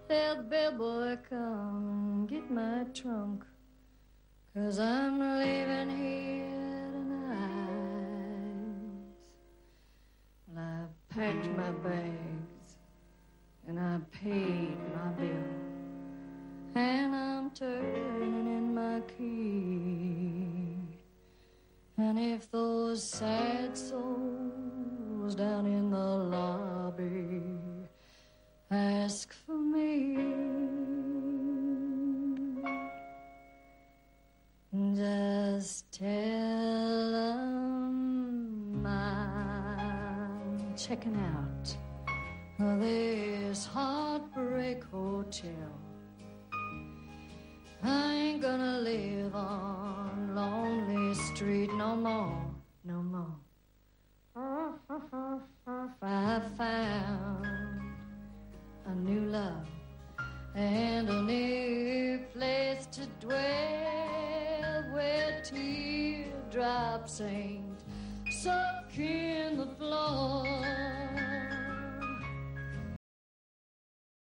Tell the bellboy come and get my trunk. Cause I'm leaving here tonight. Well, I packed my bags and I paid my bill. And I'm turning in my key. And if those sad souls down in the lobby ask for me, just tell them I'm checking out this heartbreak hotel. I ain't gonna live on Lonely Street no more, no more. I found a new love and a new place to dwell where teardrops ain't sunk in the floor.